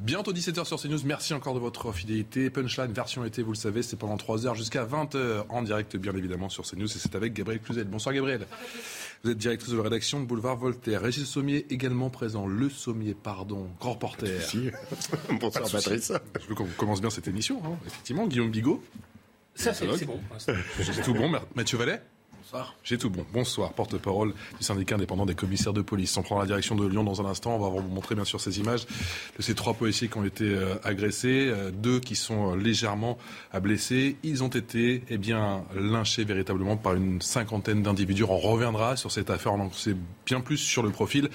Bientôt 17h sur CNews. Merci encore de votre fidélité. Punchline version été, vous le savez, c'est pendant 3 heures jusqu'à 20h en direct, bien évidemment, sur CNews. Et c'est avec Gabriel Cluzel. Bonsoir Gabriel. Vous êtes directrice de la rédaction de Boulevard Voltaire. Régis Sommier également présent. Le Sommier, pardon, grand reporter. Bonsoir. Patrice. Je veux qu'on commence bien cette émission, hein. effectivement. Guillaume Bigot. Ça, c'est c'est bon. J'ai tout bon. Mathieu Vallet. Bonsoir. J'ai tout bon. Bonsoir, porte-parole du syndicat indépendant des commissaires de police. On prend la direction de Lyon dans un instant. On va vous montrer bien sûr ces images de ces trois policiers qui ont été euh, agressés, euh, deux qui sont euh, légèrement blessés. Ils ont été eh bien lynchés véritablement par une cinquantaine d'individus. On reviendra sur cette affaire. On en sait bien plus sur le profil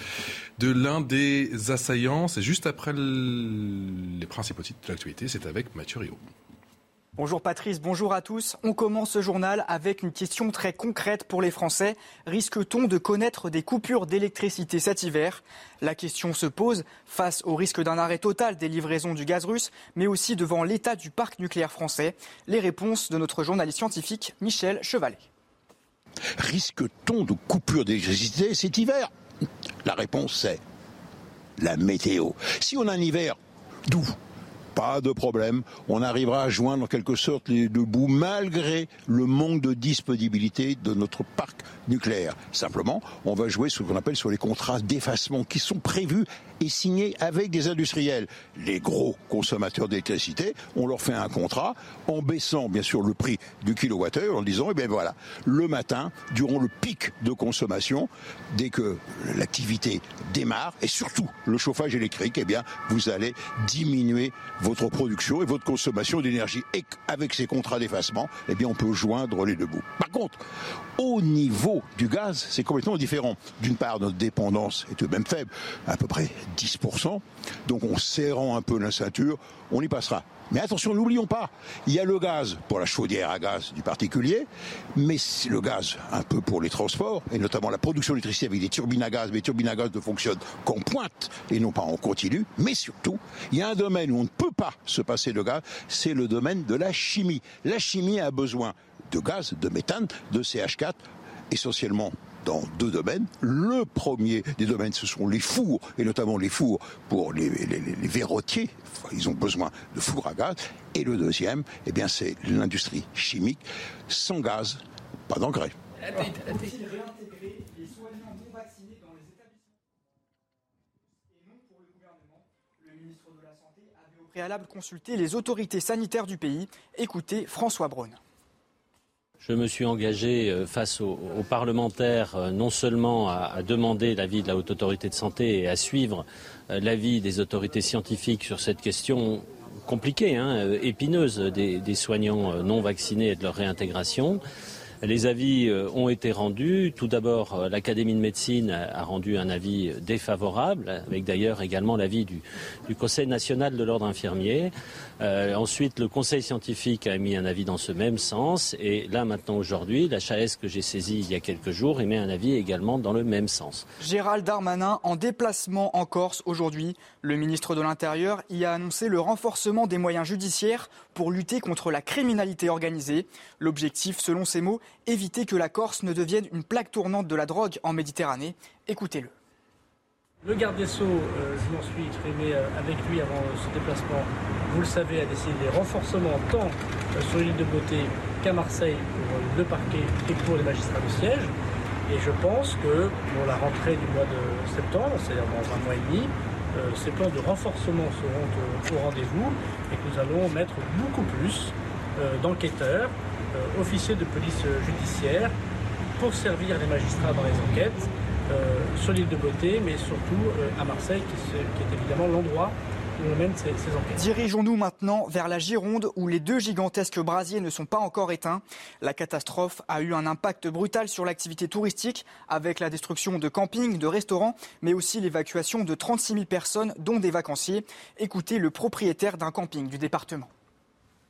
de l'un des assaillants. C'est juste après le- les principaux titres de l'actualité. C'est avec Mathieu Rio. Bonjour Patrice, bonjour à tous. On commence ce journal avec une question très concrète pour les Français. Risque-t-on de connaître des coupures d'électricité cet hiver? La question se pose face au risque d'un arrêt total des livraisons du gaz russe, mais aussi devant l'état du parc nucléaire français. Les réponses de notre journaliste scientifique Michel Chevalet. Risque-t-on de coupure d'électricité cet hiver? La réponse c'est la météo. Si on a un hiver doux, pas de problème, on arrivera à joindre en quelque sorte les deux bouts malgré le manque de disponibilité de notre parc nucléaire. Simplement, on va jouer ce qu'on appelle sur les contrats d'effacement qui sont prévus et signés avec des industriels. Les gros consommateurs d'électricité, on leur fait un contrat en baissant bien sûr le prix du kilowattheure en disant, eh bien voilà, le matin, durant le pic de consommation, dès que l'activité démarre, et surtout le chauffage électrique, eh bien vous allez diminuer votre production et votre consommation d'énergie. Et avec ces contrats d'effacement, eh bien on peut joindre les deux bouts. Par contre, au niveau du gaz, c'est complètement différent. D'une part, notre dépendance est tout de même faible, à peu près 10%. Donc en serrant un peu la ceinture, on y passera. Mais attention, n'oublions pas, il y a le gaz pour la chaudière à gaz du particulier, mais le gaz un peu pour les transports, et notamment la production d'électricité avec des turbines à gaz. Mais les turbines à gaz ne fonctionnent qu'en pointe et non pas en continu. Mais surtout, il y a un domaine où on ne peut pas se passer de gaz, c'est le domaine de la chimie. La chimie a besoin de gaz, de méthane, de CH4, essentiellement dans deux domaines. Le premier des domaines, ce sont les fours, et notamment les fours pour les, verrotiers. Ils ont besoin de fours à gaz. Et le deuxième, eh bien, c'est l'industrie chimique. Sans gaz, pas d'engrais. Le ministre de la Santé avait au préalable consulté les autorités sanitaires du pays. Écoutez François Braun. Je me suis engagé euh, face aux, parlementaires euh, non seulement à, demander l'avis de la Haute Autorité de Santé et à suivre euh, l'avis des autorités scientifiques sur cette question compliquée, hein, épineuse des, soignants non vaccinés et de leur réintégration. Les avis euh, ont été rendus. Tout d'abord, euh, l'Académie de médecine a rendu un avis défavorable, avec d'ailleurs également l'avis du, Conseil national de l'ordre infirmier. Euh, ensuite, le Conseil scientifique a émis un avis dans ce même sens. Et là, maintenant, aujourd'hui, la HAS que j'ai saisie il y a quelques jours émet un avis également dans le même sens. Gérald Darmanin en déplacement en Corse aujourd'hui. Le ministre de l'Intérieur y a annoncé le renforcement des moyens judiciaires pour lutter contre la criminalité organisée. L'objectif, selon ses mots, éviter que la Corse ne devienne une plaque tournante de la drogue en Méditerranée. Écoutez-le. Le garde des Sceaux, euh, je m'en suis exprimé euh, avec lui avant euh, ce déplacement, vous le savez, a décidé des renforcements tant sur l'île de Beauté qu'à Marseille pour le parquet et pour les magistrats de siège. Et je pense que pour la rentrée du mois de septembre, c'est-à-dire dans un mois et demi, ces plans de renforcement seront au, rendez-vous et que nous allons mettre beaucoup plus euh, d'enquêteurs, euh, officiers de police euh, judiciaire pour servir les magistrats dans les enquêtes euh, sur l'île de Beauté, mais surtout euh, à Marseille, qui, se- qui est évidemment l'endroit mène ces, enquêtes. Dirigeons-nous maintenant vers la Gironde où les deux gigantesques brasiers ne sont pas encore éteints. La catastrophe a eu un impact brutal sur l'activité touristique avec la destruction de campings, de restaurants, mais aussi l'évacuation de 36 000 personnes, dont des vacanciers. Écoutez le propriétaire d'un camping du département.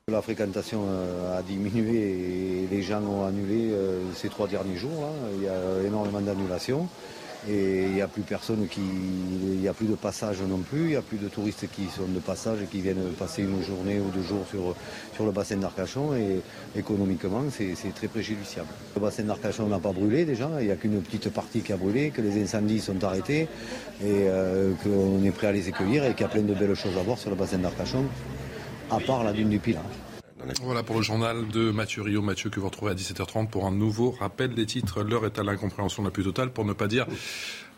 La fréquentation euh, a diminué et les gens ont annulé euh, ces trois derniers jours. Il y a énormément d'annulations. Et il n'y a plus personne qui. Il n'y a plus de passage non plus, il n'y a plus de touristes qui sont de passage et qui viennent passer une journée ou deux jours sur, sur le bassin d'Arcachon et économiquement c'est très préjudiciable. Le bassin d'Arcachon n'a pas brûlé déjà, il n'y a qu'une petite partie qui a brûlé, que les incendies sont arrêtés et euh, qu'on est prêt à les accueillir et qu'il y a plein de belles choses à voir sur le bassin d'Arcachon, à part la dune du Pilat. Voilà pour le journal de Mathieu Rio. Mathieu que vous retrouvez à 17h30 pour un nouveau rappel des titres. L'heure est à l'incompréhension la plus totale, pour ne pas dire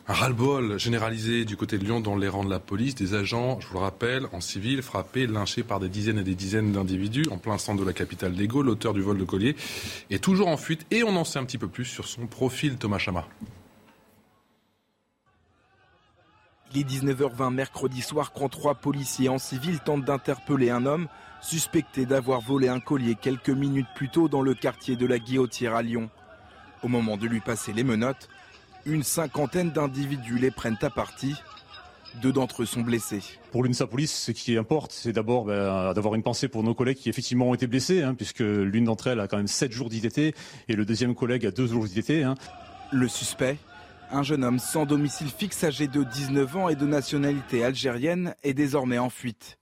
un ras-le-bol généralisé du côté de Lyon dans les rangs de la police. Des agents, je vous le rappelle, en civil, frappés, lynchés par des dizaines et des dizaines d'individus en plein centre de la capitale d'Ego. L'auteur du vol de collier est toujours en fuite et on en sait un petit peu plus sur son profil, Thomas Chama. Il est 19h20 mercredi soir quand trois policiers en civil tentent d'interpeller un homme suspecté d'avoir volé un collier quelques minutes plus tôt dans le quartier de la Guillotière à Lyon. Au moment de lui passer les menottes, une cinquantaine d'individus les prennent à partie. Deux d'entre eux sont blessés. Pour l'UNSA Police, ce qui importe, c'est d'abord ben, d'avoir une pensée pour nos collègues qui effectivement ont été blessés, hein, puisque l'une d'entre elles a quand même 7 jours d'ITT et le deuxième collègue a 2 jours d'ITT. Hein. Le suspect, un jeune homme sans domicile fixe âgé de 19 ans et de nationalité algérienne, est désormais en fuite.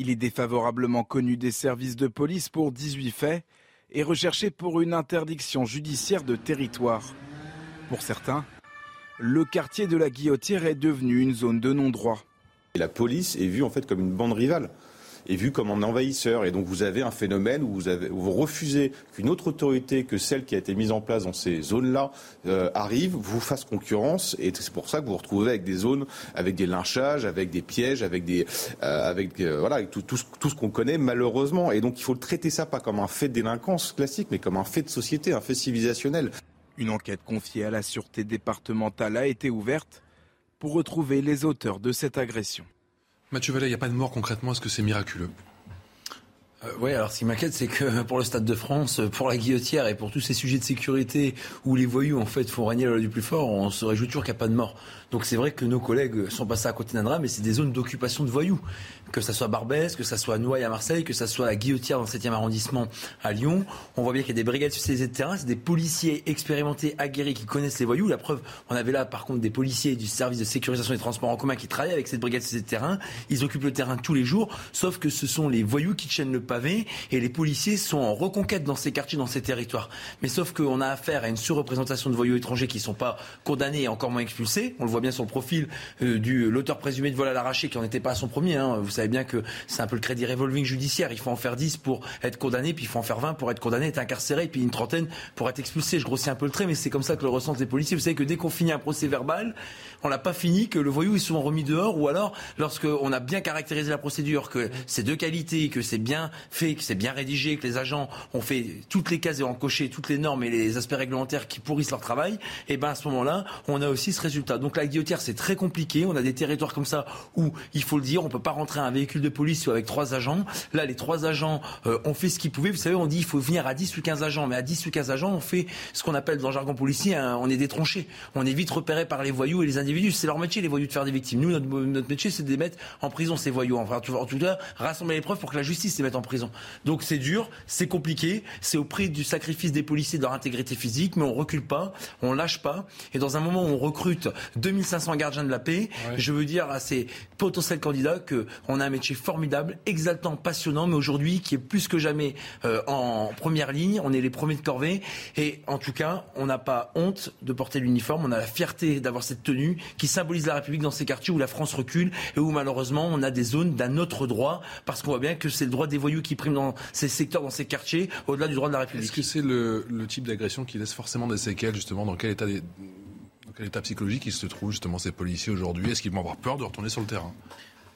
Il est défavorablement connu des services de police pour 18 faits et recherché pour une interdiction judiciaire de territoire. Pour certains, le quartier de la Guillotière est devenu une zone de non-droit. La police est vue en fait comme une bande rivale est vu comme un envahisseur. Et donc vous avez un phénomène où vous, avez, vous refusez qu'une autre autorité que celle qui a été mise en place dans ces zones-là euh, arrive, vous fasse concurrence. Et c'est pour ça que vous vous retrouvez avec des zones, avec des lynchages, avec des pièges, avec des, euh, avec euh, voilà, tout, tout, tout ce qu'on connaît malheureusement. Et donc il faut traiter ça pas comme un fait de délinquance classique, mais comme un fait de société, un fait civilisationnel. Une enquête confiée à la sûreté départementale a été ouverte pour retrouver les auteurs de cette agression. Mathieu Vallet, il n'y a pas de mort concrètement, est-ce que c'est miraculeux? Euh, oui, alors ce qui m'inquiète, c'est que pour le Stade de France, pour la guillotière et pour tous ces sujets de sécurité où les voyous en fait font régner la loi du plus fort, on se réjouit toujours qu'il n'y a pas de mort. Donc c'est vrai que nos collègues sont passés à côté d'un drame, mais c'est des zones d'occupation de voyous. Que ça soit Barbès, que ça soit Noailles à Marseille, que ça soit à Guillotière dans le 7e arrondissement à Lyon. On voit bien qu'il y a des brigades spécialisées de terrain, c'est des policiers expérimentés, aguerris, qui connaissent les voyous. La preuve, on avait là par contre des policiers du service de sécurisation des transports en commun qui travaillent avec cette brigade spécialisée de terrain. Ils occupent le terrain tous les jours, sauf que ce sont les voyous qui tiennent le pavé et les policiers sont en reconquête dans ces quartiers, dans ces territoires. Mais sauf qu'on a affaire à une surreprésentation de voyous étrangers qui ne sont pas condamnés et encore moins expulsés. On le voit bien sur le profil euh, du l'auteur présumé de vol à l'arraché qui n'en était pas à son premier. Hein. Savez bien que c'est un peu le crédit revolving judiciaire. Il faut en faire 10 pour être condamné, puis il faut en faire 20 pour être condamné, être incarcéré, puis une trentaine pour être expulsé. Je grossis un peu le trait, mais c'est comme ça que le ressentent les policiers. Vous savez que dès qu'on finit un procès verbal, on l'a pas fini, que le voyou est souvent remis dehors, ou alors lorsqu'on a bien caractérisé la procédure, que c'est de qualité, que c'est bien fait, que c'est bien rédigé, que les agents ont fait toutes les cases et ont coché toutes les normes et les aspects réglementaires qui pourrissent leur travail, et eh ben à ce moment-là, on a aussi ce résultat. Donc la guillotière, c'est très compliqué. On a des territoires comme ça où, il faut le dire, on peut pas rentrer un véhicule de police avec trois agents. Là, les trois agents euh, ont fait ce qu'ils pouvaient. Vous savez, on dit il faut venir à 10 ou 15 agents, mais à 10 ou 15 agents, on fait ce qu'on appelle dans le jargon policier, on est détronché. On est vite repéré par les voyous et les individus. C'est leur métier, les voyous, de faire des victimes. Nous, notre, métier, c'est de les mettre en prison, ces voyous. Enfin, en tout cas, rassembler les preuves pour que la justice les mette en prison. Donc c'est dur, c'est compliqué, c'est au prix du sacrifice des policiers de leur intégrité physique, mais on recule pas, on lâche pas. Et dans un moment où on recrute 2500 gardiens de la paix, je veux dire à ces potentiels candidats qu'on a un métier formidable, exaltant, passionnant, mais aujourd'hui qui est plus que jamais euh, en première ligne. On est les premiers de corvée. Et en tout cas, on n'a pas honte de porter l'uniforme. On a la fierté d'avoir cette tenue qui symbolise la République dans ces quartiers où la France recule et où malheureusement on a des zones d'un autre droit parce qu'on voit bien que c'est le droit des voyous qui prime dans ces secteurs, dans ces quartiers, au-delà du droit de la République. Est-ce que c'est le, type d'agression qui laisse forcément des séquelles, justement, dans quel état quel état psychologique ils se trouvent justement ces policiers aujourd'hui? Est-ce qu'ils vont avoir peur de retourner sur le terrain?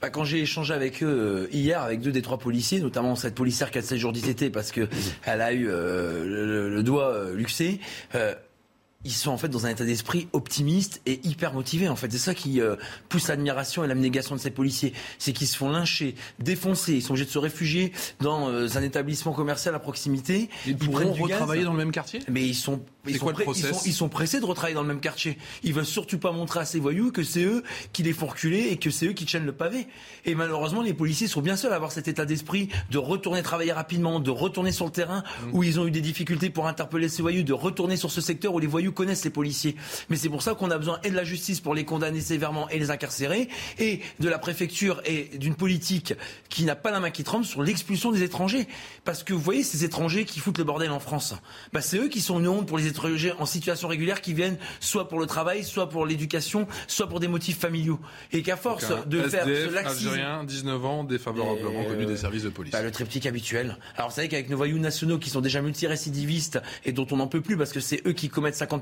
Bah, quand j'ai échangé avec eux euh, hier, avec deux des trois policiers, notamment cette policière qui a 7 jours d'ITT parce qu'elle a eu euh, le, doigt euh, luxé, ils sont en fait dans un état d'esprit optimiste et hyper motivé. En fait, c'est ça qui euh, pousse l'admiration et l'abnégation de ces policiers. C'est qu'ils se font lyncher, défoncer, ils sont obligés de se réfugier dans euh, un établissement commercial à proximité. Ils, pourront retravailler dans le même quartier? Mais ils sont ils sont, ils, sont, ils sont, pressés de retravailler dans le même quartier. Ils veulent surtout pas montrer à ces voyous que c'est eux qui les font reculer et que c'est eux qui tiennent le pavé. Et malheureusement, les policiers sont bien seuls à avoir cet état d'esprit de retourner travailler rapidement, de retourner sur le terrain mmh. où ils ont eu des difficultés pour interpeller ces voyous, de retourner sur ce secteur où les voyous connaissent les policiers. Mais c'est pour ça qu'on a besoin et de la justice pour les condamner sévèrement et les incarcérer, et de la préfecture et d'une politique qui n'a pas la main qui tremble sur l'expulsion des étrangers. Parce que vous voyez, ces étrangers qui foutent le bordel en France, bah, c'est eux qui sont une honte pour les étrangers en situation régulière qui viennent soit pour le travail, soit pour l'éducation, soit pour des motifs familiaux. Et qu'à force de faire ce laxisme... Algérien, 19 ans, défavorablement connu des services de police. Bah, le triptyque habituel. Alors vous savez qu'avec nos voyous nationaux qui sont déjà multirécidivistes et dont on n'en peut plus parce que c'est eux qui commettent 50%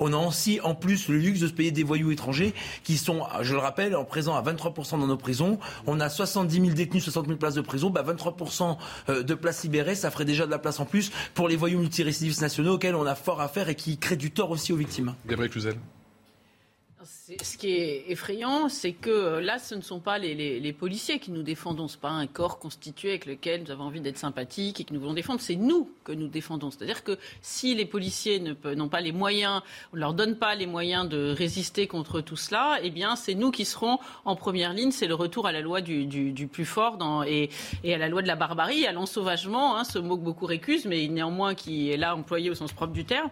on a aussi en plus le luxe de se payer des voyous étrangers qui sont, je le rappelle, en présent à 23% dans nos prisons. On a 70 000 détenus, 60 000 places de prison. Bah 23% euh, de places libérées, ça ferait déjà de la place en plus pour les voyous multirécidivistes nationaux auxquels on a fort à faire et qui créent du tort aussi aux victimes. Gabriel Cluzel ce qui est effrayant, c'est que euh, là, ce ne sont pas les, policiers qui nous défendons. Ce n'est pas un corps constitué avec lequel nous avons envie d'être sympathiques et que nous voulons défendre. C'est nous que nous défendons. C'est-à-dire que si les policiers n'ont pas les moyens, on ne leur donne pas les moyens de résister contre tout cela, eh bien, c'est nous qui serons en première ligne. C'est le retour à la loi du, plus fort et, à la loi de la barbarie, à l'ensauvagement, hein, ce mot que beaucoup récusent, mais néanmoins qui est là employé au sens propre du terme.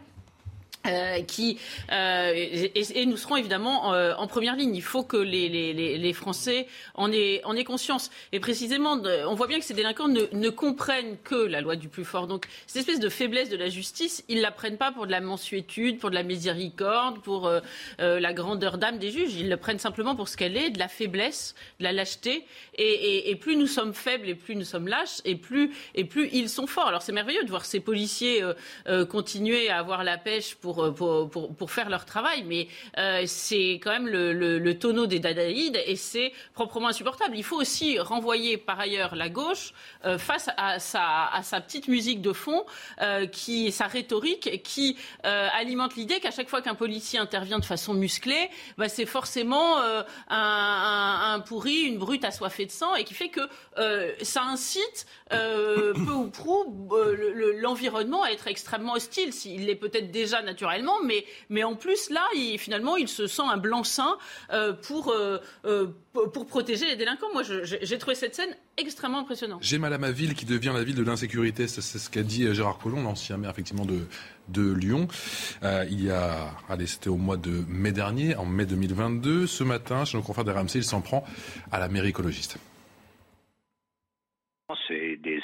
Euh, qui euh, et, nous serons évidemment euh, en première ligne. Il faut que les, Français en aient, en aient conscience. Et précisément, on voit bien que ces délinquants ne, ne, comprennent que la loi du plus fort. Donc, cette espèce de faiblesse de la justice, ils la prennent pas pour de la mensuétude, pour de la miséricorde, pour la grandeur d'âme des juges. Ils le prennent simplement pour ce qu'elle est, de la faiblesse, de la lâcheté. Et, et, et, plus nous sommes faibles, et plus nous sommes lâches, et plus et plus ils sont forts. Alors, c'est merveilleux de voir ces policiers continuer à avoir la pêche pour euh, pour, faire leur travail, mais euh, c'est quand même le, tonneau des dadaïdes et c'est proprement insupportable. Il faut aussi renvoyer par ailleurs la gauche euh, face à sa, petite musique de fond, qui, sa rhétorique, qui alimente l'idée qu'à chaque fois qu'un policier intervient de façon musclée, bah, c'est forcément un, pourri, une brute assoiffée de sang, et qui fait que ça incite peu ou prou l'environnement à être extrêmement hostile. S'il l'est peut-être déjà naturellement naturellement, mais, en plus, là, finalement, il se sent un blanc-seing euh, pour, euh, euh, pour protéger les délinquants. Moi, j'ai trouvé cette scène extrêmement impressionnante. J'ai mal à ma ville qui devient la ville de l'insécurité. C'est ce qu'a dit Gérard Collomb, l'ancien maire effectivement de, Lyon. il y a, allez, c'était au mois de mai dernier, en mai 2022. Ce matin, chez nos confrères de RMC, il s'en prend à la mairie écologiste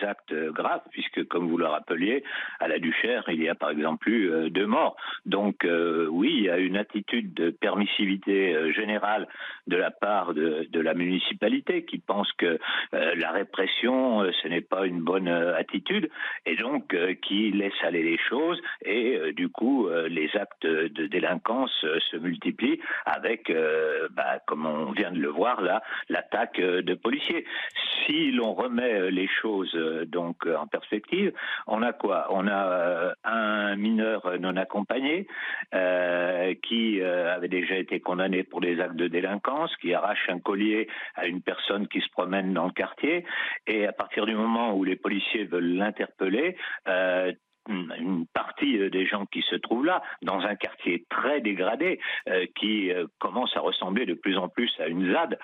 actes graves, puisque, comme vous le rappeliez, à la Duchère, il y a par exemple eu euh, deux morts. Donc, euh, oui, il y a une attitude de permissivité euh, générale de la part de, la municipalité qui pense que la répression, ce n'est pas une bonne attitude, et donc qui laisse aller les choses, et du coup, les actes de délinquance se multiplient avec, bah, comme on vient de le voir là, l'attaque de policiers. Si l'on remet les choses euh, donc euh, en perspective, on a quoi? On a euh, un mineur non accompagné qui avait déjà été condamné pour des actes de délinquance, qui arrache un collier à une personne qui se promène dans le quartier, et à partir du moment où les policiers veulent l'interpeller, une partie des gens qui se trouvent là, dans un quartier très dégradé, qui commence à ressembler de plus en plus à une ZAD.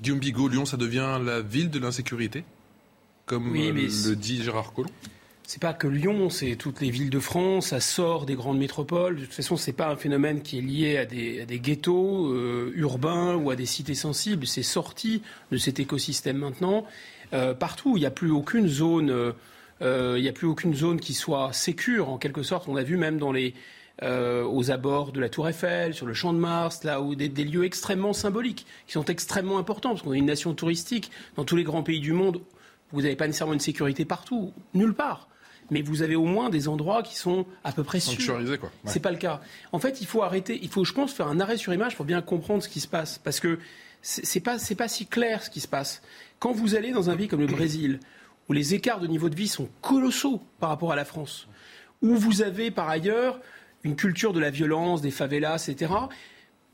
Guillaume Bigot, Lyon, ça devient la ville de l'insécurité? Comme euh, le dit Gérard Collomb c'est pas que Lyon, c'est toutes les villes de France, ça sort des grandes métropoles. De toute façon, c'est pas un phénomène qui est lié à des, ghettos euh, urbains ou à des cités sensibles. C'est sorti de cet écosystème maintenant. Euh, partout, il n'y a plus aucune zone, il n'y a plus aucune zone qui soit sécure en quelque sorte. On a vu même dans les aux abords de la Tour Eiffel, sur le Champ de Mars, là où des, des lieux extrêmement symboliques, qui sont extrêmement importants, parce qu'on est une nation touristique dans tous les grands pays du monde vous n'avez pas nécessairement une sécurité partout, nulle part. Mais vous avez au moins des endroits qui sont à peu près sûrs. quoi. C'est pas le cas. En fait, il faut arrêter, il faut, je pense, faire un arrêt sur image pour bien comprendre ce qui se passe. Parce que c'est pas, pas si clair ce qui se passe. Quand vous allez dans un pays comme le Brésil, où les écarts de niveau de vie sont colossaux par rapport à la France, où vous avez par ailleurs une culture de la violence, des favelas, etc.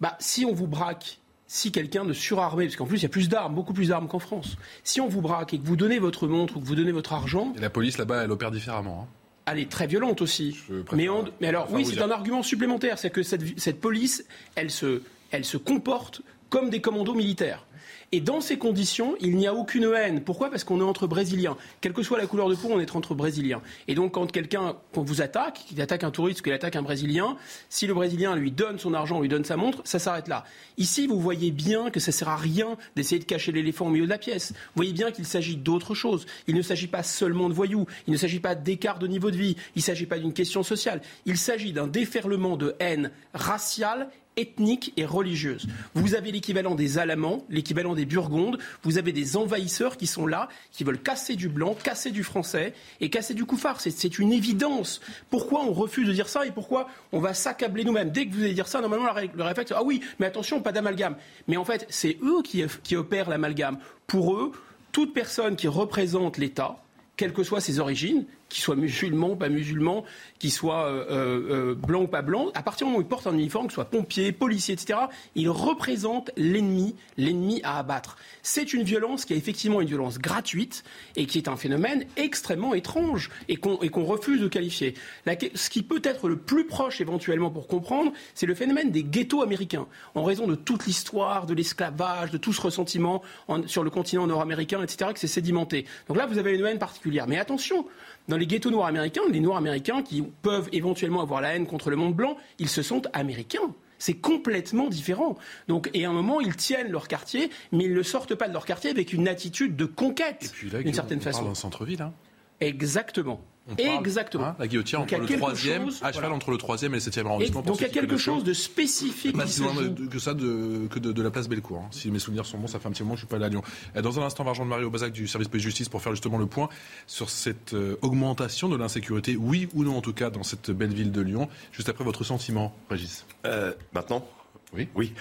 Bah, si on vous braque si quelqu'un de surarmé, parce qu'en plus il y a plus d'armes, beaucoup plus d'armes qu'en France, si on vous braque et que vous donnez votre montre ou que vous donnez votre argent. Et la police là-bas, elle opère différemment. Hein. Elle est très violente aussi. Mais, mais, alors, oui, c'est un argument supplémentaire. C'est que cette, cette police, elle se, elle se comporte comme des commandos militaires. Et dans ces conditions, il n'y a aucune haine. Pourquoi? Parce qu'on est entre Brésiliens. Quelle que soit la couleur de peau, on est entre Brésiliens. Et donc, quand quelqu'un, vous attaque, qu'il attaque un touriste, qu'il attaque un Brésilien, si le Brésilien lui donne son argent, lui donne sa montre, ça s'arrête là. Ici, vous voyez bien que ça sert à rien d'essayer de cacher l'éléphant au milieu de la pièce. Vous voyez bien qu'il s'agit d'autre chose. Il ne s'agit pas seulement de voyous. Il ne s'agit pas d'écart de niveau de vie. Il ne s'agit pas d'une question sociale. Il s'agit d'un déferlement de haine raciale ethnique et religieuse. Vous avez l'équivalent des Alamans, l'équivalent des Burgondes, vous avez des envahisseurs qui sont là, qui veulent casser du blanc, casser du français et casser du couffard. C'est une évidence. Pourquoi on refuse de dire ça et pourquoi on va s'accabler nous-mêmes? Dès que vous allez dire ça, normalement, le réflexe, ah oui, mais attention, pas d'amalgame. Mais en fait, c'est eux qui opèrent l'amalgame. Pour eux, toute personne qui représente l'État, quelles que soient ses origines, qu'il soit musulman ou pas musulman, qu'il soit euh, euh, euh, blanc ou pas blanc, à partir du moment où il porte un uniforme, qu'il soit pompier, policier, etc., il représente l'ennemi, l'ennemi à abattre. C'est une violence qui est effectivement une violence gratuite et qui est un phénomène extrêmement étrange et qu'on refuse de qualifier. ce qui peut être le plus proche éventuellement pour comprendre, c'est le phénomène des ghettos américains, en raison de toute l'histoire de l'esclavage, de tout ce ressentiment sur le continent nord-américain, etc., que c'est sédimenté. Donc là, vous avez une haine particulière. Mais attention, dans les ghettos noirs américains, les noirs américains qui peuvent éventuellement avoir la haine contre le monde blanc, ils se sentent américains. C'est complètement différent. Donc, et à un moment, ils tiennent leur quartier, mais ils ne sortent pas de leur quartier avec une attitude de conquête, d'une certaine façon. Parle d'un centre-ville. Hein. Exactement. Exactement. Hein, la guillotière entre le troisième, à cheval entre le troisième et le septième arrondissement. donc il y a quelque chose de spécifique. Pas si loin que ça de, que de, la place Bellecour. Hein. Si mes souvenirs sont bons, ça fait un petit moment que je suis pas allé à Lyon. Dans un instant, Varjean de Marie au Bazac du service de justice pour faire justement le point sur cette euh, augmentation de l'insécurité, oui ou non en tout cas, dans cette belle ville de Lyon. Juste après votre sentiment, Régis. Euh, maintenant oui. Oui.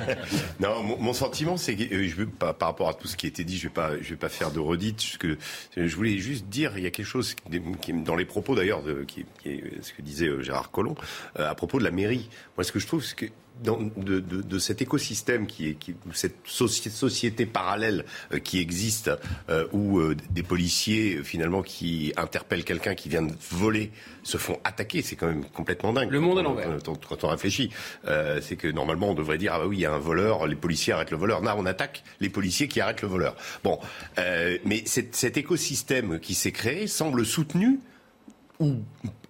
non, mon, sentiment, c'est que euh, je veux pas, par rapport à tout ce qui a été dit, je vais pas, je vais pas faire de redite. Que je voulais juste dire, il y a quelque chose qui, dans les propos d'ailleurs, qui, qui, ce que disait euh, Gérard Collomb euh, à propos de la mairie. Moi, ce que je trouve, c'est que de, de, cet écosystème qui est qui, cette société parallèle euh, qui existe euh, où euh, des policiers finalement qui interpellent quelqu'un qui vient de voler se font attaquer, c'est quand même complètement dingue. Le monde à l'envers. Quand, on réfléchit, c'est que normalement on devrait dire ah bah oui il y a un voleur, les policiers arrêtent le voleur. Non, on attaque les policiers qui arrêtent le voleur. Bon, mais cet écosystème qui s'est créé semble soutenu ou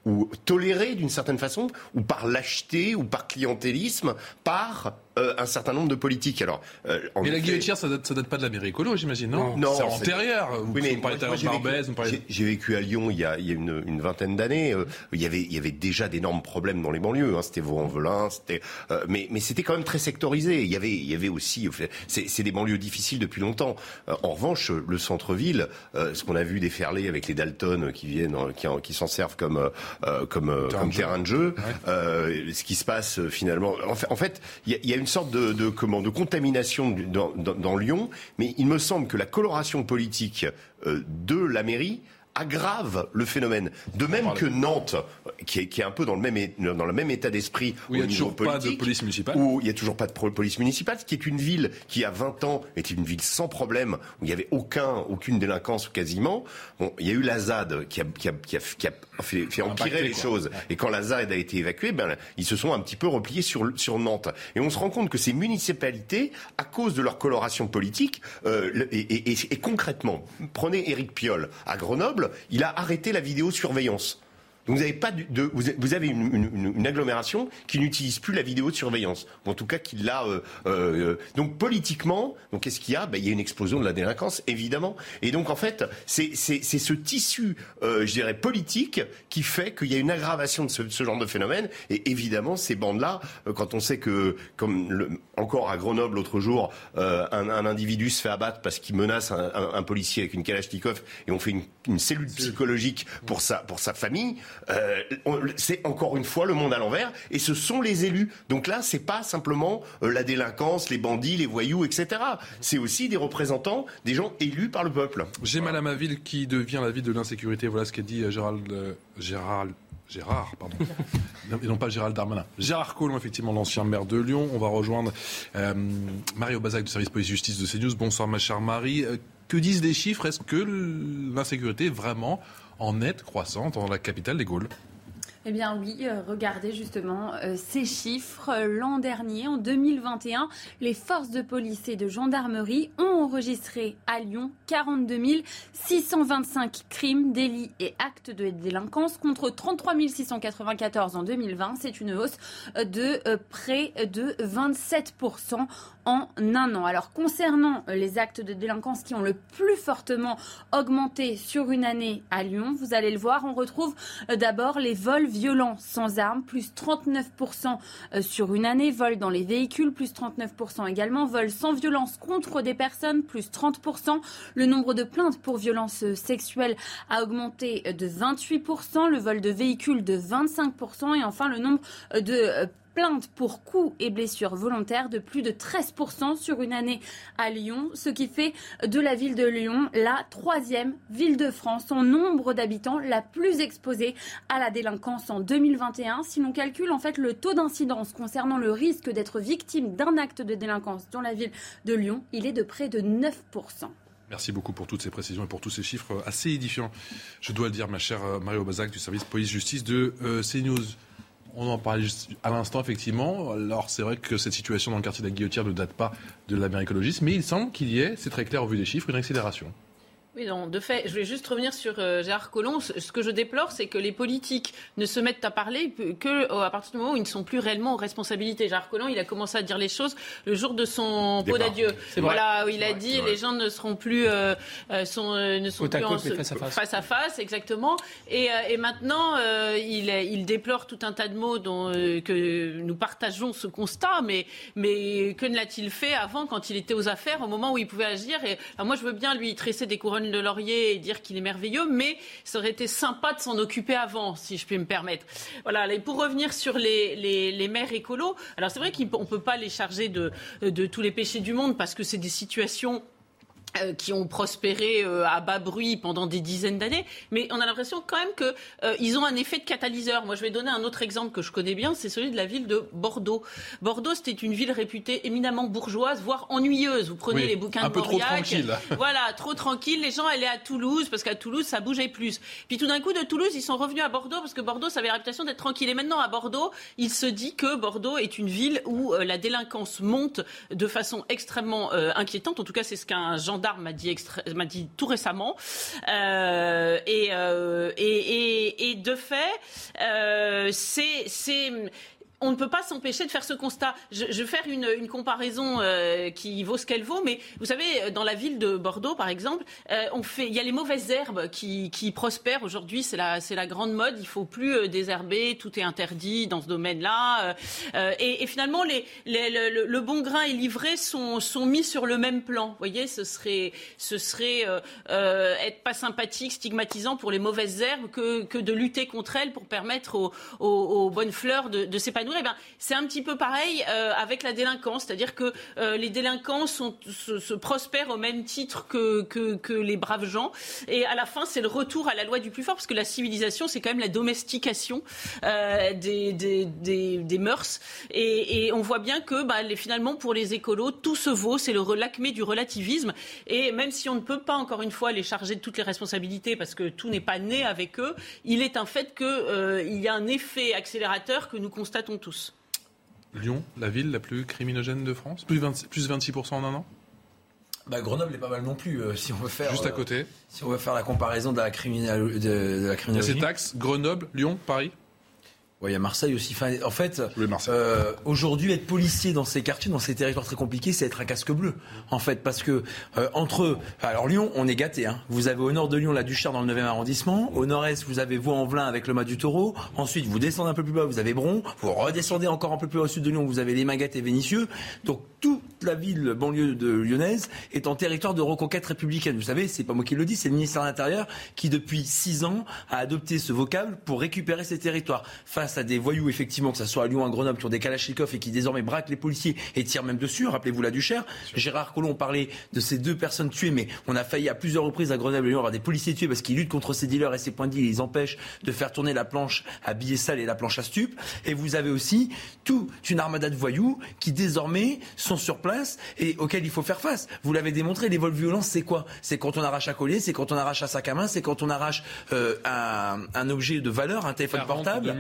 ou toléré d'une certaine façon, ou par lâcheté, ou par clientélisme, par euh, un certain nombre de politiques. Alors, euh, mais la guillotière, ça date, ça date pas de la mairie écolo, j'imagine, non Non, c'est antérieur. Vous, oui, mais parlez Barbès, J'ai vécu à Lyon il y a, il y a une, une, vingtaine d'années. Euh, il y avait, il y avait déjà d'énormes problèmes dans les banlieues. Hein. C'était Vaux-en-Velin, c'était, mais, mais c'était quand même très sectorisé. Il y avait, il y avait aussi, c'est des banlieues difficiles depuis longtemps. en revanche, le centre-ville, ce qu'on a vu déferler avec les Dalton qui viennent, qui, qui s'en servent comme, comme, comme terrain de jeu, ce qui se passe finalement. En fait, il y y a une sorte de, de, comment, de contamination dans, dans, dans, Lyon, mais il me semble que la coloration politique euh, de la mairie aggrave le phénomène. De même que Nantes, qui est, qui est, un peu dans le même, dans le même état d'esprit où il n'y a toujours pas de police municipale. Où il n'y a toujours pas de police municipale, qui est une ville qui, a 20 ans, était une ville sans problème, où il n'y avait aucun, aucune délinquance quasiment. Bon, il y a eu la ZAD qui a, qui a, qui a, qui a fait, fait empirer les choses. Et quand la ZAD a été évacuée, ben, ils se sont un petit peu repliés sur, sur Nantes. Et on se rend compte que ces municipalités, à cause de leur coloration politique, euh, et, et, et, et concrètement, prenez Éric Piolle à Grenoble, il a arrêté la vidéosurveillance vous avez pas de, vous avez une, agglomération qui n'utilise plus la vidéosurveillance, ou en tout cas qui l'a. Euh, euh, donc politiquement, donc qu'est-ce qu'il y a? Ben, il y a une explosion de la délinquance, évidemment. Et donc en fait, c'est ce tissu, euh, je dirais politique, qui fait qu'il y a une aggravation de ce, genre de phénomène. Et évidemment, ces bandes-là, quand on sait que, comme le, encore à Grenoble l'autre jour, un, individu se fait abattre parce qu'il menace un, policier avec une kalachnikov, et on fait une, une cellule psychologique pour sa pour sa famille. Euh, c'est encore une fois le monde à l'envers, et ce sont les élus. Donc là, c'est pas simplement euh, la délinquance, les bandits, les voyous, etc. C'est aussi des représentants, des gens élus par le peuple. J'ai mal à ma ville qui devient la ville de l'insécurité. Voilà ce qu'a dit euh, Gérald, Gérald Gérard, pardon. et non pas Gérald Darmanin. Gérard Collomb, effectivement, l'ancien maire de Lyon. On va rejoindre euh, Marie Aubazac du service police-justice de CNews. Bonsoir, ma chère Marie. Que disent les chiffres? Est-ce que l'insécurité est vraiment en nette croissante dans la capitale des Gaules eh bien oui, euh, regardez justement euh, ces chiffres. L'an dernier, en 2021, les forces de police et de gendarmerie ont enregistré à Lyon 42 625 crimes, délits et actes de délinquance contre 33 694 en 2020. C'est une hausse de euh, près de 27 en un an. Alors concernant les actes de délinquance qui ont le plus fortement augmenté sur une année à Lyon, vous allez le voir, on retrouve d'abord les vols violents sans armes, plus 39% euh, sur une année, vols dans les véhicules, plus 39% également, vols sans violence contre des personnes, plus 30%. Le nombre de plaintes pour violences sexuelles a augmenté de 28%, le vol de véhicules de 25% et enfin le nombre de euh, plaintes pour coups et blessures volontaires de plus de 13% sur une année à Lyon, ce qui fait de la ville de Lyon la troisième ville de France en nombre d'habitants la plus exposée à la délinquance en 2021. Si l'on calcule en fait le taux d'incidence concernant le risque d'être victime d'un acte de délinquance dans la ville de Lyon, il est de près de 9%. Merci beaucoup pour toutes ces précisions et pour tous ces chiffres assez édifiants. Je dois le dire, ma chère Mario Bazac du service police-justice de euh, CNews. On en parlait à l'instant, effectivement. Alors, c'est vrai que cette situation dans le quartier de la Guillotière ne date pas de l'Amérique écologiste, mais il semble qu'il y ait, c'est très clair au vu des chiffres, une accélération. Oui, non, de fait, je vais juste revenir sur euh, Gérard Collomb. Ce que je déplore, c'est que les politiques ne se mettent à parler que euh, à partir du moment où ils ne sont plus réellement aux responsabilités. Gérard Collomb, il a commencé à dire les choses le jour de son pot d'adieu. Voilà, où il a dit les gens ne seront plus, euh, sont, ne sont plus en, face, à face. face, à face. exactement. Et, et maintenant, il, il, déplore tout un tas de mots dont que nous partageons ce constat, mais, mais que ne l'a-t-il fait avant, quand il était aux affaires, au moment où il pouvait agir? Et alors moi, je veux bien lui tresser des couronnes de laurier et dire qu'il est merveilleux, mais ça aurait été sympa de s'en occuper avant, si je puis me permettre. Voilà, et pour revenir sur les, les, les maires écolos, alors c'est vrai qu'on ne peut pas les charger de, de tous les péchés du monde parce que c'est des situations euh, qui ont prospéré euh, à bas bruit pendant des dizaines d'années, mais on a l'impression quand même qu'ils euh, ont un effet de catalyseur. Moi, je vais donner un autre exemple que je connais bien, c'est celui de la ville de Bordeaux. Bordeaux, c'était une ville réputée éminemment bourgeoise, voire ennuyeuse. Vous prenez les bouquins de tranquille. voilà, trop tranquille. Les gens allaient à Toulouse parce qu'à Toulouse, ça bougeait plus. Puis tout d'un coup, de Toulouse, ils sont revenus à Bordeaux parce que Bordeaux, ça avait la réputation d'être tranquille. Et maintenant, à Bordeaux, il se dit que Bordeaux est une ville où la délinquance monte de façon extrêmement inquiétante. En tout cas, c'est ce qu'un gendarme m'a dit, m'a dit tout récemment. Euh, euh, et, et, et, de fait, euh, c'est on ne peut pas s'empêcher de faire ce constat. Je, vais faire une, comparaison euh, qui vaut ce qu'elle vaut, mais vous savez, dans la ville de Bordeaux, par exemple, euh, on fait, il y a les mauvaises herbes qui, prospèrent aujourd'hui. C'est la, grande mode. Il faut plus euh, désherber. Tout est interdit dans ce domaine-là. Euh, et, finalement, le, bon grain et l'ivraie sont, mis sur le même plan. Vous voyez, ce serait, être pas sympathique, stigmatisant pour les mauvaises herbes que, de lutter contre elles pour permettre aux, bonnes fleurs de s'épanouir eh ben, c'est un petit peu pareil euh, avec la délinquance, c'est-à-dire que euh, les délinquants se, prospèrent au même titre que, les braves gens, et à la fin, c'est le retour à la loi du plus fort, parce que la civilisation, c'est quand même la domestication euh, des, mœurs, et, on voit bien que bah, finalement, pour les écolos, tout se vaut, c'est le l'acmé du relativisme, et même si on ne peut pas, encore une fois, les charger de toutes les responsabilités, parce que tout n'est pas né avec eux, il est un fait qu'il y a un effet accélérateur que nous constatons tous. Lyon, la ville la plus criminogène de France Plus, 26% en un an? Bah, Grenoble est pas mal non plus, euh, si on veut faire. Juste à côté. Euh, si on veut faire la comparaison de la, criminalité. de, la criminalité. Il y a ces taxes Grenoble, Lyon, Paris? Oui, il y a Marseille aussi. en fait, euh, aujourd'hui, être policier dans ces quartiers, dans ces territoires très compliqués, c'est être un casque bleu. En fait, parce que euh, entre alors Lyon, on est gâté. Hein. Vous avez au nord de Lyon la Duchère dans le 9e arrondissement. Au nord-est, vous avez Vaux-en-Velin avec le Mas du Taureau. Ensuite, vous descendez un peu plus bas, vous avez Bron. Vous redescendez encore un peu plus au sud de Lyon, vous avez les Maguettes et Vénissieux. Donc tout toute la ville banlieue de lyonnaise est en territoire de reconquête républicaine. Vous savez, c'est pas moi qui le dis, c'est le ministère de l'Intérieur qui, depuis six ans, a adopté ce vocable pour récupérer ces territoires. Face à des voyous, effectivement, que ce soit à Lyon, à Grenoble, qui ont des Kalachnikov et qui désormais braquent les policiers et tirent même dessus. Rappelez-vous la Duchère. Gérard Collomb parlait de ces deux personnes tuées, mais on a failli à plusieurs reprises à Grenoble et Lyon avoir des policiers tués parce qu'ils luttent contre ces dealers et ces points de deal. Ils empêchent de faire tourner la planche à billets sales et la planche à stup. Et vous avez aussi toute une armada de voyous qui désormais sont sur place et auxquels il faut faire face. Vous l'avez démontré, les vols violents, c'est quoi? C'est quand on arrache un collier, c'est quand on arrache un sac à main, c'est quand on arrache euh, un, un, objet de valeur, un téléphone portable.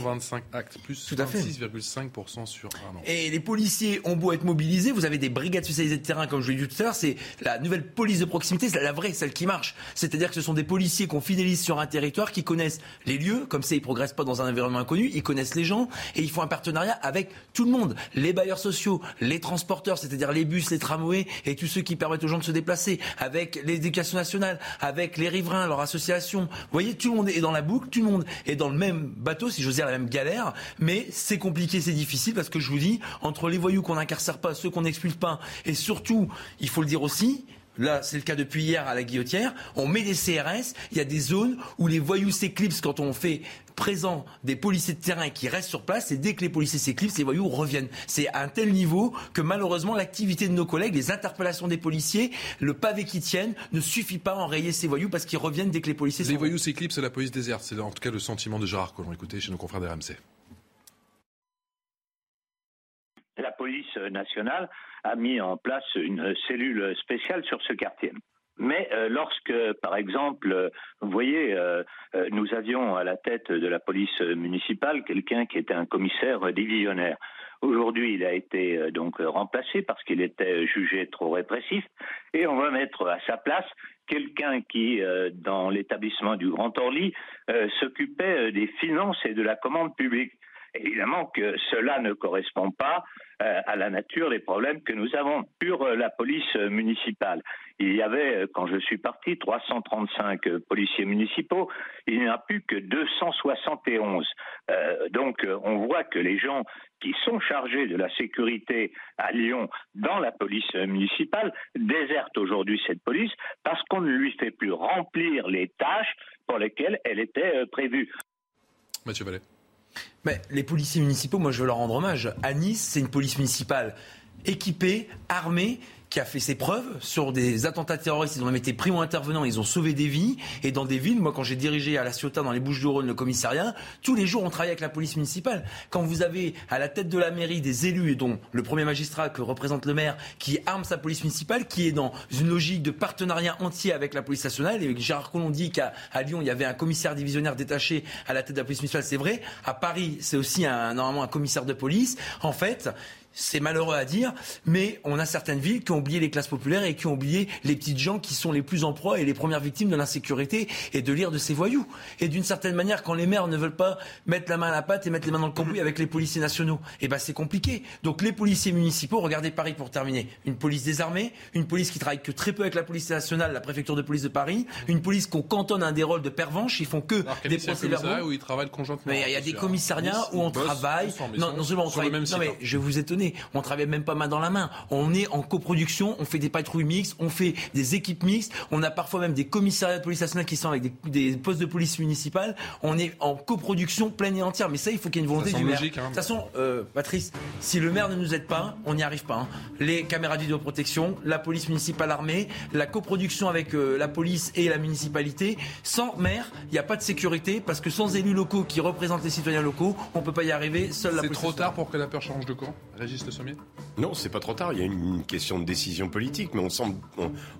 2625 actes, plus 6,5% sur un an. Et les policiers ont beau être mobilisés, vous avez des brigades spécialisées de terrain, comme je l'ai dit tout à l'heure, c'est la nouvelle police de proximité, c'est la vraie, celle qui marche. C'est-à-dire que ce sont des policiers qu'on fidélise sur un territoire, qui connaissent les lieux, comme ça ils progressent pas dans un environnement inconnu, ils connaissent les gens et ils font un partenariat avec tout le monde, les bailleurs sociaux, les transporteurs, c'est-à-dire les bus, les tramways et tous ceux qui permettent aux gens de se déplacer, avec l'éducation nationale, avec les riverains, leur association. Vous voyez, tout le monde est dans la boucle, tout le monde est dans le même bateau, si j'ose la même galère, mais c'est compliqué, c'est difficile parce que je vous dis, entre les voyous qu'on n'incarcère pas, ceux qu'on n'expulse pas, et surtout, il faut le dire aussi, Là, c'est le cas depuis hier à la Guillotière. On met des CRS. Il y a des zones où les voyous s'éclipsent quand on fait présent des policiers de terrain qui restent sur place. Et dès que les policiers s'éclipsent, les voyous reviennent. C'est à un tel niveau que malheureusement, l'activité de nos collègues, les interpellations des policiers, le pavé qui tiennent, ne suffit pas à enrayer ces voyous parce qu'ils reviennent dès que les policiers. Les voyous s'éclipsent, la police déserte. C'est en tout cas le sentiment de Gérard Collomb. Écoutez chez nos confrères d'RMC. La police nationale a mis en place une cellule spéciale sur ce quartier. Mais euh, lorsque, par exemple, vous voyez, euh, euh, nous avions à la tête de la police municipale quelqu'un qui était un commissaire divisionnaire. Aujourd'hui, il a été donc remplacé parce qu'il était jugé trop répressif, et on va mettre à sa place quelqu'un qui, dans l'établissement du Grand Orly, s'occupait des finances et de la commande publique. Évidemment que cela ne correspond pas euh, à la nature des problèmes que nous avons. Sur euh, la police municipale, il y avait, euh, quand je suis parti, 335 policiers municipaux. Il n'y en a plus que 271. donc, on voit que les gens qui sont chargés de la sécurité à Lyon dans la police municipale désertent aujourd'hui cette police parce qu'on ne lui fait plus remplir les tâches pour lesquelles elle était prévue. Mathieu Vallet. Les policiers municipaux, moi je veux leur rendre hommage. À Nice, c'est une police municipale équipée, armée, qui a fait ses preuves sur des attentats terroristes. Ils ont même été primo intervenants, ils ont sauvé des vies. Et dans des villes, moi quand j'ai dirigé à La Ciotat, dans les Bouches-du-Rhône, le commissariat, tous les jours on travaillait avec la police municipale. Quand vous avez à la tête de la mairie des élus, dont le premier magistrat que représente le maire, qui arme sa police municipale, qui est dans une logique de partenariat entier avec la police nationale, et Gérard Collomb dit qu'à Lyon, il y avait un commissaire divisionnaire détaché à la tête de la police municipale, c'est vrai. À Paris, c'est aussi un, normalement un commissaire de police. En fait, c'est malheureux à dire, mais on a certaines villes qui ont oublié les classes populaires et qui ont oublié les petites gens qui sont les plus en proie et les premières victimes de l'insécurité et de lire de ces voyous. Et d'une certaine manière, quand les maires ne veulent pas mettre la main à la pâte et mettre les mains dans le cambouis avec les policiers nationaux, eh ben c'est compliqué. Donc les policiers municipaux, regardez Paris pour terminer, une police désarmée, une police qui travaille que très peu avec la police nationale, la préfecture de police de Paris, une police qu'on cantonne à des rôles de pervenche, ils font que des procès-verbaux. où ils travaillent conjointement. Mais il y a des commissariats où on travaille. Non, non seulement on travaille. Non mais je vais vous étonner on travaille même pas main dans la main. On est en coproduction, on fait des patrouilles mixtes, on fait des équipes mixtes, on a parfois même des commissariats de police nationale qui sont avec des, postes de police municipale. On est en coproduction pleine et entière. Mais ça, il faut qu'il y ait une volonté du maire. Logique, hein. De toute façon, euh, Patrice, si le maire ne nous aide pas, on n'y arrive pas. Hein. Les caméras de vidéoprotection, la police municipale armée, la coproduction avec euh, la police et la municipalité. Sans maire, il n'y a pas de sécurité parce que sans élus locaux qui représentent les citoyens locaux, on ne peut pas y arriver. Seule la C'est trop tard pour que la peur change de camp? Régis Le Sommier non, c'est pas trop tard. Il y a une question de décision politique, mais on semble,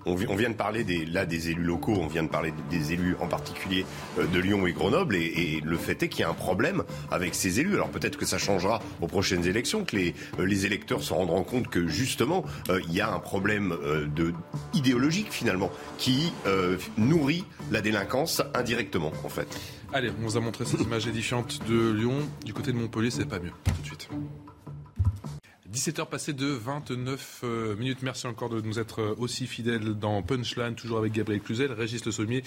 on, vient de parler des, là des élus locaux, on vient de parler des élus en particulier euh, de Lyon et Grenoble, et, le fait est qu'il y a un problème avec ces élus. Alors peut-être que ça changera aux prochaines élections, que les, euh, les électeurs se rendront compte que justement euh, il y a un problème de idéologique finalement qui nourrit la délinquance indirectement en fait. Allez, on vous a montré ces images édifiantes de Lyon. Du côté de Montpellier, c'est pas mieux. Tout de suite. 17h passées de 29 euh, minutes. Merci encore de nous être euh, aussi fidèles dans Punchline, toujours avec Gabriel Cluzel, Régis Le Sommier,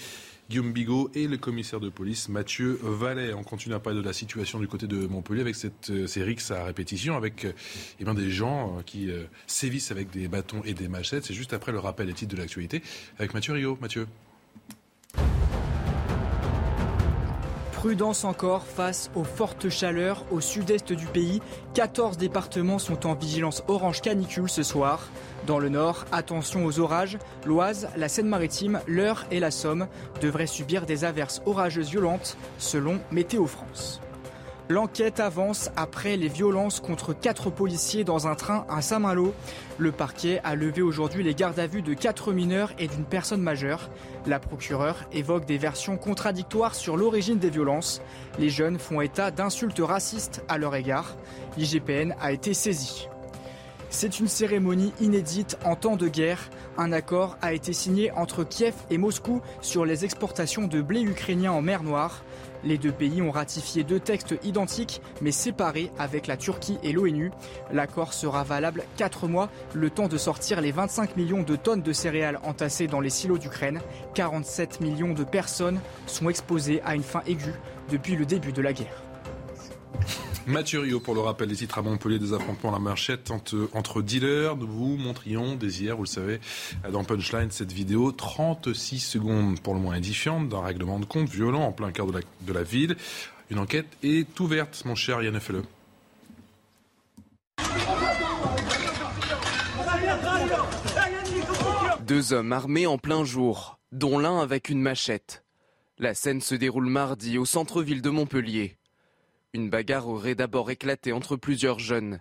Guillaume Bigot et le commissaire de police Mathieu Vallet. On continue à parler de la situation du côté de Montpellier avec cette, euh, rixes à répétition, avec eh bien, des gens qui sévissent avec des bâtons et des machettes. C'est juste après le rappel des titres de l'actualité avec Mathieu Rio. Mathieu. Prudence encore face aux fortes chaleurs au sud-est du pays. 14 départements sont en vigilance orange canicule ce soir. Dans le nord, attention aux orages. L'Oise, la Seine-Maritime, l'Eure et la Somme devraient subir des averses orageuses violentes selon Météo France. L'enquête avance après les violences contre quatre policiers dans un train à Saint-Malo. Le parquet a levé aujourd'hui les gardes à vue de quatre mineurs et d'une personne majeure. La procureure évoque des versions contradictoires sur l'origine des violences. Les jeunes font état d'insultes racistes à leur égard. L'IGPN a été saisi. C'est une cérémonie inédite en temps de guerre. Un accord a été signé entre Kiev et Moscou sur les exportations de blé ukrainien en mer Noire. Les deux pays ont ratifié deux textes identiques mais séparés avec la Turquie et l'ONU. L'accord sera valable 4 mois, le temps de sortir les 25 millions de tonnes de céréales entassées dans les silos d'Ukraine. 47 millions de personnes sont exposées à une faim aiguë depuis le début de la guerre. Mathieu Rio pour le rappel des titres à Montpellier, des affrontements à la marchette entre, dealers. Nous vous montrions dès hier, vous le savez, dans Punchline, cette vidéo, 36 secondes pour le moins édifiante, d'un règlement de compte violent en plein cœur de la, ville. Une enquête est ouverte, mon cher Yann Felle. Deux hommes armés en plein jour, dont l'un avec une machette. La scène se déroule mardi au centre-ville de Montpellier. Une bagarre aurait d'abord éclaté entre plusieurs jeunes.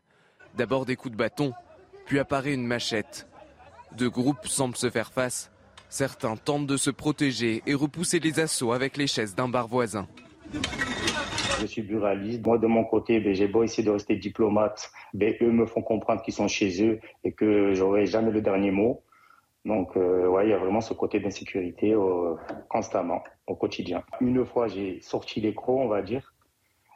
D'abord des coups de bâton, puis apparaît une machette. Deux groupes semblent se faire face. Certains tentent de se protéger et repousser les assauts avec les chaises d'un bar voisin. Je suis buraliste. Moi, de mon côté, ben, j'ai beau essayer de rester diplomate. Ben, eux me font comprendre qu'ils sont chez eux et que j'aurai jamais le dernier mot. Donc, euh, ouais, il y a vraiment ce côté d'insécurité euh, constamment, au quotidien. Une fois, j'ai sorti les on va dire.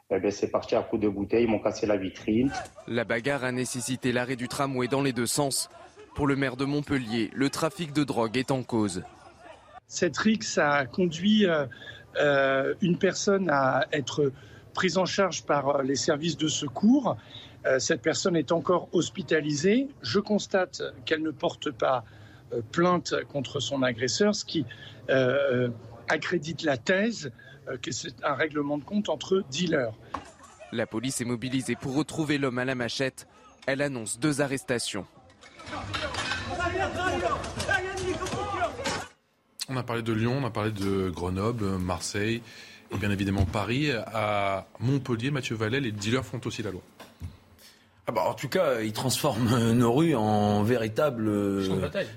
Eh ben, c'est parti à coups de bouteille, ils m'ont cassé la vitrine. La bagarre a nécessité l'arrêt du tramway dans les deux sens. Pour le maire de Montpellier, le trafic de drogue est en cause. Cette rixe a conduit euh, euh, une personne à être prise en charge par euh, les services de secours. cette personne est encore hospitalisée. Je constate qu'elle ne porte pas plainte contre son agresseur, ce qui accrédite la thèse euh, que c'est un règlement de compte entre dealers. La police est mobilisée pour retrouver l'homme à la machette. Elle annonce deux arrestations. On a parlé de Lyon, on a parlé de Grenoble, Marseille et bien évidemment Paris. À Montpellier, Mathieu Vallet, les dealers font aussi la loi. Ah bah en tout cas, ils transforment nos rues en véritable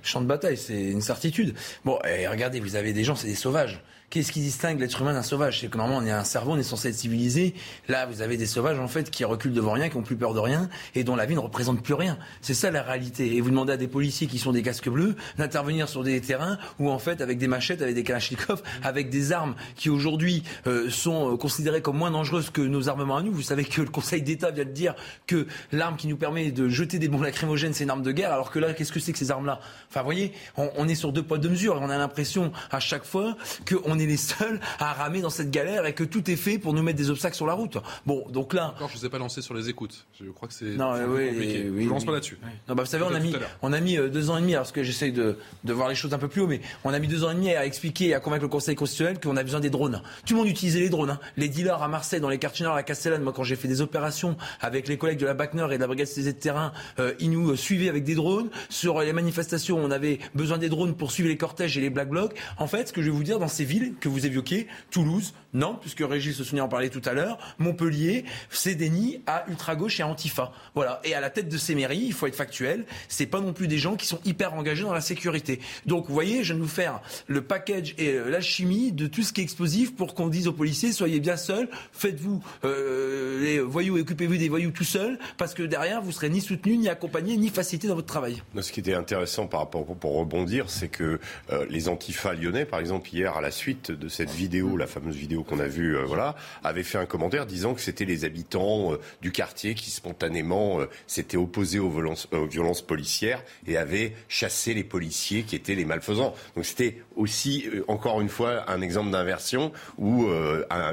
champ de bataille. c'est une certitude. Bon, et regardez, vous avez des gens, c'est des sauvages. Qu'est-ce qui distingue l'être humain d'un sauvage? C'est que normalement, on est un cerveau, on est censé être civilisé. Là, vous avez des sauvages, en fait, qui reculent devant rien, qui ont plus peur de rien, et dont la vie ne représente plus rien. C'est ça la réalité. Et vous demandez à des policiers qui sont des casques bleus d'intervenir sur des terrains où, en fait, avec des machettes, avec des kalachnikovs, avec des armes qui aujourd'hui euh, sont euh, considérées comme moins dangereuses que nos armements à nous. Vous savez que le Conseil d'État vient de dire que l'arme qui nous permet de jeter des bombes lacrymogènes, c'est une arme de guerre, alors que là, qu'est-ce que c'est que ces armes-là? Enfin, vous voyez, on, est sur deux poids, deux mesures, et on a l'impression à chaque fois qu'on on est les seuls à ramer dans cette galère et que tout est fait pour nous mettre des obstacles sur la route. Bon, donc là. Encore, je ne vous ai pas lancé sur les écoutes. Je crois que c'est non, oui, compliqué. Oui, je lance pas là-dessus. Non, bah, vous savez, on a mis, on a mis euh, deux ans et demi, parce que j'essaye de, de voir les choses un peu plus haut, mais on a mis deux ans et demi à expliquer et à convaincre le Conseil constitutionnel qu'on a besoin des drones. Tout le monde utilisait les drones. Hein. Les dealers à Marseille, dans les quartiers nord, à Castellane, moi, quand j'ai fait des opérations avec les collègues de la BACNER et de la Brigade CZ de terrain, euh, ils nous euh, suivaient avec des drones. Sur les manifestations, on avait besoin des drones pour suivre les cortèges et les black blocs. En fait, ce que je vais vous dire dans ces villes que vous évoquez, Toulouse, non, puisque Régis se en parlait tout à l'heure, Montpellier, c'est à ultra-gauche et à Antifa. Voilà. Et à la tête de ces mairies, il faut être factuel, c'est pas non plus des gens qui sont hyper engagés dans la sécurité. Donc, vous voyez, je vais nous faire le package et euh, l'alchimie de tout ce qui est explosif pour qu'on dise aux policiers, soyez bien seuls, faites-vous euh, les voyous occupez-vous des voyous tout seuls, parce que derrière, vous serez ni soutenu, ni accompagné, ni facilité dans votre travail. ce qui était intéressant par rapport, pour rebondir, c'est que euh, les Antifa lyonnais, par exemple, hier, à la suite de cette vidéo, la fameuse vidéo qu'on a vue, euh, voilà, avait fait un commentaire disant que c'était les habitants euh, du quartier qui spontanément euh, s'étaient opposés aux violences, policières et avaient chassé les policiers qui étaient les malfaisants. Donc c'était aussi, encore une fois, un exemple d'inversion où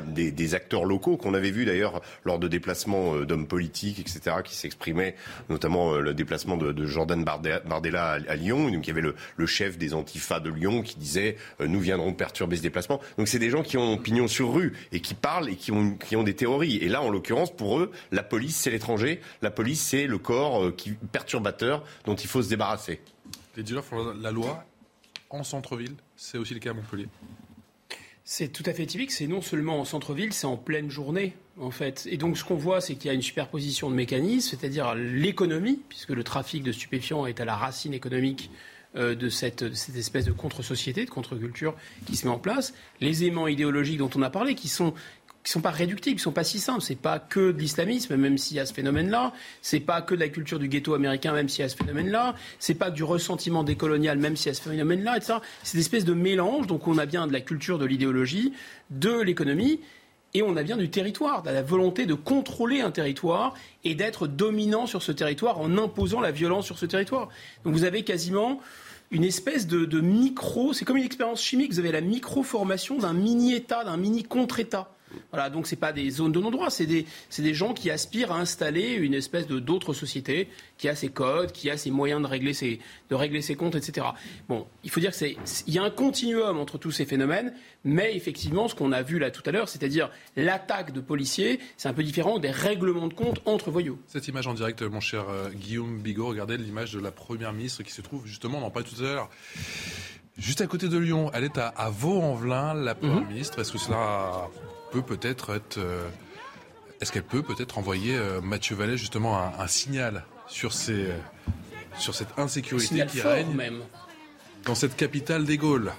des, acteurs locaux qu'on avait vu d'ailleurs lors de déplacements d'hommes politiques, etc., qui s'exprimaient, notamment le déplacement de, Jordan Bardella à, Lyon, donc il y avait le, chef des antifas de Lyon qui disait nous viendrons perturber ce déplacement. Donc c'est des gens qui ont pignon sur rue et qui parlent et qui ont, qui ont des théories. Et là, en l'occurrence, pour eux, la police, c'est l'étranger. La police, c'est le corps euh, qui, perturbateur dont il faut se débarrasser. Les dealers font la loi en centre-ville. C'est aussi le cas à Montpellier. C'est tout à fait typique. C'est non seulement en centre-ville, c'est en pleine journée, en fait. Et donc, ce qu'on voit, c'est qu'il y a une superposition de mécanismes, c'est-à-dire l'économie, puisque le trafic de stupéfiants est à la racine économique euh, de cette, espèce de contre-société, de contre-culture qui se met en place, les aimants idéologiques dont on a parlé, qui sont qui sont pas réductibles, qui sont pas si simples. C'est pas que de l'islamisme, même s'il y a ce phénomène-là. C'est pas que de la culture du ghetto américain, même s'il y a ce phénomène-là. C'est pas du ressentiment décolonial, même s'il y a ce phénomène-là, etc. C'est une espèce de mélange. Donc on a bien de la culture, de l'idéologie, de l'économie. Et on a bien du territoire, de la volonté de contrôler un territoire et d'être dominant sur ce territoire en imposant la violence sur ce territoire. Donc vous avez quasiment une espèce de, micro, c'est comme une expérience chimique, vous avez la micro-formation d'un mini-État, d'un mini-contre-État. Voilà, donc ce pas des zones de non-droit, c'est des, des, gens qui aspirent à installer une espèce de d'autres sociétés qui a ses codes, qui a ses moyens de régler ses, de régler ses comptes, etc. Bon, il faut dire que c'est, il y a un continuum entre tous ces phénomènes, mais effectivement, ce qu'on a vu là tout à l'heure, c'est-à-dire l'attaque de policiers, c'est un peu différent des règlements de compte entre voyous. Cette image en direct, mon cher euh, Guillaume Bigot, regardez l'image de la première ministre qui se trouve justement, on en parlait tout à l'heure. Juste à côté de Lyon, elle est à, Vaux-en-Velin, la première mhm. ministre. Est-ce que cela peut peut-être être, euh, est-ce qu'elle peut peut-être envoyer euh, Mathieu Vallet justement un, signal sur ces, sur cette insécurité qui règne même. dans cette capitale des Gaules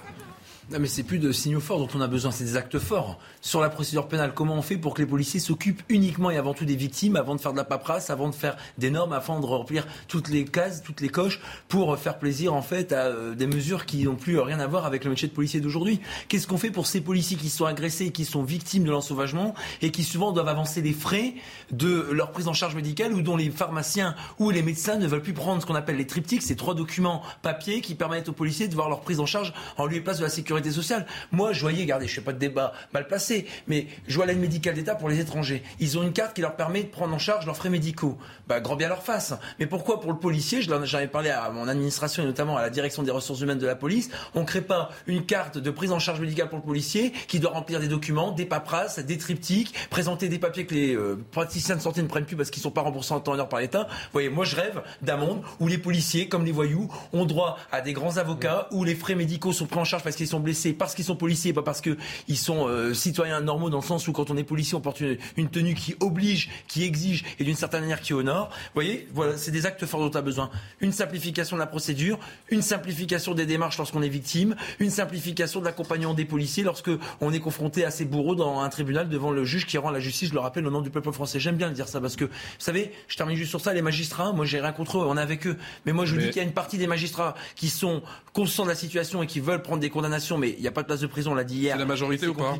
non, mais c'est plus de signaux forts dont on a besoin, c'est des actes forts. Sur la procédure pénale, comment on fait pour que les policiers s'occupent uniquement et avant tout des victimes, avant de faire de la paperasse, avant de faire des normes, avant de remplir toutes les cases, toutes les coches, pour faire plaisir en fait à euh, des mesures qui n'ont plus rien à voir avec le métier de policier d'aujourd'hui? Qu'est-ce qu'on fait pour ces policiers qui sont agressés, qui sont victimes de l'ensauvagement et qui souvent doivent avancer les frais de leur prise en charge médicale ou dont les pharmaciens ou les médecins ne veulent plus prendre ce qu'on appelle les triptyques, ces trois documents papier qui permettent aux policiers de voir leur prise en charge en lieu et place de la sécurité sociale. Moi, je voyais, regardez, je ne fais pas de débat mal placé, mais je vois l'aide médicale d'État pour les étrangers. Ils ont une carte qui leur permet de prendre en charge leurs frais médicaux. Bah, grand bien leur face. Mais pourquoi pour le policier, j'en avais parlé à mon administration et notamment à la direction des ressources humaines de la police, on ne crée pas une carte de prise en charge médicale pour le policier qui doit remplir des documents, des paperasses, des triptyques, présenter des papiers que les euh, praticiens de santé ne prennent plus parce qu'ils ne sont pas remboursés en temps et heure par l'État. Vous voyez, moi je rêve d'un monde où les policiers, comme les voyous, ont droit à des grands avocats, où les frais médicaux sont pris en charge parce qu'ils sont blessés, parce qu'ils sont policiers, pas parce qu'ils sont euh, citoyens normaux dans le sens où quand on est policier, on porte une, tenue qui oblige, qui exige et d'une certaine manière qui honore. Vous voyez, voilà, c'est des actes forts dont on a besoin. Une simplification de la procédure, une simplification des démarches lorsqu'on est victime, une simplification de l'accompagnement des policiers lorsque on est confronté à ces bourreaux dans un tribunal devant le juge qui rend la justice, je le rappelle, au nom du peuple français. J'aime bien le dire ça parce que, vous savez, je termine juste sur ça, les magistrats, moi j'ai rien contre eux, on est avec eux. Mais moi je dis qu'il y a une partie des magistrats qui sont conscients de la situation et qui veulent prendre des condamnations, mais il n'y a pas de place de prison, on l'a dit hier. C'est la majorité ou pas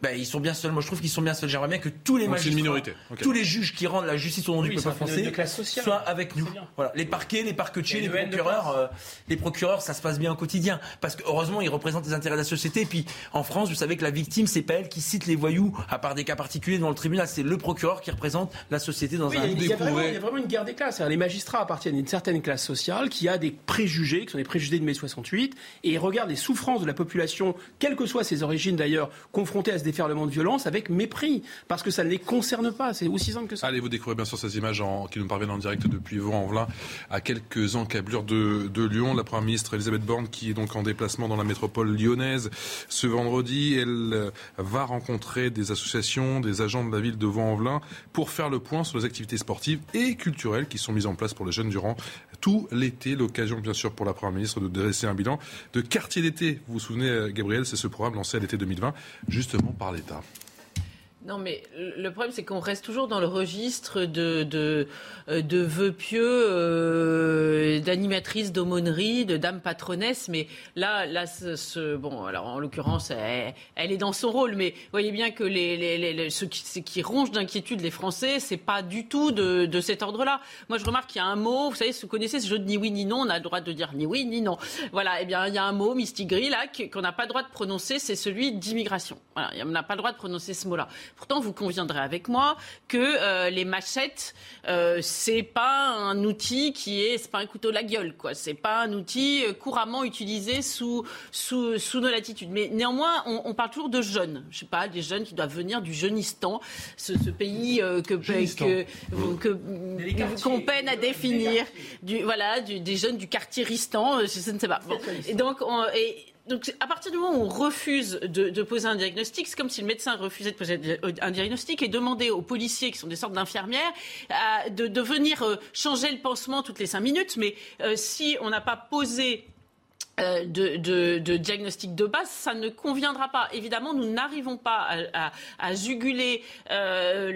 ben, ils sont bien seuls. Moi, je trouve qu'ils sont bien seuls. J'aimerais bien que tous les magistrats, tous les juges qui rendent la justice au nom du peuple français, soient avec nous. Voilà, les parquets, les parquetiers, les procureurs, euh, les procureurs, ça se passe bien au quotidien. Parce que heureusement, ils représentent les intérêts de la société. Et puis, en France, vous savez que la victime, c'est pas elle qui cite les voyous, à part des cas particuliers dans le tribunal. C'est le procureur qui représente la société dans un. Il y, a vraiment, il y a vraiment une guerre des classes. Les magistrats appartiennent à une certaine classe sociale qui a des préjugés, qui sont des préjugés de mai 68, et ils regardent les souffrances de la population, quelles que soient ses origines d'ailleurs, confrontées à ce déferlement de violence avec mépris, parce que ça ne les concerne pas. C'est aussi simple que ça. Allez, vous découvrez bien sûr ces images qui nous parviennent en direct depuis Vaux-en-Velin, à quelques encablures de, de Lyon. La Première ministre Elisabeth Borne, qui est donc en déplacement dans la métropole lyonnaise ce vendredi, elle euh, va rencontrer des associations, des agents de la ville de Vaux-en-Velin pour faire le point sur les activités sportives et culturelles qui sont mises en place pour les jeunes durant tout l'été. L'occasion, bien sûr, pour la Première ministre de dresser un bilan de quartier d'été. Vous vous souvenez, euh, Gabriel, c'est ce programme lancé à l'été 2020, justement par l'État. Non, mais le problème, c'est qu'on reste toujours dans le registre de, de, euh, de vœux pieux, euh, d'animatrices d'aumônerie, de dames patronesse. Mais là, là ce, bon, alors en l'occurrence, elle, est dans son rôle. Mais vous voyez bien que les, les, les, ce, qui, qui ronge d'inquiétude les Français, c'est pas du tout de, de cet ordre-là. Moi, je remarque qu'il y a un mot, vous savez, vous connaissez ce jeu de ni oui ni non, on a le droit de dire ni oui ni non. Voilà, eh bien, il y a un mot, mistigris, là, qu'on n'a pas le droit de prononcer, c'est celui d'immigration. On n'a pas le droit de prononcer ce mot-là. Pourtant, vous conviendrez avec moi que euh, les machettes, euh, c'est pas un outil qui est, c'est pas un couteau de la gueule, quoi. C'est pas un outil euh, couramment utilisé sous, sous, sous nos latitudes. Mais néanmoins, on, parle toujours de jeunes. Je sais pas, des jeunes qui doivent venir du Jeunistan, ce, pays que, que, qu'on peine à définir. Du, voilà, du, des jeunes du quartier Ristan, je, ne sais pas. Et donc, on, et, donc, à partir du moment où on refuse de, poser un diagnostic, c'est comme si le médecin refusait de poser un diagnostic et demandait aux policiers, qui sont des sortes d'infirmières, de, venir euh, changer le pansement toutes les cinq minutes. Mais euh, si on n'a pas posé euh, de, diagnostic de base, ça ne conviendra pas. Évidemment, nous n'arrivons pas à, juguler euh,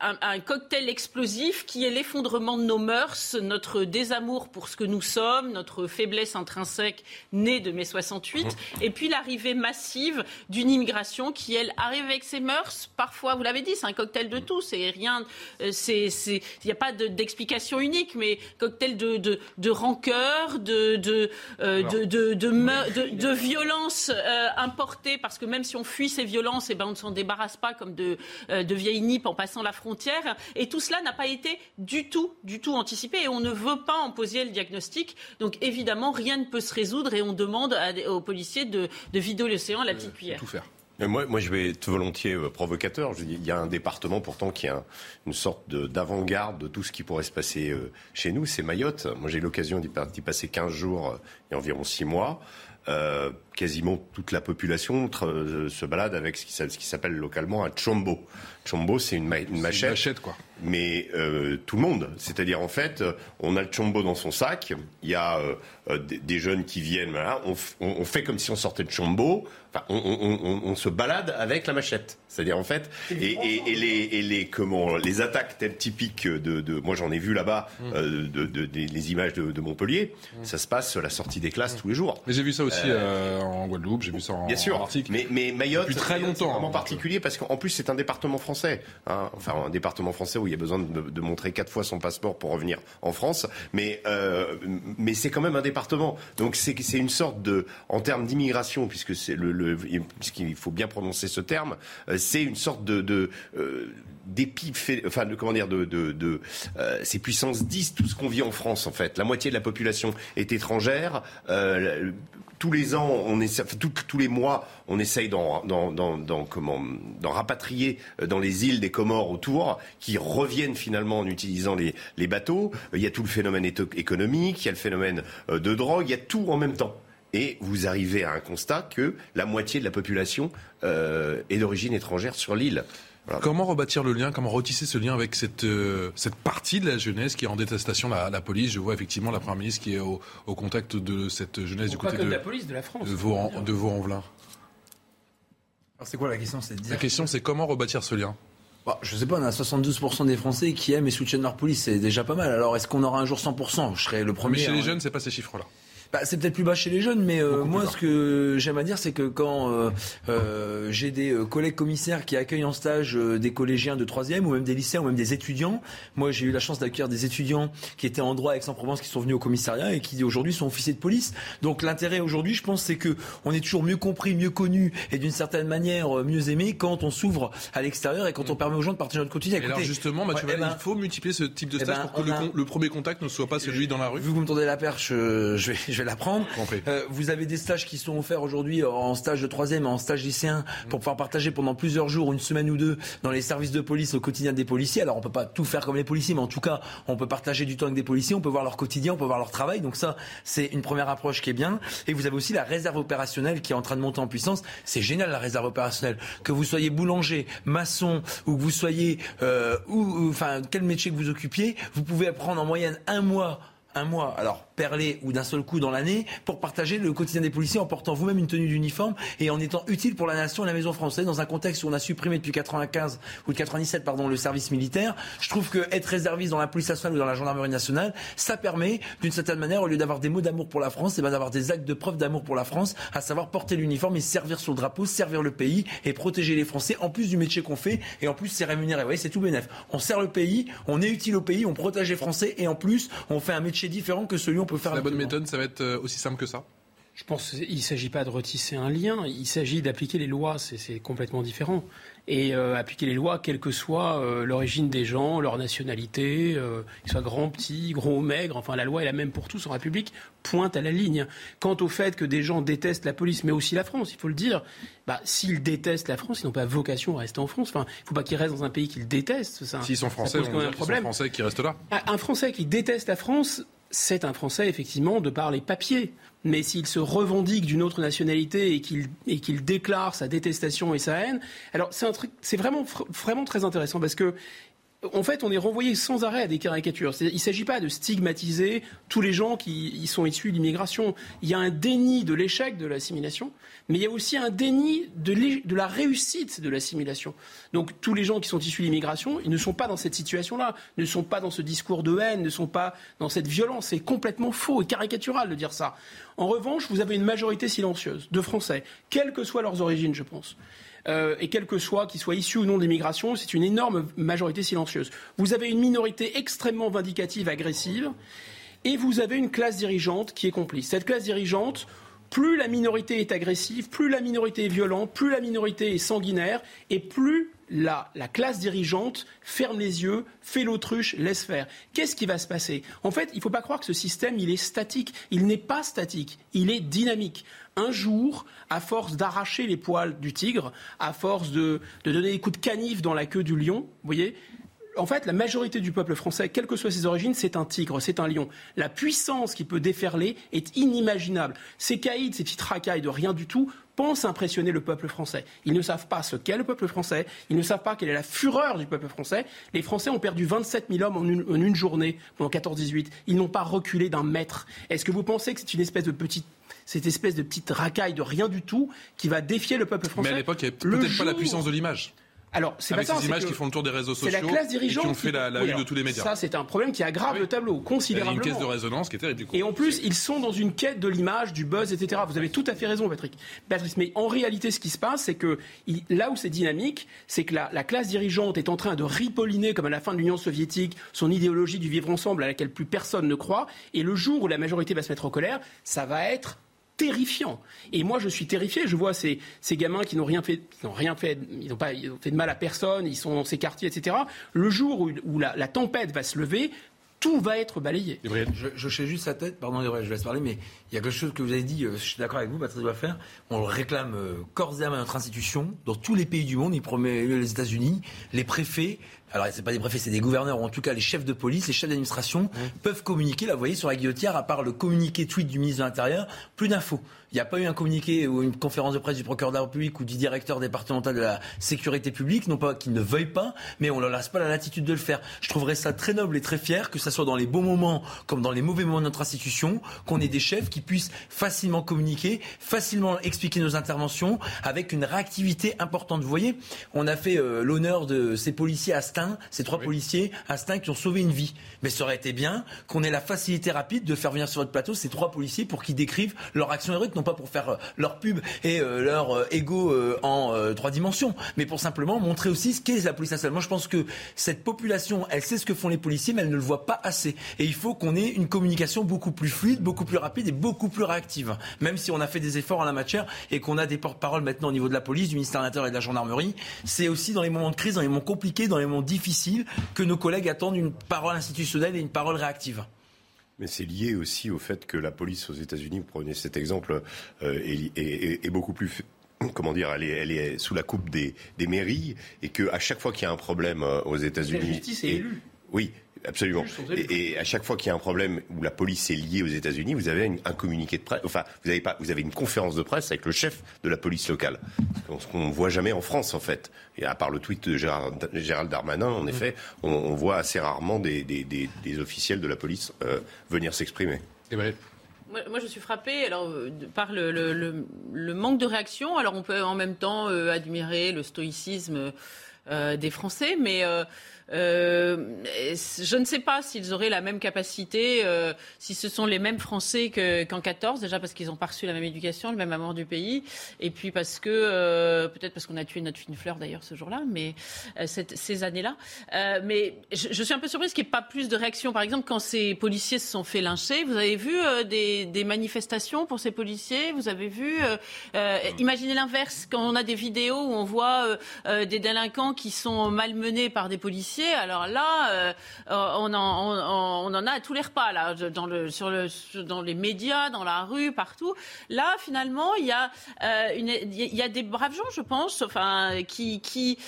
un, cocktail explosif qui est l'effondrement de nos mœurs, notre désamour pour ce que nous sommes, notre faiblesse intrinsèque née de mai 68, mmh. et puis l'arrivée massive d'une immigration qui, elle, arrive avec ses mœurs. Parfois, vous l'avez dit, c'est un cocktail de tout. C'est rien. Euh, il n'y a pas d'explication unique, mais cocktail de, de, rancœur, de euh, de, de, de, de, violences euh, importées, parce que même si on fuit ces violences, et eh ben, on ne s'en débarrasse pas comme de, euh, de vieilles nippes en passant la frontière. Et tout cela n'a pas été du tout, du tout anticipé, et on ne veut pas en poser le diagnostic. Donc évidemment, rien ne peut se résoudre, et on demande aux policiers de, de vider l'océan à la petite cuillère. Tout faire. Moi, moi, je vais être volontiers euh, provocateur. Il y a un département pourtant qui a une sorte d'avant-garde de, tout ce qui pourrait se passer euh, chez nous, c'est Mayotte. Moi, j'ai eu l'occasion d'y passer 15 jours euh, et environ 6 mois. Quasiment toute la population se balade avec ce qui, s'appelle localement un chombo. Chombo, c'est une, machette. Une machette, quoi. Mais euh, tout le monde. C'est-à-dire, en fait, on a le chombo dans son sac. Il y a des, jeunes qui viennent. on, fait comme si on sortait de chombo on, se balade avec la machette. C'est-à-dire en fait, et, les, les, comment, les attaques telles typiques de, moi j'en ai vu là-bas, mmh. euh, de, les images de, Montpellier, mmh. ça se passe à la sortie des classes mmh. tous les jours. Mais j'ai vu ça aussi euh, euh, en Guadeloupe, j'ai vu ça en, bien sûr, Mais, mais Mayotte, très longtemps, vraiment particulier parce qu'en plus c'est un département français, hein. enfin un département français où il y a besoin de, montrer quatre fois son passeport pour revenir en France, mais mais c'est quand même un département, donc c'est une sorte de, en termes d'immigration, puisque c'est le puisqu'il faut bien prononcer ce terme, euh, c'est une sorte de, de euh, d'épi, enfin de, comment dire, de, de, euh, ces puissances 10, tout ce qu'on vit en France en fait. La moitié de la population est étrangère. Tous les ans, on essaie, tous les mois, on essaye d'en, rapatrier dans les îles des Comores autour, qui reviennent finalement en utilisant les, bateaux. Il y a tout le phénomène économique, il y a le phénomène de drogue, il y a tout en même temps et vous arrivez à un constat que la moitié de la population euh, est d'origine étrangère sur l'île. Comment rebâtir le lien, comment retisser ce lien avec cette, euh, cette partie de la jeunesse qui est en détestation la, la police? Je vois effectivement la Première ministre qui est au, contact de cette jeunesse du côté de, la police, de la France. De Vaux-en-Velin. c'est quoi la question? La question c'est comment rebâtir ce lien? Bah, je sais pas, on a 72% des Français qui aiment et soutiennent leur police, c'est déjà pas mal. Alors est-ce qu'on aura un jour 100% Je serais le premier. Mais chez les jeunes, c'est pas ces chiffres-là. Bah, c'est peut-être plus bas chez les jeunes, mais euh, moi, ce que j'aime à dire, c'est que quand euh, euh, j'ai des collègues commissaires qui accueillent en stage des collégiens de troisième ou même des lycéens ou même des étudiants, moi, j'ai eu la chance d'accueillir des étudiants qui étaient en droit à Aix-en-Provence, qui sont venus au commissariat et qui aujourd'hui sont officiers de police. Donc l'intérêt aujourd'hui, je pense, c'est que on est toujours mieux compris, mieux connu et d'une certaine manière mieux aimé quand on s'ouvre à l'extérieur et quand on permet aux gens de partager notre quotidien. alors justement, Mathieu eh ben, il faut multiplier ce type de eh stage ben, pour que le, premier contact ne soit pas celui dans la rue. Vu que vous me tendez la perche, je vais, je vais la prendre. Euh, vous avez des stages qui sont offerts aujourd'hui en stage de troisième et en stage lycéen pour pouvoir partager pendant plusieurs jours, une semaine ou deux, dans les services de police au quotidien des policiers. Alors on peut pas tout faire comme les policiers, mais en tout cas, on peut partager du temps avec des policiers, on peut voir leur quotidien, on peut voir leur travail. Donc ça, c'est une première approche qui est bien. Et vous avez aussi la réserve opérationnelle qui est en train de monter en puissance. C'est génial la réserve opérationnelle. Que vous soyez boulanger, maçon ou que vous soyez, euh, ou, enfin, quel métier que vous occupiez, vous pouvez prendre en moyenne un mois un mois, alors perlé ou d'un seul coup dans l'année, pour partager le quotidien des policiers en portant vous-même une tenue d'uniforme et en étant utile pour la nation et la maison française dans un contexte où on a supprimé depuis 95 ou 97 pardon le service militaire. Je trouve que être réserviste dans la police nationale ou dans la gendarmerie nationale, ça permet d'une certaine manière au lieu d'avoir des mots d'amour pour la France, et ben d'avoir des actes de preuve d'amour pour la France, à savoir porter l'uniforme et servir sur le drapeau, servir le pays et protéger les Français en plus du métier qu'on fait et en plus c'est rémunéré. Vous voyez, c'est tout bénef. On sert le pays, on est utile au pays, on protège les Français et en plus on fait un métier différent que celui on peut faire. La bonne méthode, ça va être euh, aussi simple que ça? Je pense qu'il ne s'agit pas de retisser un lien, il s'agit d'appliquer les lois, c'est complètement différent. Et euh, appliquer les lois, quelle que soit euh, l'origine des gens, leur nationalité, euh, qu'ils soient grands, petits, gros ou maigres, enfin la loi est la même pour tous en République, pointe à la ligne. Quant au fait que des gens détestent la police, mais aussi la France, il faut le dire, bah, s'ils détestent la France, ils n'ont pas vocation à rester en France. Enfin, il ne faut pas qu'ils restent dans un pays qu'ils détestent. S'ils sont français, ça pose un problème. français qui restent là. Un Français qui déteste la France, c'est un Français, effectivement, de par les papiers. Mais s'il se revendique d'une autre nationalité et qu'il déclare sa détestation et sa haine, alors c'est vraiment, vraiment très intéressant parce que en fait, on est renvoyé sans arrêt à des caricatures. Il ne s'agit pas de stigmatiser tous les gens qui sont issus de l'immigration. Il y a un déni de l'échec de l'assimilation, mais il y a aussi un déni de, la réussite de l'assimilation. Donc tous les gens qui sont issus de l'immigration, ils ne sont pas dans cette situation-là, ne sont pas dans ce discours de haine, ne sont pas dans cette violence. C'est complètement faux et caricatural de dire ça. En revanche, vous avez une majorité silencieuse de Français, quelles que soient leurs origines, je pense. Euh, et quel que soit qu'ils soient issus ou non de l'immigration, c'est une énorme majorité silencieuse. Vous avez une minorité extrêmement vindicative, agressive, et vous avez une classe dirigeante qui est complice. Cette classe dirigeante, plus la minorité est agressive, plus la minorité est violente, plus la minorité est sanguinaire, et plus la, la, classe dirigeante ferme les yeux, fait l'autruche, laisse faire. Qu'est-ce qui va se passer? En fait, il ne faut pas croire que ce système, il est statique. Il n'est pas statique, il est dynamique un jour, à force d'arracher les poils du tigre, à force de, donner des coups de canif dans la queue du lion, vous voyez, en fait, la majorité du peuple français, quelles que soient ses origines, c'est un tigre, c'est un lion. La puissance qui peut déferler est inimaginable. Ces caïds, ces petites racailles de rien du tout, pensent impressionner le peuple français. Ils ne savent pas ce qu'est le peuple français, ils ne savent pas quelle est la fureur du peuple français. Les Français ont perdu 27 000 hommes en une, journée pendant 14-18. Ils n'ont pas reculé d'un mètre. Est-ce que vous pensez que c'est une espèce de petite cette espèce de petite racaille de rien du tout qui va défier le peuple français. Mais à l'époque, il n'y avait peut-être pas la puissance de l'image. Alors, c'est pas ça. ces images qui font le tour des réseaux sociaux la classe dirigeante qui ont fait la, une de tous les médias. Ça, c'est un problème qui aggrave le tableau considérablement. Il y a une caisse de résonance qui est terrible. Et en plus, ils sont dans une quête de l'image, du buzz, etc. Vous avez tout à fait raison, Patrick. Patrice, mais en réalité, ce qui se passe, c'est que là où c'est dynamique, c'est que la, la, classe dirigeante est en train de ripolliner, comme à la fin de l'Union soviétique, son idéologie du vivre ensemble à laquelle plus personne ne croit. Et le jour où la majorité va se mettre en colère, ça va être terrifiant. Et moi, je suis terrifié. Je vois ces, ces gamins qui n'ont rien fait, n'ont rien fait, ils n'ont pas fait de mal à personne, ils sont dans ces quartiers, etc. Le jour où, la, la, tempête va se lever, tout va être balayé. Je, je sais juste sa tête, pardon, je laisse parler, mais il y a quelque chose que vous avez dit, euh, je suis d'accord avec vous, Patrice doit faire. On le réclame euh, corps et âme à notre institution, dans tous les pays du monde, y promet les États-Unis, les préfets, alors c'est pas des préfets, c'est des gouverneurs, ou en tout cas les chefs de police, les chefs d'administration, peuvent communiquer. Là, vous voyez, sur la guillotière, à part le communiqué tweet du ministre de l'Intérieur, plus d'infos. Il n'y a pas eu un communiqué ou une conférence de presse du procureur de la République ou du directeur départemental de la sécurité publique, non pas qu'ils ne veuillent pas, mais on ne leur laisse pas la latitude de le faire. Je trouverais ça très noble et très fier, que ce soit dans les bons moments comme dans les mauvais moments de notre institution, qu'on ait des chefs qui puissent facilement communiquer, facilement expliquer nos interventions, avec une réactivité importante. Vous voyez, on a fait euh, l'honneur de ces policiers à ces trois policiers Astin qui ont sauvé une vie. Mais ça aurait été bien qu'on ait la facilité rapide de faire venir sur votre plateau ces trois policiers pour qu'ils décrivent leur action héroïque, non pas pour faire euh, leur pub et euh, leur euh, ego en trois dimensions, mais pour simplement montrer aussi ce qu'est la police nationale. Moi, je pense que cette population, elle sait ce que font les policiers, mais elle ne le voit pas assez. Et il faut qu'on ait une communication beaucoup plus fluide, beaucoup plus rapide et beaucoup plus réactive. Même si on a fait des efforts en la matière et qu'on a des porte-paroles maintenant au niveau de la police, du ministère de l'Intérieur et de la gendarmerie, c'est aussi dans les moments de crise, dans les moments compliqués, dans les moments difficile que nos collègues attendent une parole institutionnelle et une parole réactive. Mais c'est lié aussi au fait que la police aux États-Unis, vous prenez cet exemple, euh, est, beaucoup plus comment dire, elle est, elle est, sous la coupe des, des mairies et qu'à chaque fois qu'il y a un problème euh, aux États-Unis, la justice est élue. Oui, Absolument. Et, et, à chaque fois qu'il y a un problème où la police est liée aux États-Unis, vous avez une, un communiqué de presse. Enfin, vous avez pas, vous avez une conférence de presse avec le chef de la police locale. Ce qu'on ne voit jamais en France, en fait. Et à part le tweet de Gérard, Gérald Darmanin, en effet, on, on voit assez rarement des, des, des, des officiels de la police euh, venir s'exprimer. Et ben, moi, moi, je suis frappée alors, par le, le, le, le, manque de réaction. Alors, on peut en même temps euh, admirer le stoïcisme euh, des Français, mais je ne sais pas s'ils auraient la même capacité, euh, si ce sont les mêmes Français qu'en qu 14, déjà parce qu'ils n'ont pas reçu la même éducation, le même amour du pays, et puis parce que, euh, peut-être parce qu'on a tué notre fine fleur d'ailleurs ce jour-là, mais euh, cette, ces années-là. Euh, mais je, je, suis un peu surprise qu'il n'y ait pas plus de réactions. Par exemple, quand ces policiers se sont fait lyncher, vous avez vu euh, des, des, manifestations pour ces policiers? Vous avez vu Imaginez l'inverse, quand on a des vidéos où on voit des délinquants qui sont malmenés par des policiers alors là, euh, on, en, on, en, a à tous les repas, là, dans, les médias, dans la rue, partout. Là, finalement, il y, a, euh, des braves gens, je pense, enfin, qui,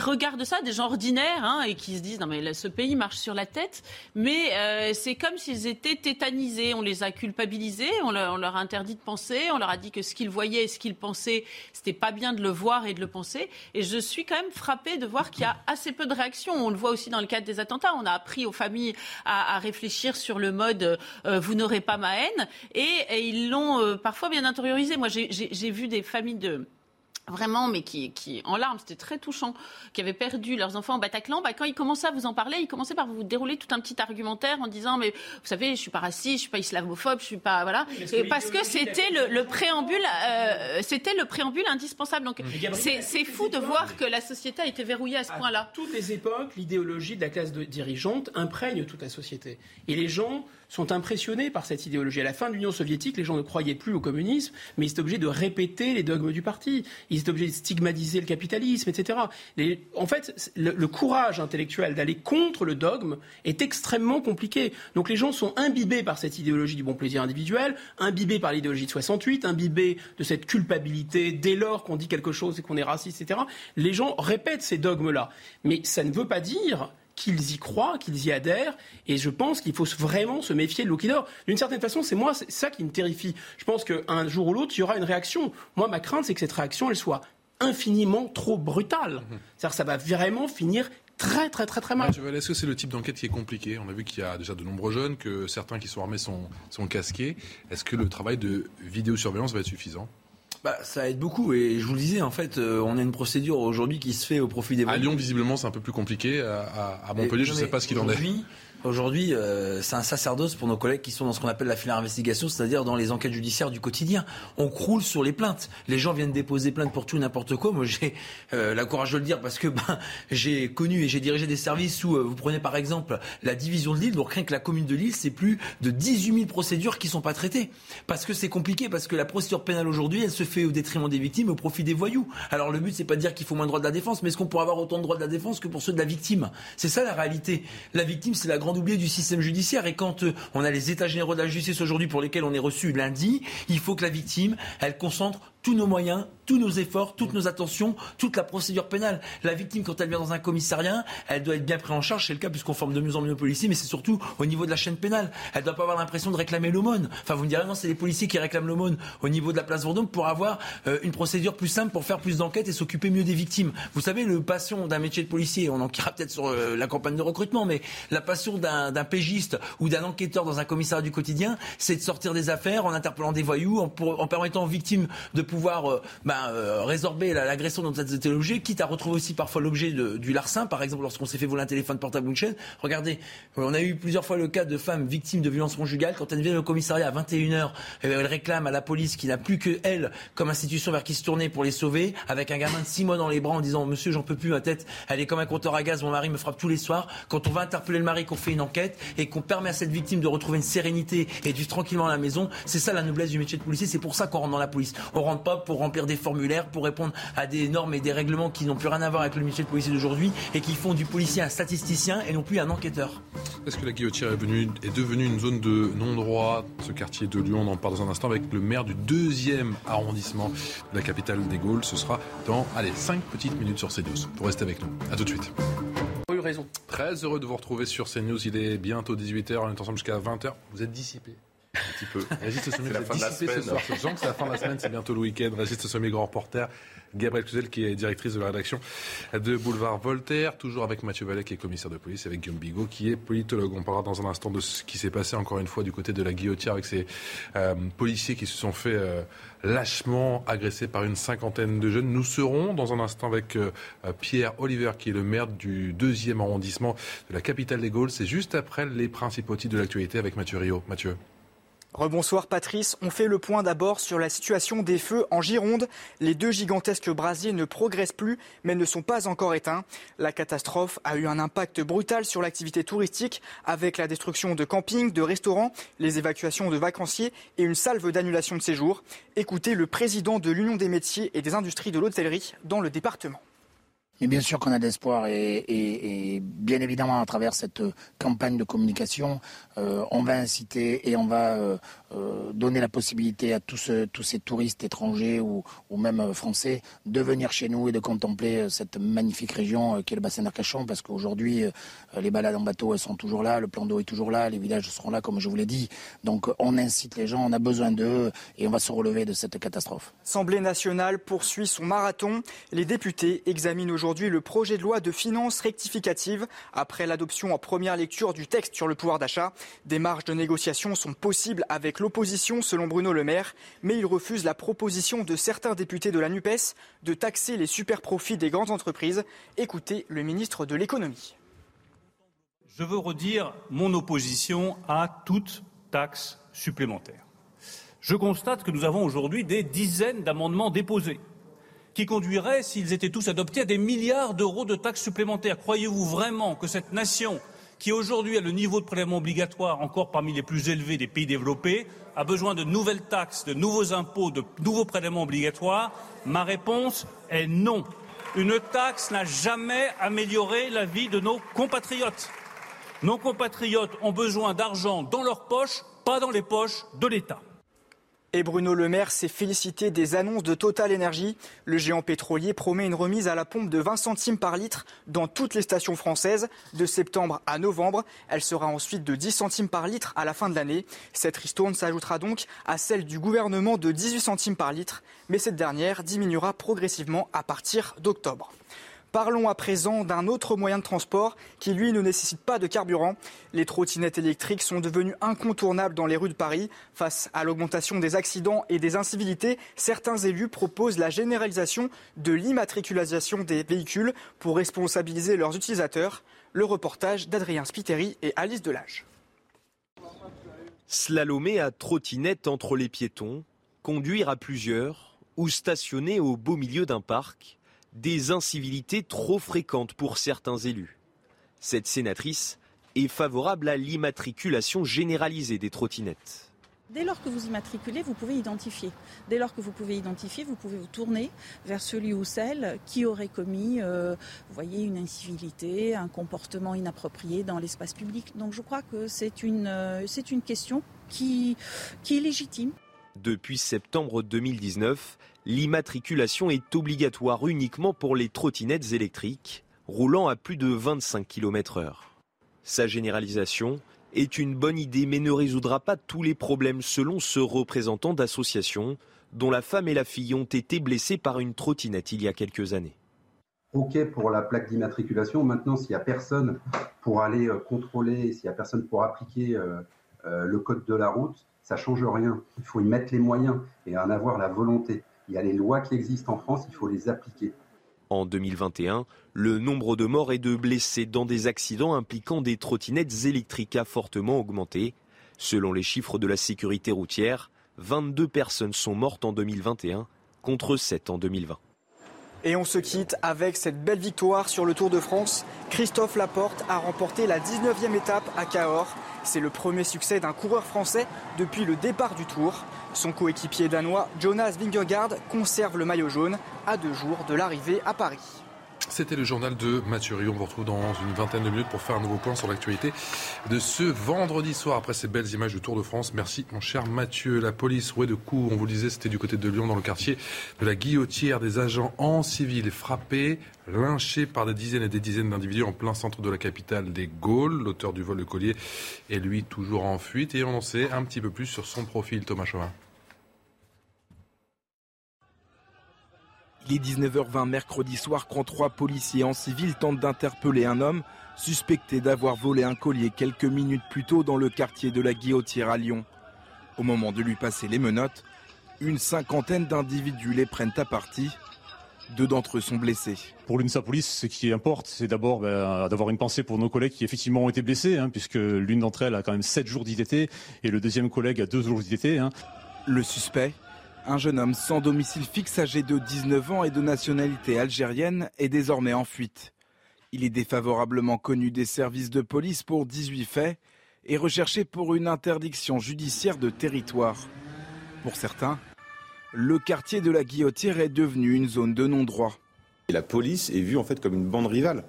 regardent ça, des gens ordinaires, hein, et qui se disent, non mais ce pays marche sur la tête, mais euh, c'est comme s'ils étaient tétanisés. On les a culpabilisés, on leur, on leur, a interdit de penser, on leur a dit que ce qu'ils voyaient et ce qu'ils pensaient, c'était pas bien de le voir et de le penser. Et je suis quand même frappée de voir qu'il y a assez peu de réactions. On le voit aussi dans le cadre des attentats. On a appris aux familles à, réfléchir sur le mode euh, vous n'aurez pas ma haine et, et ils l'ont euh, parfois bien intériorisé. Moi, j'ai vu des familles de vraiment, mais qui, qui en larmes, c'était très touchant, qui avaient perdu leurs enfants au Bataclan, bah, quand ils commençaient à vous en parler, ils commençaient par vous dérouler tout un petit argumentaire en disant, mais vous savez, je suis pas raciste, je suis pas islamophobe, je suis pas, voilà, parce que c'était le, le, préambule, euh, c'était le préambule indispensable. Donc, c'est fou de voir que la société a été verrouillée à ce point-là. À toutes les époques, l'idéologie de la classe de dirigeante imprègne toute la société. Et les gens sont impressionnés par cette idéologie. À la fin de l'Union soviétique, les gens ne croyaient plus au communisme, mais ils étaient obligés de répéter les dogmes du parti. Ils étaient obligés de stigmatiser le capitalisme, etc. En fait, le, le courage intellectuel d'aller contre le dogme est extrêmement compliqué. Donc les gens sont imbibés par cette idéologie du bon plaisir individuel, imbibés par l'idéologie de 68, imbibés de cette culpabilité dès lors qu'on dit quelque chose et qu'on est raciste, etc. Les gens répètent ces dogmes-là. Mais ça ne veut pas dire qu'ils y croient, qu'ils y adhèrent. Et je pense qu'il faut vraiment se méfier de l'eau qui dort. D'une certaine façon, c'est moi, c'est ça qui me terrifie. Je pense qu'un jour ou l'autre, il y aura une réaction. Moi, ma crainte, c'est que cette réaction, elle soit infiniment trop brutale. C'est-à-dire que ça va vraiment finir très très très très mal. Ouais, Est-ce que c'est le type d'enquête qui est compliqué? On a vu qu'il y a déjà de nombreux jeunes, que certains qui sont armés sont, sont casqués. Est-ce que le travail de vidéosurveillance va être suffisant? Bah, ça aide beaucoup et je vous le disais en fait euh, on a une procédure aujourd'hui qui se fait au profit des À Lyon visiblement c'est un peu plus compliqué à, à Montpellier je ne sais pas ce qu'il en est. Aujourd'hui, euh, c'est un sacerdoce pour nos collègues qui sont dans ce qu'on appelle la filière investigation, c'est-à-dire dans les enquêtes judiciaires du quotidien. On croule sur les plaintes. Les gens viennent déposer plainte pour tout n'importe quoi. Moi, j'ai euh, la courage de le dire parce que ben, j'ai connu et j'ai dirigé des services où euh, vous prenez par exemple la division de Lille. Donc rien que la commune de Lille, c'est plus de 18 000 procédures qui sont pas traitées parce que c'est compliqué, parce que la procédure pénale aujourd'hui, elle se fait au détriment des victimes, au profit des voyous. Alors le but, c'est pas de dire qu'il faut moins de droits de la défense, mais est-ce qu'on pourrait avoir autant de droits de la défense que pour ceux de la victime? C'est ça la réalité. La victime, c'est la grande oubliée du système judiciaire. Et quand euh, on a les états généraux de la justice aujourd'hui pour lesquels on est reçu lundi, il faut que la victime, elle concentre tous nos moyens, tous nos efforts, toutes nos attentions, toute la procédure pénale. La victime, quand elle vient dans un commissariat, elle doit être bien prise en charge. C'est le cas puisqu'on forme de mieux en mieux de policiers, mais c'est surtout au niveau de la chaîne pénale. Elle ne doit pas avoir l'impression de réclamer l'aumône. Enfin, vous me direz, non, c'est les policiers qui réclament l'aumône au niveau de la place Vendôme pour avoir euh, une procédure plus simple, pour faire plus d'enquêtes et s'occuper mieux des victimes. Vous savez, le passion d'un métier de policier, on en quittera peut-être sur euh, la campagne de recrutement, mais la passion d'un pégiste ou d'un enquêteur dans un commissariat du quotidien, c'est de sortir des affaires en interpellant des voyous, en, permettant aux victimes de pouvoir euh, euh, résorber l'agression dont elles étaient l'objet, quitte à retrouver aussi parfois l'objet du larcin, par exemple lorsqu'on s'est fait voler un téléphone portable ou une chaîne. Regardez, on a eu plusieurs fois le cas de femmes victimes de violences conjugales. Quand elles viennent au commissariat à 21h, elles réclament à la police qui n'a plus que elle comme institution vers qui se tourner pour les sauver, avec un gamin de 6 mois dans les bras en disant Monsieur, j'en peux plus, ma tête, elle est comme un compteur à gaz, mon mari me frappe tous les soirs. Quand on va interpeller le mari, qu'on fait une enquête et qu'on permet à cette victime de retrouver une sérénité et du tranquillement à la maison, c'est ça la noblesse du métier de policier. C'est pour ça qu'on rentre dans la police. Pas pour remplir des formulaires pour répondre à des normes et des règlements qui n'ont plus rien à voir avec le métier de policier d'aujourd'hui et qui font du policier un statisticien et non plus un enquêteur. Est-ce que la guillotière est, venue, est devenue une zone de non-droit? Ce quartier de Lyon, on en parle dans un instant avec le maire du deuxième arrondissement de la capitale des Gaules. Ce sera dans, allez, 5 petites minutes sur CNews. Pour rester avec nous. À tout de suite. eu raison. Très heureux de vous retrouver sur CNews. Il est bientôt 18h. On est ensemble jusqu'à 20h. Vous êtes dissipé. Un petit peu. Régis Sommier, vous êtes dissipé ce soir. Je sens que c'est la fin de la semaine, c'est bientôt le week-end. Régis Sommier, grand reporter. Gabriel Cluzel, qui est directrice de la rédaction de Boulevard Voltaire. Toujours avec Mathieu Vallet, qui est commissaire de police, avec Guillaume Bigot, qui est politologue. On parlera dans un instant de ce qui s'est passé encore une fois du côté de la guillotière avec ces euh, policiers qui se sont fait euh, lâchement agressés par une cinquantaine de jeunes. Nous serons dans un instant avec euh, Pierre Oliver, qui est le maire du deuxième arrondissement de la capitale des Gaules. C'est juste après les principaux titres de l'actualité avec Mathieu Rio. Mathieu. Rebonsoir Patrice, on fait le point d'abord sur la situation des feux en Gironde. Les deux gigantesques brasiers ne progressent plus mais ne sont pas encore éteints. La catastrophe a eu un impact brutal sur l'activité touristique avec la destruction de campings, de restaurants, les évacuations de vacanciers et une salve d'annulation de séjours. Écoutez le président de l'Union des métiers et des industries de l'hôtellerie dans le département. Mais bien sûr qu'on a et, et- et bien évidemment à travers cette euh, campagne de communication, euh, on va inciter et on va euh, euh, donner la possibilité à tous, ce- tous ces touristes étrangers ou, ou même euh, français de venir chez nous et de contempler euh, cette magnifique région euh, qui est le bassin d'Arcachon parce qu'aujourd'hui euh, les balades en bateau elles sont toujours là, le plan d'eau est toujours là, les villages seront là comme je vous l'ai dit. Donc euh, on incite les gens, on a besoin d'eux et on va se relever de cette catastrophe. L'Assemblée nationale poursuit son marathon. Les députés examinent aujourd'hui le projet de loi de finances rectificative après l'adoption en première lecture du texte sur le pouvoir d'achat. Des marges de négociation sont possibles avec l'opposition selon Bruno Le Maire, mais il refuse la proposition de certains députés de la NUPES de taxer les super-profits des grandes entreprises. Écoutez le ministre de l'économie. Je veux redire mon opposition à toute taxe supplémentaire. Je constate que nous avons aujourd'hui des dizaines d'amendements déposés qui conduiraient, s'ils étaient tous adoptés, à des milliards d'euros de taxes supplémentaires. Croyez-vous vraiment que cette nation, qui aujourd'hui a le niveau de prélèvement obligatoire encore parmi les plus élevés des pays développés, a besoin de nouvelles taxes, de nouveaux impôts, de nouveaux prélèvements obligatoires Ma réponse est non. Une taxe n'a jamais amélioré la vie de nos compatriotes. Nos compatriotes ont besoin d'argent dans leurs poches, pas dans les poches de l'État. Et Bruno Le Maire s'est félicité des annonces de Total Energy. Le géant pétrolier promet une remise à la pompe de 20 centimes par litre dans toutes les stations françaises de septembre à novembre. Elle sera ensuite de 10 centimes par litre à la fin de l'année. Cette ristourne s'ajoutera donc à celle du gouvernement de 18 centimes par litre, mais cette dernière diminuera progressivement à partir d'octobre. Parlons à présent d'un autre moyen de transport qui, lui, ne nécessite pas de carburant. Les trottinettes électriques sont devenues incontournables dans les rues de Paris. Face à l'augmentation des accidents et des incivilités, certains élus proposent la généralisation de l'immatriculation des véhicules pour responsabiliser leurs utilisateurs. Le reportage d'Adrien Spiteri et Alice Delage. Slalomer à trottinette entre les piétons, conduire à plusieurs ou stationner au beau milieu d'un parc, des incivilités trop fréquentes pour certains élus. Cette sénatrice est favorable à l'immatriculation généralisée des trottinettes. Dès lors que vous immatriculez, vous pouvez identifier. Dès lors que vous pouvez identifier, vous pouvez vous tourner vers celui ou celle qui aurait commis, euh, vous voyez, une incivilité, un comportement inapproprié dans l'espace public. Donc je crois que c'est une, euh, c'est une question qui, qui est légitime. Depuis septembre 2019, l'immatriculation est obligatoire uniquement pour les trottinettes électriques, roulant à plus de 25 km/h. Sa généralisation est une bonne idée mais ne résoudra pas tous les problèmes selon ce représentant d'association dont la femme et la fille ont été blessées par une trottinette il y a quelques années. OK pour la plaque d'immatriculation. Maintenant, s'il n'y a personne pour aller euh, contrôler, s'il n'y a personne pour appliquer euh, euh, le code de la route, ça change rien. Il faut y mettre les moyens et en avoir la volonté. Il y a les lois qui existent en France, il faut les appliquer. En 2021, le nombre de morts et de blessés dans des accidents impliquant des trottinettes électriques a fortement augmenté. Selon les chiffres de la sécurité routière, 22 personnes sont mortes en 2021 contre 7 en 2020. Et on se quitte avec cette belle victoire sur le Tour de France. Christophe Laporte a remporté la 19e étape à Cahors. C'est le premier succès d'un coureur français depuis le départ du Tour. Son coéquipier danois Jonas Vingegaard conserve le maillot jaune à deux jours de l'arrivée à Paris. C'était le journal de Mathieu On vous retrouve dans une vingtaine de minutes pour faire un nouveau point sur l'actualité de ce vendredi soir après ces belles images du Tour de France. Merci mon cher Mathieu. La police rouée de coups, on vous le disait, c'était du côté de Lyon dans le quartier de la Guillotière. Des agents en civil frappés, lynchés par des dizaines et des dizaines d'individus en plein centre de la capitale des Gaules. L'auteur du vol de collier est lui toujours en fuite et on en sait un petit peu plus sur son profil, Thomas Chauvin. Il est 19h20 mercredi soir quand trois policiers en civil tentent d'interpeller un homme suspecté d'avoir volé un collier quelques minutes plus tôt dans le quartier de la Guillotière à Lyon. Au moment de lui passer les menottes, une cinquantaine d'individus les prennent à partie. Deux d'entre eux sont blessés. Pour l'UNSA Police, ce qui importe, c'est d'abord ben, d'avoir une pensée pour nos collègues qui effectivement ont été blessés, hein, puisque l'une d'entre elles a quand même 7 jours d'ITT et le deuxième collègue a 2 jours d'ITT. Hein. Le suspect, un jeune homme sans domicile fixe âgé de 19 ans et de nationalité algérienne est désormais en fuite. Il est défavorablement connu des services de police pour 18 faits et recherché pour une interdiction judiciaire de territoire. Pour certains, le quartier de la Guillotière est devenu une zone de non-droit. la police est vue en fait comme une bande rivale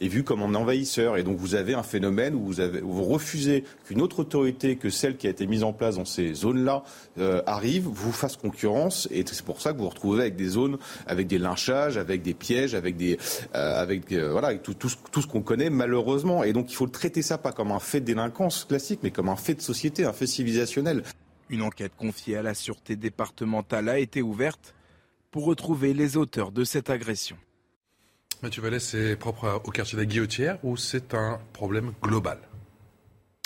est vu comme un envahisseur. Et donc vous avez un phénomène où vous, avez, vous refusez qu'une autre autorité que celle qui a été mise en place dans ces zones-là euh, arrive, vous fasse concurrence. Et c'est pour ça que vous vous retrouvez avec des zones, avec des lynchages, avec des pièges, avec des, euh, avec euh, voilà, avec tout, tout, tout ce qu'on connaît malheureusement. Et donc il faut traiter ça pas comme un fait de délinquance classique, mais comme un fait de société, un fait civilisationnel. Une enquête confiée à la sûreté départementale a été ouverte pour retrouver les auteurs de cette agression. Mathieu Vallès, c'est propre au quartier de la Guillotière ou c'est un problème global?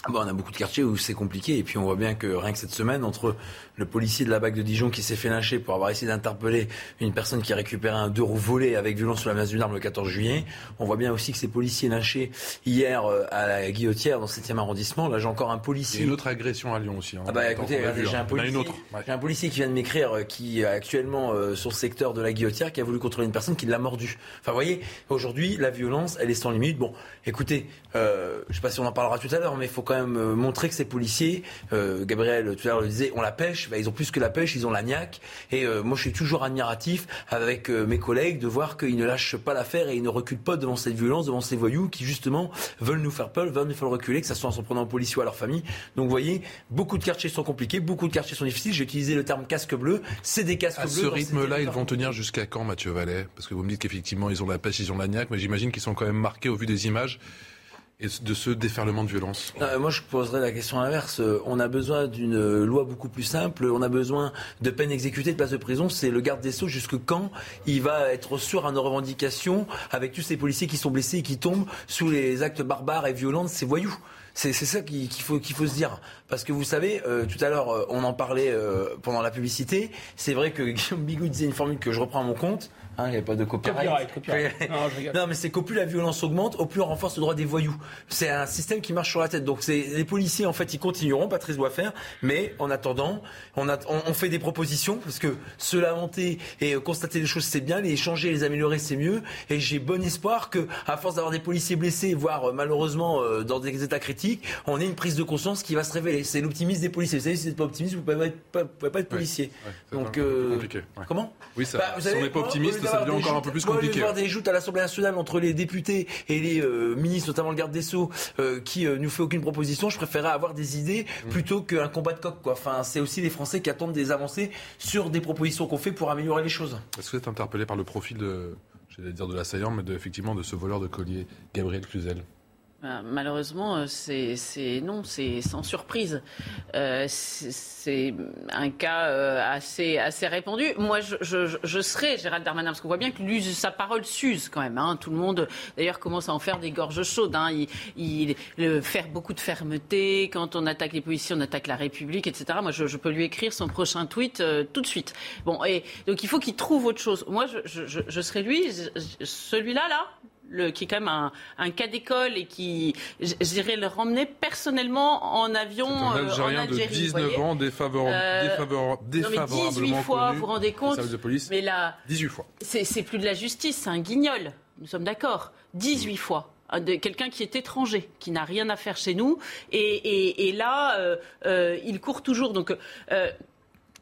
Bon, on a beaucoup de quartiers où c'est compliqué et puis on voit bien que rien que cette semaine, entre le policier de la BAC de Dijon qui s'est fait lyncher pour avoir essayé d'interpeller une personne qui a récupéré un deux roues volé avec violence sur la masse d'une arme le 14 juillet, on voit bien aussi que ces policiers lynchés hier euh, à la Guillotière dans le 7e arrondissement, là j'ai encore un policier... Il y a une autre agression à Lyon aussi. Hein. ah bah écoutez, j'ai un, policier, un policier qui vient de m'écrire euh, qui actuellement euh, sur le secteur de la Guillotière qui a voulu contrôler une personne qui l'a mordu. Enfin vous voyez, aujourd'hui la violence elle est sans limite. Bon, écoutez, euh, je sais pas si on en parlera tout à l'heure, mais il faut quand même euh, montrer que ces policiers, euh, Gabriel tout à l'heure le disait, ont la pêche. Bah, ils ont plus que la pêche, ils ont la niaque. Et euh, moi, je suis toujours admiratif avec mes collègues de voir qu'ils ne lâchent pas l'affaire et ils ne reculent pas devant cette violence, devant ces voyous qui justement veulent nous faire peur, veulent nous faire reculer, que ce soit en s'en prenant aux policiers ou à leur famille. Donc, vous voyez, beaucoup de quartiers sont compliqués, beaucoup de quartiers sont difficiles. J'ai utilisé le terme casque bleu. C'est des casques bleus. À ce rythme-là, ils vont tenir jusqu'à quand, Mathieu Vallet? Parce que vous me dites qu'effectivement, ils ont la pêche, ils ont la niaque, mais j'imagine qu'ils sont quand même marqués au vu des images de ce déferlement de violence? Moi, je poserais la question inverse. On a besoin d'une loi beaucoup plus simple. On a besoin de peines exécutées, de places de prison. C'est le garde des Sceaux jusque quand il va être sûr à nos revendications avec tous ces policiers qui sont blessés et qui tombent sous les actes barbares et violents de ces voyous. C'est ça qu'il faut, faut se dire. Parce que vous savez, euh, tout à l'heure, euh, on en parlait euh, pendant la publicité. C'est vrai que Guillaume Bigot disait une formule que je reprends à mon compte. Hein, il n'y a pas de copyright. non, mais c'est qu'au plus la violence augmente, au plus on renforce le droit des voyous. C'est un système qui marche sur la tête. Donc les policiers, en fait, ils continueront, Patrice doit faire. Mais en attendant, on, a, on, fait des propositions parce que se lamenter et constater les choses, c'est bien. Les changer, les améliorer, c'est mieux. Et j'ai bon espoir que, à force d'avoir des policiers blessés, voire malheureusement dans des états critiques, on ait une prise de conscience qui va se révéler. C'est l'optimisme des policiers. Vous savez, si vous n'êtes pas optimiste, vous ne pouvez, pouvez, pas être policier. Donc, euh, comment? Oui, ça, bah, si on n'est pas optimiste, ça devient encore un peu plus compliqué. voir des joutes à l'Assemblée nationale entre les députés et les euh, ministres, notamment le garde des Sceaux, euh, qui euh, nous fait aucune proposition. Je préférerais avoir des idées mm. plutôt qu'un combat de coq. Quoi. Enfin, c'est aussi les Français qui attendent des avancées sur des propositions qu'on fait pour améliorer les choses. Est-ce que vous êtes interpellé par le profil de, j'allais dire de l'assaillant, mais de, effectivement de ce voleur de collier, Gabriel Cluzel? Malheureusement, euh, c'est non, c'est sans surprise. Euh, c'est un cas assez assez répandu. Moi, je, je, je serais Gérald Darmanin parce qu'on voit bien que sa parole s'use quand même. Hein. Tout le monde, d'ailleurs, commence à en faire des gorges chaudes. Hein. Il, il faire beaucoup de fermeté. Quand on attaque les policiers, on attaque la République, etc. Moi, je, je peux lui écrire son prochain tweet tout de suite. Bon, et donc il faut qu'il trouve autre chose. Moi, je, je serais lui, celui-là, là, qui est quand même un, cas d'école et qui, j'irais le ramener personnellement en avion un euh, en Algérie. de 19 ans, défavorable, euh, défavorable, défavorablement 18 fois, vous vous rendez compte de police. Mais là, 18 fois. C'est plus de la justice, c'est un guignol. Nous sommes d'accord. 18 fois quelqu'un qui est étranger, qui n'a rien à faire chez nous, et, et, là, euh, il court toujours. Donc,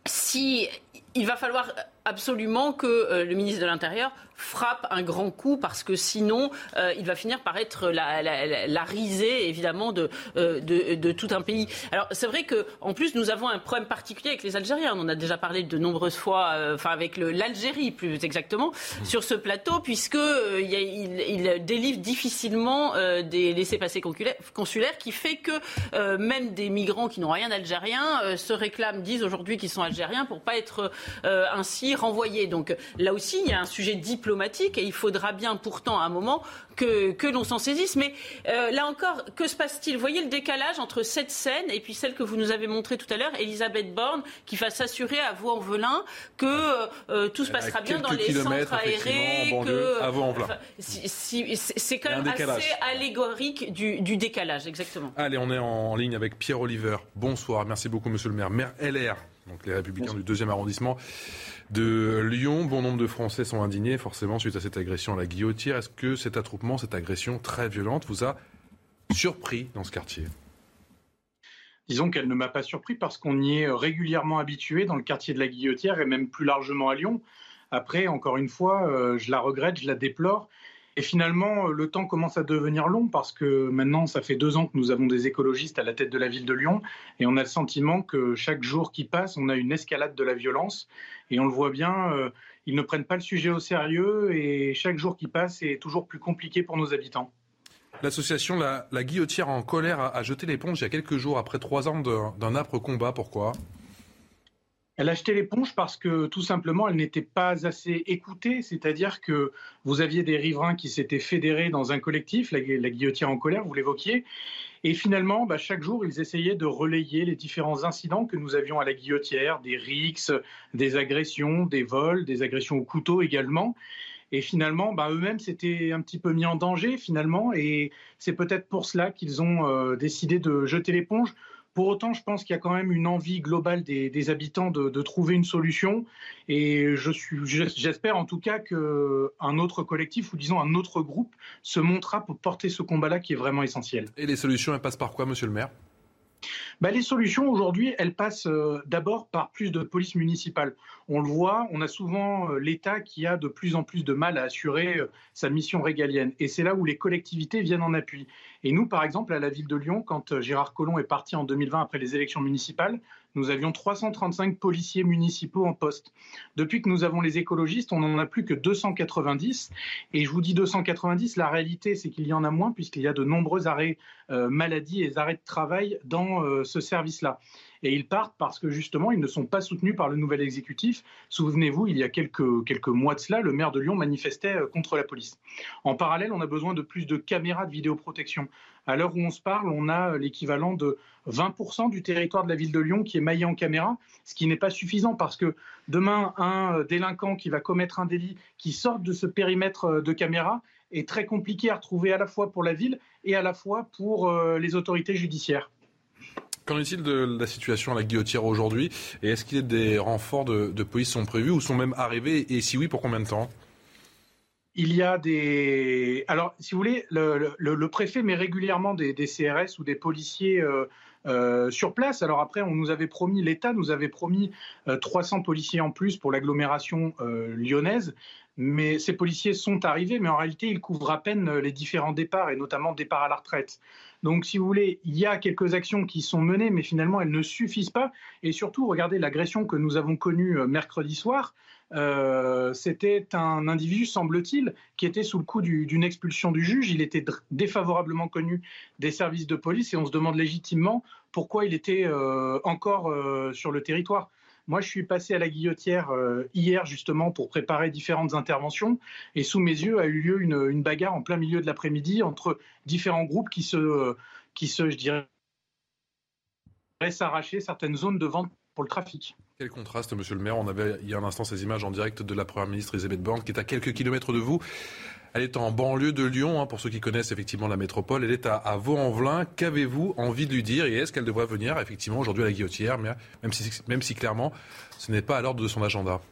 si il va falloir absolument que euh, le ministre de l'Intérieur frappe un grand coup parce que sinon euh, il va finir par être la, risée évidemment de, euh, de, de, tout un pays. Alors c'est vrai que en plus nous avons un problème particulier avec les Algériens. On en a déjà parlé de nombreuses fois, enfin avec l'Algérie plus exactement sur ce plateau puisque il, délivre difficilement des laissés-passer consulaires qui fait que même des migrants qui n'ont rien d'algérien se réclament, disent aujourd'hui qu'ils sont algériens pour pas être ainsi renvoyés. Donc là aussi, il y a un sujet diplomatique et il faudra bien pourtant à un moment que, que l'on s'en saisisse. Mais euh, là encore, que se passe-t-il? Vous voyez le décalage entre cette scène et puis celle que vous nous avez montrée tout à l'heure, Elisabeth Borne, qui va s'assurer à Vaux-en-Velin que euh, euh, tout se passera bien dans les centres aérés. c'est quand même assez allégorique du, du décalage, exactement. Allez, on est en ligne avec Pierre Oliver. Bonsoir, merci beaucoup, monsieur le maire. Maire LR, donc les Républicains du deuxième arrondissement de Lyon. Bon nombre de Français sont indignés, forcément, suite à cette agression à la guillotière. Est-ce que cet attroupement, cette agression très violente, vous a surpris dans ce quartier? Disons qu'elle ne m'a pas surpris parce qu'on y est régulièrement habitué dans le quartier de la Guillotière et même plus largement à Lyon. Après, encore une fois, euh, je la regrette, je la déplore. Et finalement, euh, le temps commence à devenir long parce que maintenant, ça fait deux ans que nous avons des écologistes à la tête de la ville de Lyon et on a le sentiment que chaque jour qui passe, on a une escalade de la violence. Et on le voit bien, euh, ils ne prennent pas le sujet au sérieux et chaque jour qui passe est toujours plus compliqué pour nos habitants. L'association la, Guillotière en colère a, a jeté l'éponge il y a quelques jours après trois ans d'un âpre combat. Pourquoi? Elle a l'éponge parce que tout simplement, elle n'était pas assez écoutée, c'est-à-dire que vous aviez des riverains qui s'étaient fédérés dans un collectif, la, guillotière en colère, vous l'évoquiez, et finalement, bah, chaque jour, ils essayaient de relayer les différents incidents que nous avions à la guillotière, des rixes, des agressions, des vols, des agressions au couteau également. Et finalement, bah, eux-mêmes s'étaient un petit peu mis en danger finalement, et c'est peut-être pour cela qu'ils ont euh, décidé de jeter l'éponge pour autant, je pense qu'il y a quand même une envie globale des, habitants de, trouver une solution. Et j'espère en tout cas qu'un autre collectif, ou disons un autre groupe, se montrera pour porter ce combat-là qui est vraiment essentiel. Et les solutions, elles passent par quoi, monsieur le maire? Bah, les solutions aujourd'hui, elles passent euh, d'abord par plus de police municipale. On le voit, on a souvent euh, l'État qui a de plus en plus de mal à assurer euh, sa mission régalienne. Et c'est là où les collectivités viennent en appui. Et nous, par exemple, à la ville de Lyon, quand Gérard Collomb est parti en 2020 après les élections municipales, nous avions 335 policiers municipaux en poste. Depuis que nous avons les écologistes, on n'en a plus que 290. Et je vous dis 290, la réalité, c'est qu'il y en a moins puisqu'il y a de nombreux arrêts euh, maladie et arrêts de travail dans euh, ce service-là. Et ils partent parce que justement, ils ne sont pas soutenus par le nouvel exécutif. Souvenez-vous, il y a quelques, mois de cela, le maire de Lyon manifestait euh, contre la police. En parallèle, on a besoin de plus de caméras de vidéoprotection. À l'heure où on se parle, on a l'équivalent de 20% du territoire de la ville de Lyon qui est maillé en caméras, ce qui n'est pas suffisant parce que demain, un euh, délinquant qui va commettre un délit qui sort de ce périmètre euh, de caméras est très compliqué à retrouver à la fois pour la ville et à la fois pour euh, les autorités judiciaires. Qu'en est-il de la situation à la guillotière aujourd'hui? Est-ce qu'il y a des renforts de, de police sont prévus ou sont même arrivés? Et si oui, pour combien de temps? Il y a des. Alors, si vous voulez, le, préfet met régulièrement des, CRS ou des policiers euh, euh, sur place. Alors après, on nous avait promis, l'État nous avait promis 300 euh, policiers en plus pour l'agglomération lyonnaise. Mais ces policiers sont arrivés, mais en réalité, ils couvrent à peine les différents départs, et notamment départ à la retraite. Donc, si vous voulez, il y a quelques actions qui sont menées, mais finalement, elles ne suffisent pas. Et surtout, regardez l'agression que nous avons connue mercredi soir. Euh, c'était un individu, semble-t-il, qui était sous le coup d'une expulsion du juge. Il était défavorablement connu des services de police et on se demande légitimement pourquoi il était euh, encore euh, sur le territoire. Moi, je suis passé à la guillotière hier justement pour préparer différentes interventions et sous mes yeux a eu lieu une, bagarre en plein milieu de l'après-midi entre différents groupes qui se, qui se, je dirais, s'arracher certaines zones de vente pour le trafic. Quel contraste, monsieur le maire. On avait il y a un instant ces images en direct de la première ministre Elisabeth Borne, qui est à quelques kilomètres de vous. Elle est en banlieue de Lyon, hein, pour ceux qui connaissent effectivement la métropole. Elle est à, Vaux-en-Velin. Qu'avez-vous envie de lui dire Et est-ce qu'elle devrait venir effectivement aujourd'hui à la Guillotière, même si, même si clairement ce n'est pas à l'ordre de son agenda?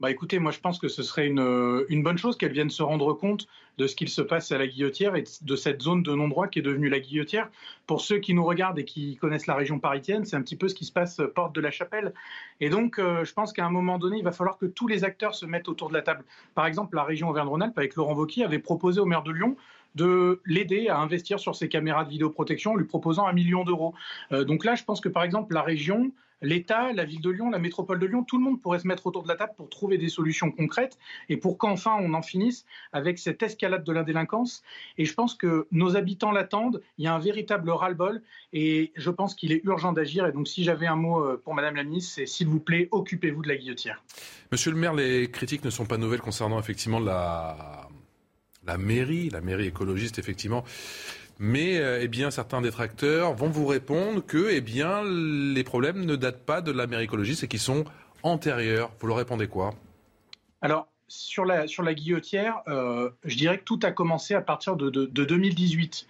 Bah écoutez, moi je pense que ce serait une, une bonne chose qu'elle vienne se rendre compte de ce qu'il se passe à la Guillotière et de cette zone de non-droit qui est devenue la Guillotière. Pour ceux qui nous regardent et qui connaissent la région parisienne, c'est un petit peu ce qui se passe porte de la Chapelle. Et donc euh, je pense qu'à un moment donné, il va falloir que tous les acteurs se mettent autour de la table. Par exemple, la région Auvergne-Rhône-Alpes avec Laurent Wauquiez avait proposé au maire de Lyon de l'aider à investir sur ses caméras de vidéoprotection en lui proposant un million d'euros. Euh, donc là, je pense que par exemple, la région, l'État, la ville de Lyon, la métropole de Lyon, tout le monde pourrait se mettre autour de la table pour trouver des solutions concrètes et pour qu'enfin on en finisse avec cette escalade de la délinquance. Et je pense que nos habitants l'attendent. Il y a un véritable ras-le-bol et je pense qu'il est urgent d'agir. Et donc, si j'avais un mot euh, pour Madame la ministre, c'est s'il vous plaît, occupez-vous de la guillotière. Monsieur le maire, les critiques ne sont pas nouvelles concernant effectivement la la mairie, la mairie écologiste effectivement. Mais euh, eh bien, certains détracteurs vont vous répondre que eh bien, les problèmes ne datent pas de la mairie écologiste et qu'ils sont antérieurs. Vous leur répondez quoi? Alors, sur la, sur la guillotière, euh, je dirais que tout a commencé à partir de, 2018.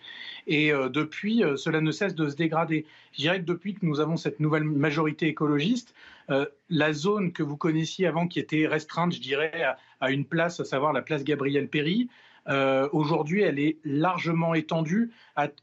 Et euh, depuis, cela ne cesse de se dégrader. Je dirais que depuis que nous avons cette nouvelle majorité écologiste, la zone que vous connaissiez avant, qui était restreinte, je dirais, à, à une place, à savoir la place Gabriel Péry, euh, aujourd'hui, elle est largement étendue,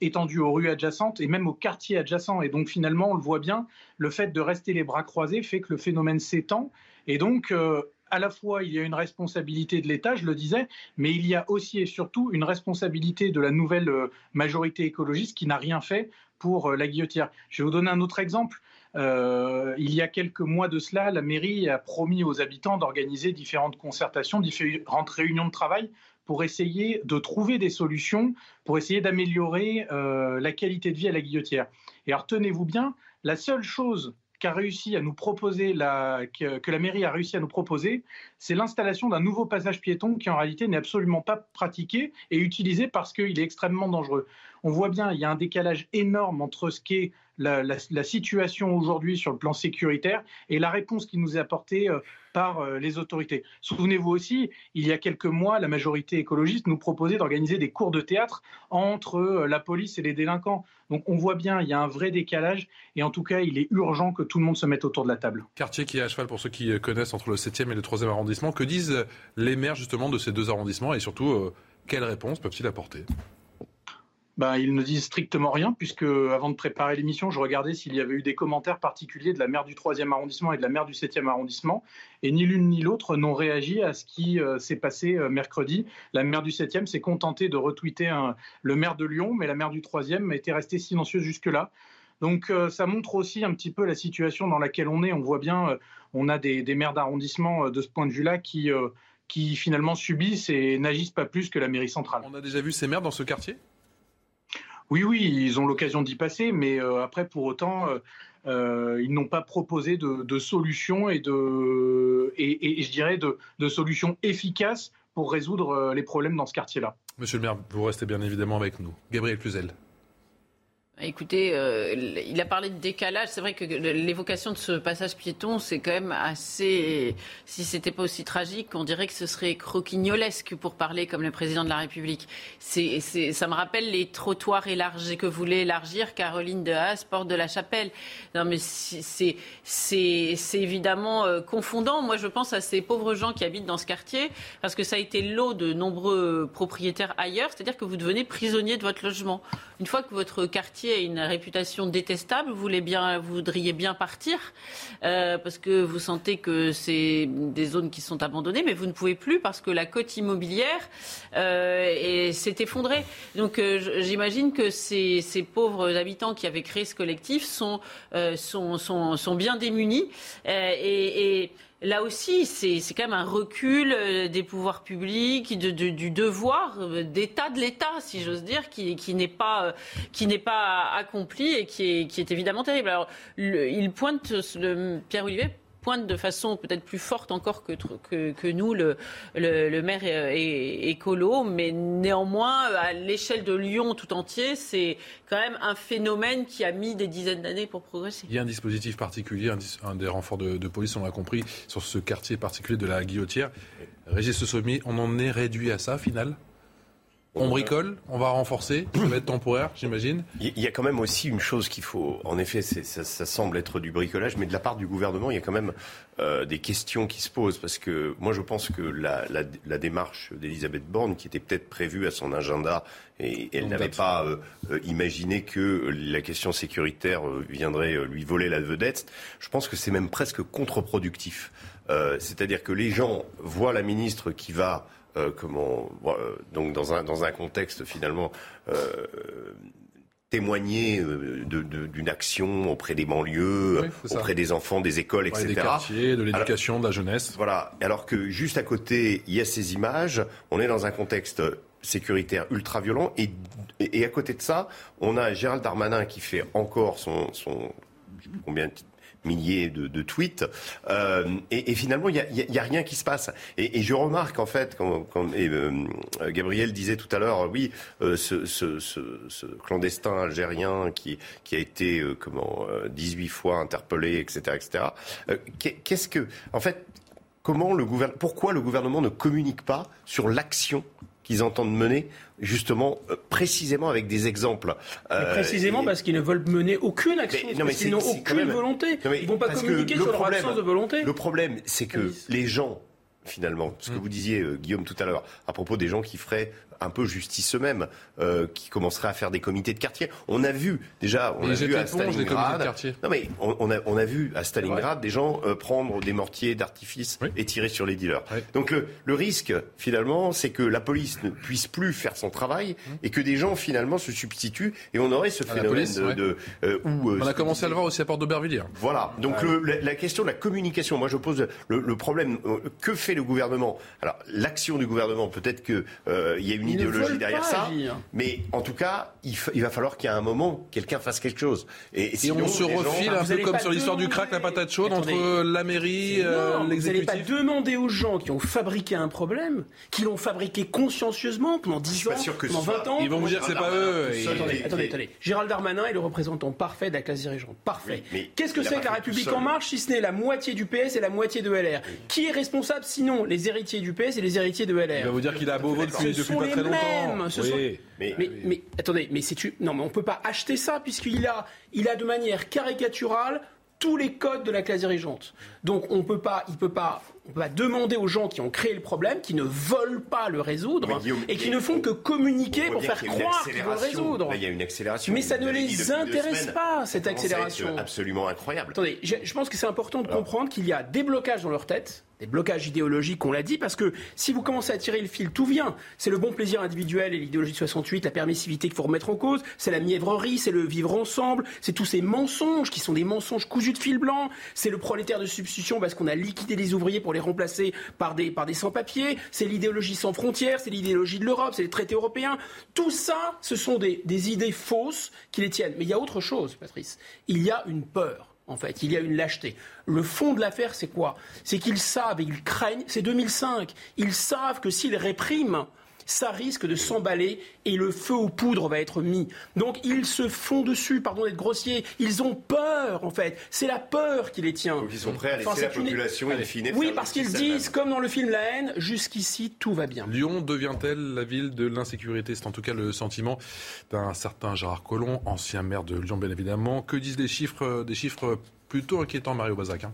étendue aux rues adjacentes et même aux quartiers adjacents. Et donc finalement, on le voit bien, le fait de rester les bras croisés fait que le phénomène s'étend. Et donc, euh, à la fois, il y a une responsabilité de l'État, je le disais, mais il y a aussi et surtout une responsabilité de la nouvelle euh, majorité écologiste qui n'a rien fait pour la guillotière. Je vais vous donner un autre exemple. il y a quelques mois de cela, la mairie a promis aux habitants d'organiser différentes concertations, différentes réunions de travail pour essayer de trouver des solutions, pour essayer d'améliorer euh, la qualité de vie à la guillotière. Et alors tenez-vous bien, la seule chose qu'a réussi à nous proposer, que, que, la mairie a réussi à nous proposer, c'est l'installation d'un nouveau passage piéton qui en réalité n'est absolument pas pratiqué et utilisé parce qu'il est extrêmement dangereux. On voit bien, il y a un décalage énorme entre ce qu'est la, situation aujourd'hui sur le plan sécuritaire et la réponse qui nous est apportée euh, par euh, les autorités. Souvenez-vous aussi, il y a quelques mois, la majorité écologiste nous proposait d'organiser des cours de théâtre entre euh, la police et les délinquants. Donc on voit bien, il y a un vrai décalage et en tout cas, il est urgent que tout le monde se mette autour de la table. Quartier qui est à cheval pour ceux qui connaissent entre le 7e et le 3e arrondissement. Que disent les maires justement de ces deux arrondissements et surtout, quelles réponses peuvent-ils apporter? Ben, ils ne disent strictement rien, puisque avant de préparer l'émission, je regardais s'il y avait eu des commentaires particuliers de la maire du 3e arrondissement et de la maire du 7e arrondissement, et ni l'une ni l'autre n'ont réagi à ce qui euh, s'est passé euh, mercredi. La maire du 7e s'est contentée de retweeter le maire de Lyon, mais la maire du 3e était restée silencieuse jusque-là. Donc euh, ça montre aussi un petit peu la situation dans laquelle on est. On voit bien, on a des, des maires d'arrondissement de ce point de vue-là qui, qui finalement subissent et n'agissent pas plus que la mairie centrale. On a déjà vu ces maires dans ce quartier? Oui, oui, ils ont l'occasion d'y passer, mais euh, après, pour autant, euh, euh, ils n'ont pas proposé de, solutions et, de, et, je dirais de, de, solutions efficaces pour résoudre les problèmes dans ce quartier-là. Monsieur le maire, vous restez bien évidemment avec nous. Gabriel Cluzel. Écoutez, euh, il a parlé de décalage. C'est vrai que l'évocation de ce passage piéton, c'est quand même assez. Si c'était pas aussi tragique, on dirait que ce serait croquignolesque pour parler comme le président de la République. Ça me rappelle les trottoirs élargis que voulait élargir Caroline de Haas, porte de la Chapelle. Non, mais c'est, c'est, évidemment euh, confondant. Moi, je pense à ces pauvres gens qui habitent dans ce quartier, parce que ça a été l'eau de nombreux propriétaires ailleurs. C'est-à-dire que vous devenez prisonnier de votre logement. Une fois que votre quartier a une réputation détestable, vous, voudriez bien partir euh, parce que vous sentez que c'est des zones qui sont abandonnées, mais vous ne pouvez plus parce que la cote immobilière euh, s'est effondrée. Donc euh, j'imagine que ces, pauvres habitants qui avaient créé ce collectif sont, bien démunis et là aussi, c'est quand même un recul euh, des pouvoirs publics, du devoir euh, d'État de l'État, si j'ose dire, qui, n'est pas, euh, pas accompli et qui est, qui est évidemment terrible. Alors, il pointe, le, Pierre Olivier pointe de façon peut-être plus forte encore que, nous, le, maire écolo, mais néanmoins, à l'échelle de Lyon tout entier, c'est quand même un phénomène qui a mis des dizaines d'années pour progresser. Il y a un dispositif particulier, un, des renforts de, police, on l'a compris, sur ce quartier particulier de la Guillotière. Régis Sommier, on en est réduit à ça, final? On bricole, on va renforcer, ça va être temporaire, j'imagine. Il y a quand même aussi une chose qu'il faut. En effet, ça, ça, semble être du bricolage, mais de la part du gouvernement, il y a quand même euh, des questions qui se posent. Parce que moi, je pense que la, la, la démarche d'Elisabeth Borne, qui était peut-être prévue à son agenda, et elle n'avait pas euh, euh, imaginé que la question sécuritaire euh, viendrait lui voler la vedette, je pense que c'est même presque contre-productif. C'est-à-dire que les gens voient la ministre qui va euh, comment, euh, donc dans un, dans un contexte finalement euh, témoigner d'une action auprès des banlieues, auprès des enfants, des écoles, etc. Des quartiers, de l'éducation, de la jeunesse. Voilà. Alors que juste à côté, il y a ces images. On est dans un contexte sécuritaire ultra violent et, et, à côté de ça, on a Gérald Darmanin qui fait encore son, son combien milliers de, tweets. Euh, et, finalement, il n'y a, rien qui se passe. Et, je remarque, en fait, quand, euh, Gabriel disait tout à l'heure, oui, euh, ce, clandestin algérien qui, qui a été comment 18 fois interpellé, etc., etc. Qu'est-ce que, en fait, comment le gouvernement, pourquoi le gouvernement ne communique pas sur l'action qu'ils entendent mener justement euh, précisément avec des exemples. Euh, précisément parce qu'ils ne veulent mener aucune action, mais, parce qu'ils n'ont aucune volonté. ils ne vont pas communiquer sur leur absence de volonté. Le problème, c'est que les gens finalement. Ce que mm. vous disiez, euh, Guillaume, tout à l'heure, à propos des gens qui feraient un peu justice eux-mêmes, euh, qui commenceraient à faire des comités de quartier. On a vu déjà, on a vu à Stalingrad. Non mais on, a, on, a, vu à Stalingrad des gens euh, prendre des mortiers d'artifice et tirer sur les dealers. Donc le, le, risque finalement, c'est que la police ne puisse plus faire son travail mmh. et que des gens finalement se substituent et on aurait ce phénomène de, euh, où, on a commencé à le voir aussi à Porte d'Aubervilliers. Voilà. Donc le, la, question de la communication, moi je pose le, le problème. que fait le gouvernement? Alors l'action du gouvernement, peut-être qu'il y a une idéologie derrière ça. Mais en tout cas, il, va falloir qu'à un moment, quelqu'un fasse quelque chose. Et, on se refile un peu comme sur l'histoire du crack, la patate chaude, entre la mairie, euh, l'exécutif. Vous n'allez pas demander aux gens qui ont fabriqué un problème, qui l'ont fabriqué consciencieusement pendant 10 ans, pendant 20 ans. Ils vont vous dire que c'est pas eux. Attendez, attendez, attendez. Gérald Darmanin est le représentant parfait de la classe dirigeante. Parfait. Qu'est-ce que c'est que la République en marche si ce n'est la moitié du PS et la moitié de LR Qui est responsable sinon les héritiers du PS et les héritiers de LR Il va vous dire qu'il a beau depuis, depuis pas très longtemps. Mais, mais, attendez, mais c'est non, mais on peut pas acheter ça puisqu'il a, il a de manière caricaturale tous les codes de la classe dirigeante. Donc on peut pas, il peut pas, on pas demander aux gens qui ont créé le problème, qui ne veulent pas le résoudre et qui ne font que communiquer pour faire croire qu'ils vont le résoudre. il y a une accélération. Mais ça ne les intéresse pas cette accélération. Absolument incroyable. Attendez, je, pense que c'est important de comprendre qu'il y a des blocages dans leur tête des blocages idéologiques, on l'a dit, parce que si vous commencez à tirer le fil, tout vient. C'est le bon plaisir individuel et l'idéologie de 68, la permissivité qu'il faut remettre en cause, c'est la mièvrerie, c'est le vivre ensemble, c'est tous ces mensonges qui sont des mensonges cousus de fil blanc, c'est le prolétaire de substitution parce qu'on a liquidé les ouvriers pour les remplacer par des, sans-papiers, c'est l'idéologie sans frontières, c'est l'idéologie de l'Europe, c'est les traités européens. Tout ça, ce sont des, des idées fausses qui les tiennent. Mais il y a autre chose, Patrice. Il y a une peur en fait. Il y a une lâcheté. Le fond de l'affaire, c'est quoi? C'est qu'ils savent et ils craignent, c'est 2005, ils savent que s'ils répriment, ça risque de s'emballer et le feu aux poudres va être mis. Donc ils se font dessus, pardon d'être grossier, ils ont peur en fait. C'est la peur qui les tient. Donc ils sont prêts à laisser la population une... Oui, parce qu'ils disent, comme dans le film La haine, jusqu'ici tout va bien. Lyon devient-elle la ville de l'insécurité? C'est en tout cas le sentiment d'un certain Gérard Collomb, ancien maire de Lyon bien évidemment. Que disent les chiffres, des chiffres plutôt inquiétants, Mario Bazac hein?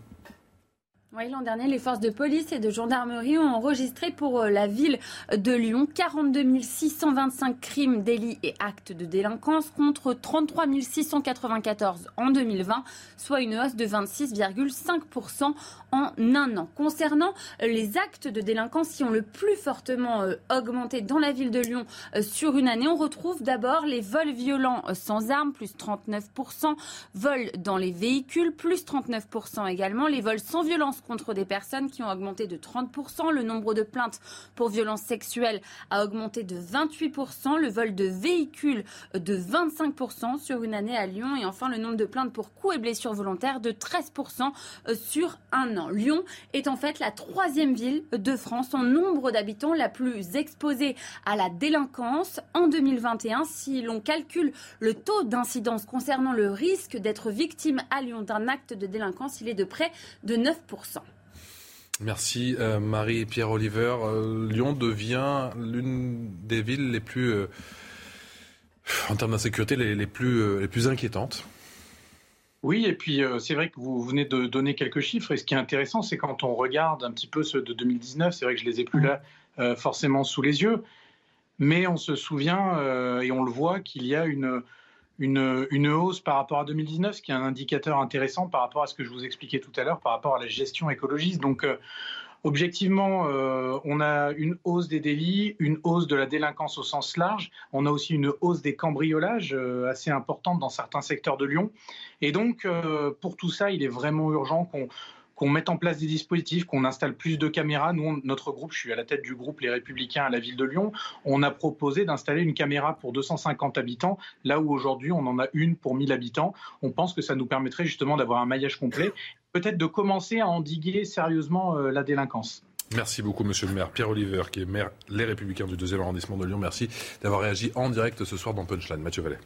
Oui, l'an dernier, les forces de police et de gendarmerie ont enregistré pour euh, la ville de Lyon 42 625 crimes, délits et actes de délinquance contre 33 694 en 2020, soit une hausse de 26,5% en un an. Concernant les actes de délinquance qui ont le plus fortement euh, augmenté dans la ville de Lyon euh, sur une année, on retrouve d'abord les vols violents sans armes, plus 39%, vols dans les véhicules, plus 39% également, les vols sans violence contre des personnes qui ont augmenté de 30%. Le nombre de plaintes pour violences sexuelles a augmenté de 28%. Le vol de véhicules de 25% sur une année à Lyon. Et enfin, le nombre de plaintes pour coups et blessures volontaires de 13% sur un an. Lyon est en fait la troisième ville de France en nombre d'habitants la plus exposée à la délinquance en 2021. Si l'on calcule le taux d'incidence concernant le risque d'être victime à Lyon d'un acte de délinquance, il est de près de 9%. Merci euh, Marie et Pierre Oliver. Euh, Lyon devient l'une des villes les plus, euh, en termes d'insécurité, les, les, plus, les plus inquiétantes. Oui, et puis c'est vrai que vous venez de donner quelques chiffres, et ce qui est intéressant, c'est quand on regarde un petit peu ceux de 2019, c'est vrai que je les ai plus là forcément sous les yeux, mais on se souvient et on le voit qu'il y a une, une, hausse par rapport à 2019, ce qui est un indicateur intéressant par rapport à ce que je vous expliquais tout à l'heure, par rapport à la gestion écologiste. Donc, euh, objectivement, euh, on a une hausse des délits, une hausse de la délinquance au sens large. On a aussi une hausse des cambriolages euh, assez importante dans certains secteurs de Lyon. Et donc, pour tout ça, il est vraiment urgent qu'on qu'on mette en place des dispositifs, qu'on installe plus de caméras. Nous, notre groupe, je suis à la tête du groupe Les Républicains à la ville de Lyon, on a proposé d'installer une caméra pour 250 habitants, là où aujourd'hui on en a une pour 1000 habitants. On pense que ça nous permettrait justement d'avoir un maillage complet, peut-être de commencer à endiguer sérieusement euh, la délinquance. Merci beaucoup, monsieur le maire. Pierre Oliver, qui est maire Les Républicains du 2e arrondissement de Lyon, merci d'avoir réagi en direct ce soir dans Punchline. Mathieu Vallet.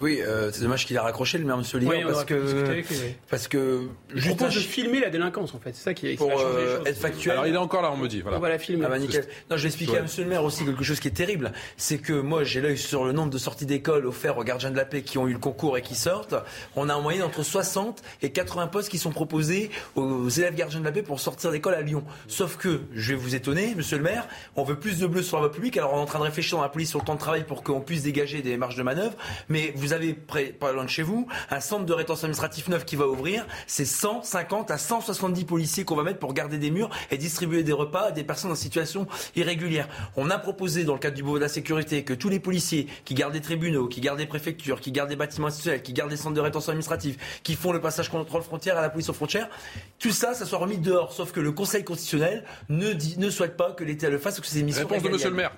Oui, euh, c'est dommage qu'il a raccroché le maire Monsieur Lyon parce, que, parce que propose de filmer la délinquance en fait, c'est ça qui est pour euh, être factuel. Alors il est encore là, on me dit. Voilà. On va la filmer. Ah bah, non, je vais expliquer à Monsieur le maire aussi quelque chose qui est terrible, c'est que moi j'ai l'œil sur le nombre de sorties d'école offertes aux gardiens de la paix qui ont eu le concours et qui sortent. On a en moyenne entre 60 et 80 postes qui sont proposés aux élèves gardiens de la paix pour sortir d'école à Lyon. Sauf que je vais vous étonner, Monsieur le maire, on veut plus de bleus sur la voie publique. Alors on est en train de réfléchir dans la police sur le temps de travail pour qu'on puisse dégager des marges de manœuvre, mais vous avez près loin de chez vous, un centre de rétention administratif neuf qui va ouvrir, c'est 150 à 170 policiers qu'on va mettre pour garder des murs et distribuer des repas à des personnes en situation irrégulière. On a proposé dans le cadre du Beauvau de la sécurité que tous les policiers qui gardent des tribunaux, qui gardent des préfectures, qui gardent des bâtiments institutionnels, qui gardent des centres de rétention administrative, qui font le passage contrôle frontière à la police aux frontières, tout ça, ça soit remis dehors. Sauf que le Conseil constitutionnel ne, dit, ne souhaite pas que l'État le fasse ou que ces missions. Réponse de Monsieur le maire.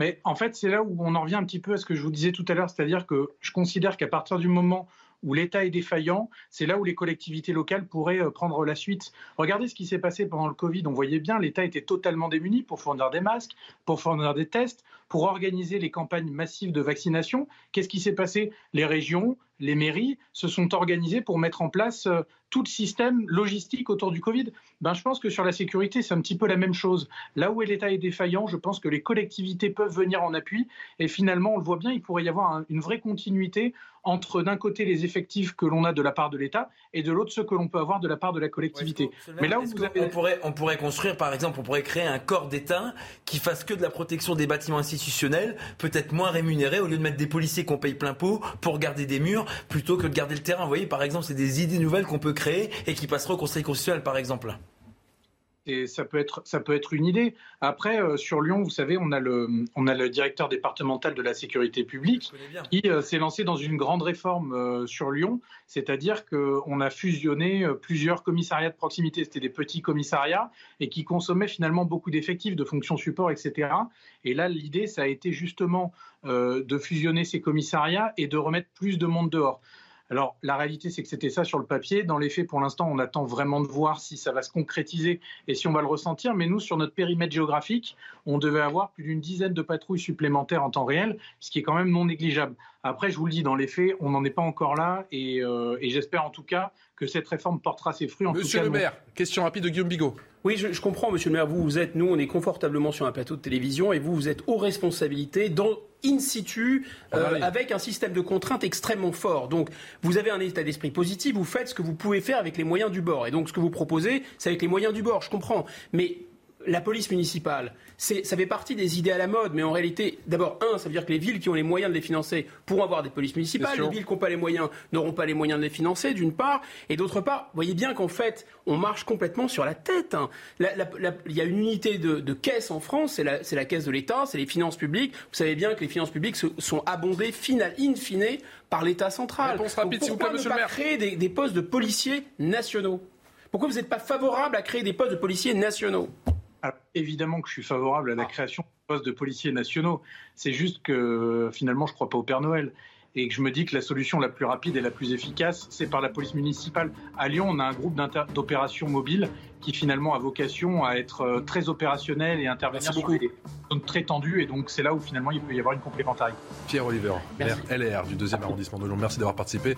Mais en fait, c'est là où on en revient un petit peu à ce que je vous disais tout à l'heure, c'est-à-dire que je considère qu'à partir du moment où l'État est défaillant, c'est là où les collectivités locales pourraient euh, prendre la suite. Regardez ce qui s'est passé pendant le Covid. On voyait bien, l'État était totalement démuni pour fournir des masques, pour fournir des tests, pour organiser les campagnes massives de vaccination. Qu'est-ce qui s'est passé? Les régions, les mairies se sont organisées pour mettre en place euh, tout le système logistique autour du Covid. Ben, je pense que sur la sécurité, c'est un petit peu la même chose. Là où l'État est défaillant, je pense que les collectivités peuvent venir en appui. Et finalement, on le voit bien, il pourrait y avoir une vraie continuité entre d'un côté les effectifs que l'on a de la part de l'État et de l'autre ceux que l'on peut avoir de la part de la collectivité. Mais là où vous avez... on, pourrait, on pourrait construire, par exemple, on pourrait créer un corps d'État qui fasse que de la protection des bâtiments institutionnels, peut-être moins rémunérés, au lieu de mettre des policiers qu'on paye plein pot pour garder des murs, plutôt que de garder le terrain. Vous voyez, par exemple, c'est des idées nouvelles qu'on peut et qui passeront au Conseil constitutionnel, par exemple. Et ça peut être, ça peut être une idée. Après, euh, sur Lyon, vous savez, on a, le, on a le directeur départemental de la sécurité publique qui euh, s'est lancé dans une grande réforme euh, sur Lyon, c'est-à-dire qu'on a fusionné plusieurs commissariats de proximité. C'était des petits commissariats et qui consommaient finalement beaucoup d'effectifs, de fonctions support, etc. Et là, l'idée, ça a été justement de fusionner ces commissariats et de remettre plus de monde dehors. Alors, la réalité, c'est que c'était ça sur le papier. Dans les faits, pour l'instant, on attend vraiment de voir si ça va se concrétiser et si on va le ressentir. Mais nous, sur notre périmètre géographique, on devait avoir plus d'une dizaine de patrouilles supplémentaires en temps réel, ce qui est quand même non négligeable. Après, je vous le dis, dans les faits, on n'en est pas encore là et, euh, j'espère en tout cas que cette réforme portera ses fruits. En Monsieur le maire, question rapide de Guillaume Bigot. Oui, je, je, comprends, monsieur le maire. Vous, vous êtes, nous, on est confortablement sur un plateau de télévision et vous, vous êtes aux responsabilités dans in situ, euh, avec un système de contraintes extrêmement fort. Donc, vous avez un état d'esprit positif, vous faites ce que vous pouvez faire avec les moyens du bord. Et donc, ce que vous proposez, c'est avec les moyens du bord, je comprends. Mais la police municipale, ça fait partie des idées à la mode, mais en réalité, d'abord, un, ça veut dire que les villes qui ont les moyens de les financer pourront avoir des polices municipales, les villes qui n'ont pas les moyens n'auront pas les moyens de les financer, d'une part, et d'autre part, vous voyez bien qu'en fait, on marche complètement sur la tête. Hein. il y a une unité de, caisse en France, c'est la, la, caisse de l'État, c'est les finances publiques. Vous savez bien que les finances publiques sont abondées, final, in fine, par l'État central. Réponse rapide, s'il vous plaît, monsieur le maire. créer des, des postes de policiers nationaux? Pourquoi vous n'êtes pas favorable à créer des postes de policiers nationaux? Évidemment que je suis favorable à la création de postes de policiers nationaux. C'est juste que finalement, je ne crois pas au Père Noël. Et que je me dis que la solution la plus rapide et la plus efficace, c'est par la police municipale. À Lyon, on a un groupe d'opérations mobiles qui finalement a vocation à être euh, très opérationnel et intervenir sur des zones très tendues. Et donc, c'est là où finalement il peut y avoir une complémentarité. Pierre Oliver, maire LR du deuxième arrondissement de Lyon. Merci d'avoir participé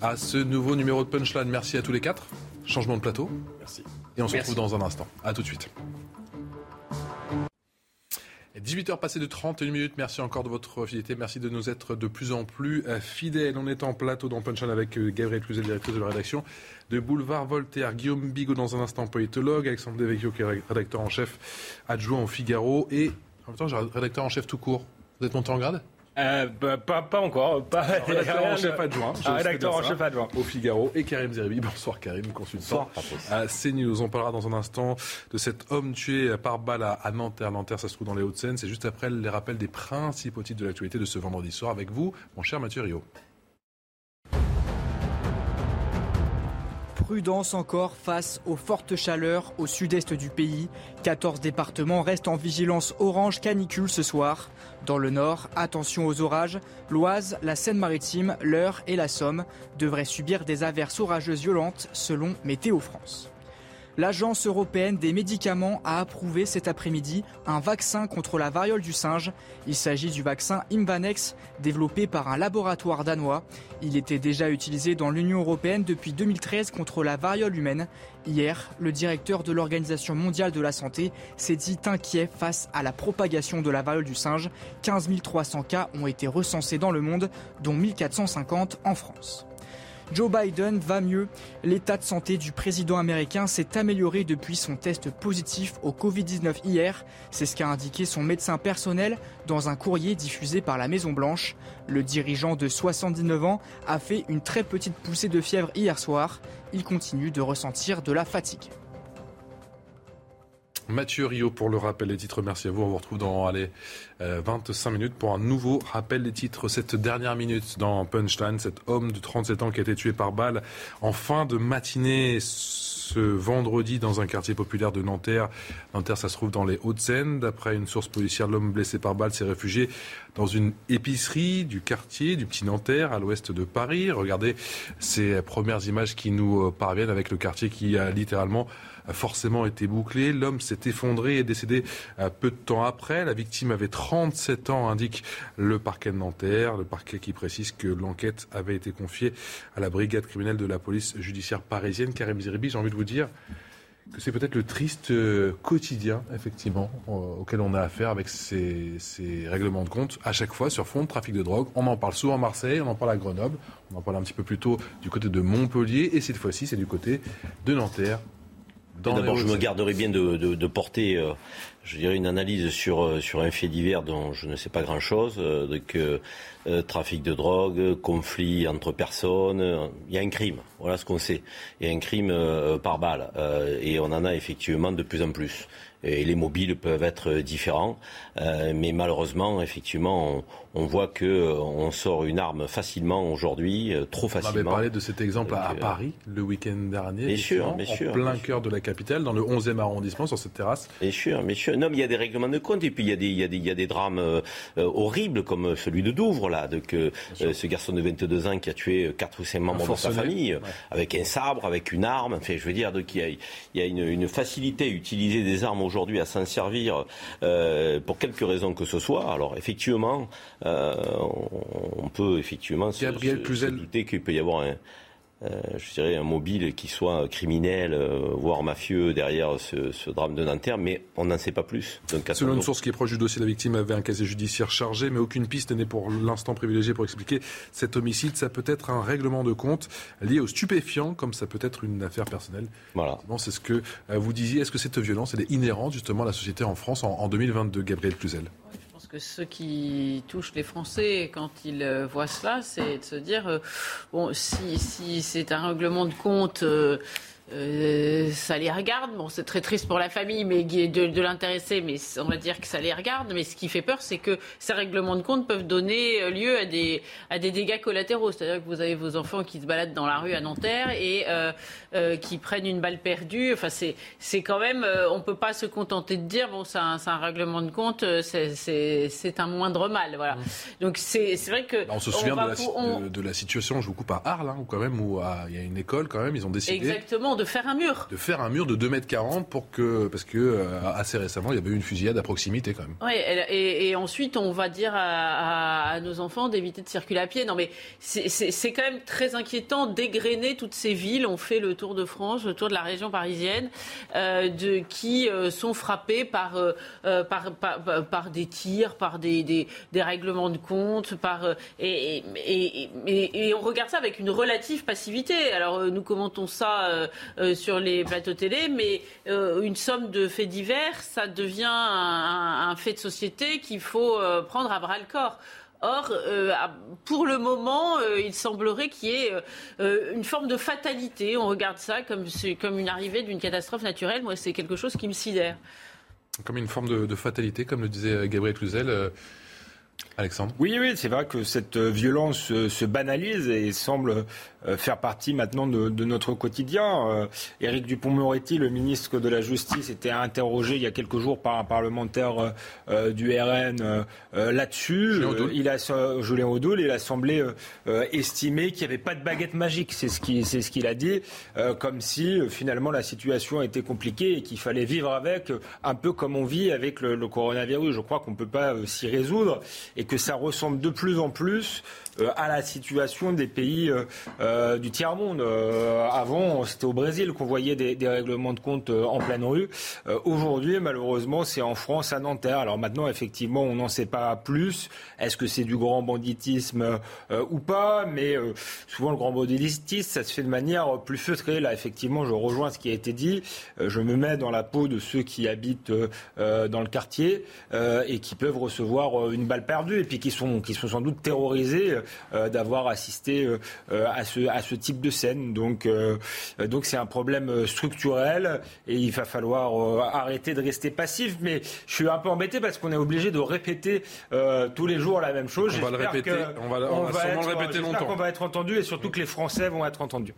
à ce nouveau numéro de Punchline. Merci à tous les quatre. Changement de plateau. Merci. Et on se retrouve dans un instant. À tout de suite. 18h passées de 31 minutes. Merci encore de votre fidélité. Merci de nous être de plus en plus euh, fidèles. On est en plateau dans Punchline avec euh, Gabriel Cluzet, directrice de la rédaction de Boulevard Voltaire. Guillaume Bigot dans un instant, politologue. Alexandre Devecchio, qui est rédacteur en chef adjoint au Figaro. Et en même temps, rédacteur en chef tout court. Vous êtes monté en grade? Euh, bah, pas, pas, encore. Pas, rédacteur en chef adjoint. Ah, rédacteur en chef adjoint. Au Figaro. Et Karim Zeribi. Bonsoir Karim, consultant à CNews. On parlera dans un instant de cet homme tué par balle à, Nanterre. Nanterre, ça se trouve dans les Hauts-de-Seine. C'est juste après les rappels des principaux titres de l'actualité de ce vendredi soir avec vous, mon cher Mathieu Rio. Prudence encore face aux fortes chaleurs au sud-est du pays. 14 départements restent en vigilance orange canicule ce soir. Dans le nord, attention aux orages. L'Oise, la Seine-Maritime, l'Eure et la Somme devraient subir des averses orageuses violentes selon Météo France. L'Agence européenne des médicaments a approuvé cet après-midi un vaccin contre la variole du singe. Il s'agit du vaccin Imvanex, développé par un laboratoire danois. Il était déjà utilisé dans l'Union européenne depuis 2013 contre la variole humaine. Hier, le directeur de l'Organisation mondiale de la santé s'est dit inquiet face à la propagation de la variole du singe. 15 300 cas ont été recensés dans le monde, dont 1450 en France. Joe Biden va mieux. L'état de santé du président américain s'est amélioré depuis son test positif au Covid-19 hier. C'est ce qu'a indiqué son médecin personnel dans un courrier diffusé par la Maison Blanche. Le dirigeant de 79 ans a fait une très petite poussée de fièvre hier soir. Il continue de ressentir de la fatigue. Mathieu Rio pour le rappel des titres. Merci à vous. On vous retrouve dans allez, 25 euh, minutes pour un nouveau rappel des titres. Cette dernière minute dans Punchline, cet homme de 37 ans qui a été tué par balle en fin de matinée ce vendredi dans un quartier populaire de Nanterre. Nanterre, ça se trouve dans les Hauts-de-Seine. D'après une source policière, l'homme blessé par balle s'est réfugié dans une épicerie du quartier du Petit Nanterre à l'ouest de Paris. Regardez ces premières images qui nous euh, parviennent avec le quartier qui a littéralement forcément été bouclé. L'homme s'est effondré et décédé euh, peu de temps après. La victime avait 37 ans, indique le parquet de Nanterre. Le parquet qui précise que l'enquête avait été confiée à la brigade criminelle de la police judiciaire parisienne. Karim Zeribi, j'ai envie de vous dire que c'est peut-être le triste euh, quotidien, effectivement, auquel on a affaire avec ces, ces, règlements de compte à chaque fois sur fond de trafic de drogue. On en parle souvent à Marseille, on en parle à Grenoble, on en parle un petit peu plus tôt du côté de Montpellier, et cette fois-ci, c'est du côté de Nanterre, D'abord, je me garderai bien de, porter, euh, je dirais, une analyse sur, euh, sur un fait divers dont je ne sais pas grand-chose, euh, donc trafic de drogue, conflit entre personnes. Il y a un crime, voilà ce qu'on sait. Il y a un crime par balle, et on en a effectivement de plus en plus et les mobiles peuvent être différents. Euh, mais malheureusement, effectivement, on, voit que euh, on sort une arme facilement aujourd'hui, euh, trop facilement. On avait parlé de cet exemple à, Paris le week-end dernier. Bien sûr, bien sûr. En plein cœur de la capitale, dans le 11e arrondissement, sur cette terrasse. Bien sûr, bien sûr. Non, mais il y a des règlements de compte et puis il y a des, il y a des, il y a des drames horribles comme celui de Douvres, là, de que ce garçon de 22 ans qui a tué quatre ou cinq membres de sa famille, avec un sabre, avec une arme. Enfin, je veux dire, donc il y a, il y a une, une facilité à utiliser des armes aujourd'hui à s'en servir euh, pour quelque raison que ce soit. Alors effectivement, euh, on peut effectivement se, se douter qu'il peut y avoir un, je dirais, un mobile qui soit criminel, euh, voire mafieux derrière ce, drame de Nanterre, mais on n'en sait pas plus. Selon une source qui est proche du dossier, la victime avait un casier judiciaire chargé, mais aucune piste n'est pour l'instant privilégiée pour expliquer cet homicide. Ça peut être un règlement de compte lié aux stupéfiants, comme ça peut être une affaire personnelle. Voilà. C'est ce que euh, vous disiez. Est-ce que cette violence est inhérente justement à la société en France en, en 2022, Gabriel Cluzel? Que ce qui touche les Français quand ils euh, voient cela, c'est de se dire euh, bon, si, si c'est un règlement de compte. Euh, ça les regarde. Bon, c'est très triste pour la famille, mais de, de l'intéressé, mais on va dire que ça les regarde. Mais ce qui fait peur, c'est que ces règlements de compte peuvent donner euh, lieu à des, à des dégâts collatéraux. C'est-à-dire que vous avez vos enfants qui se baladent dans la rue à Nanterre et euh, euh qui prennent une balle perdue. Enfin, c'est, c'est quand même, on peut pas se contenter de dire bon, c'est un, un, règlement de compte, c'est, c'est, c'est un moindre mal. Voilà. Mmh. Donc c'est, c'est vrai que bah, on se souvient de, la, de, la, situation, je vous coupe à Arles, hein, quand même, où il y a une école quand même, ils ont décidé. Exactement de faire un mur. faire un mur de 2 mètres 40 pour que, parce que euh, assez récemment, il y avait eu une fusillade à proximité quand même. Oui, et, ensuite, on va dire à, nos enfants d'éviter de circuler à pied. Non, mais c'est quand même très inquiétant d'égrener toutes ces villes. On fait le tour de France, le tour de la région parisienne, euh, de, qui euh, sont frappées par, par, par, des tirs, par des, des, règlements de compte, par, et, et, on regarde ça avec une relative passivité. Alors, nous commentons ça sur les plateaux télé, mais une somme de faits divers, ça devient un, fait de société qu'il faut euh, prendre à bras le corps. Or, euh, pour le moment, euh, il semblerait qu'il y ait une forme de fatalité. On regarde ça comme, comme une arrivée d'une catastrophe naturelle. Moi, c'est quelque chose qui me sidère. Comme une forme de, de fatalité, comme le disait Gabriel Cluzel. Alexandre Oui, oui, c'est vrai que cette violence se banalise et semble euh, faire partie maintenant de, de notre quotidien. Euh, Éric Dupont-Moretti, le ministre de la Justice, était interrogé il y a quelques jours par un parlementaire euh, du RN là-dessus. Il a Julien Audoul, il a semblé estimer qu'il n'y avait pas de baguette magique. C'est ce qu'il ce qu'il a dit, comme si finalement la situation était compliquée et qu'il fallait vivre avec, un peu comme on vit avec le, le coronavirus. Je crois qu'on ne peut pas s'y résoudre et que ça ressemble de plus en plus à la situation des pays euh, du tiers-monde. Euh, avant, c'était au Brésil qu'on voyait des, des, règlements de compte euh, en pleine rue. Aujourd'hui, malheureusement, c'est en France, à Nanterre. Alors maintenant, effectivement, on n'en sait pas plus. Est-ce que c'est du grand banditisme ou pas? Mais souvent, le grand banditisme, ça se fait de manière plus feutrée. Là, effectivement, je rejoins ce qui a été dit. je me mets dans la peau de ceux qui habitent dans le quartier et qui peuvent recevoir une balle perdue et puis qui sont, qui sont sans doute terrorisés d'avoir assisté à ce à ce type de scène. Donc, euh, donc c'est un problème structurel et il va falloir euh, arrêter de rester passif. Mais je suis un peu embêté parce qu'on est obligé de répéter euh, tous les jours la même chose. On va le répéter. on va, sûrement le répéter longtemps. qu'on va être entendu et surtout que les Français vont être entendus.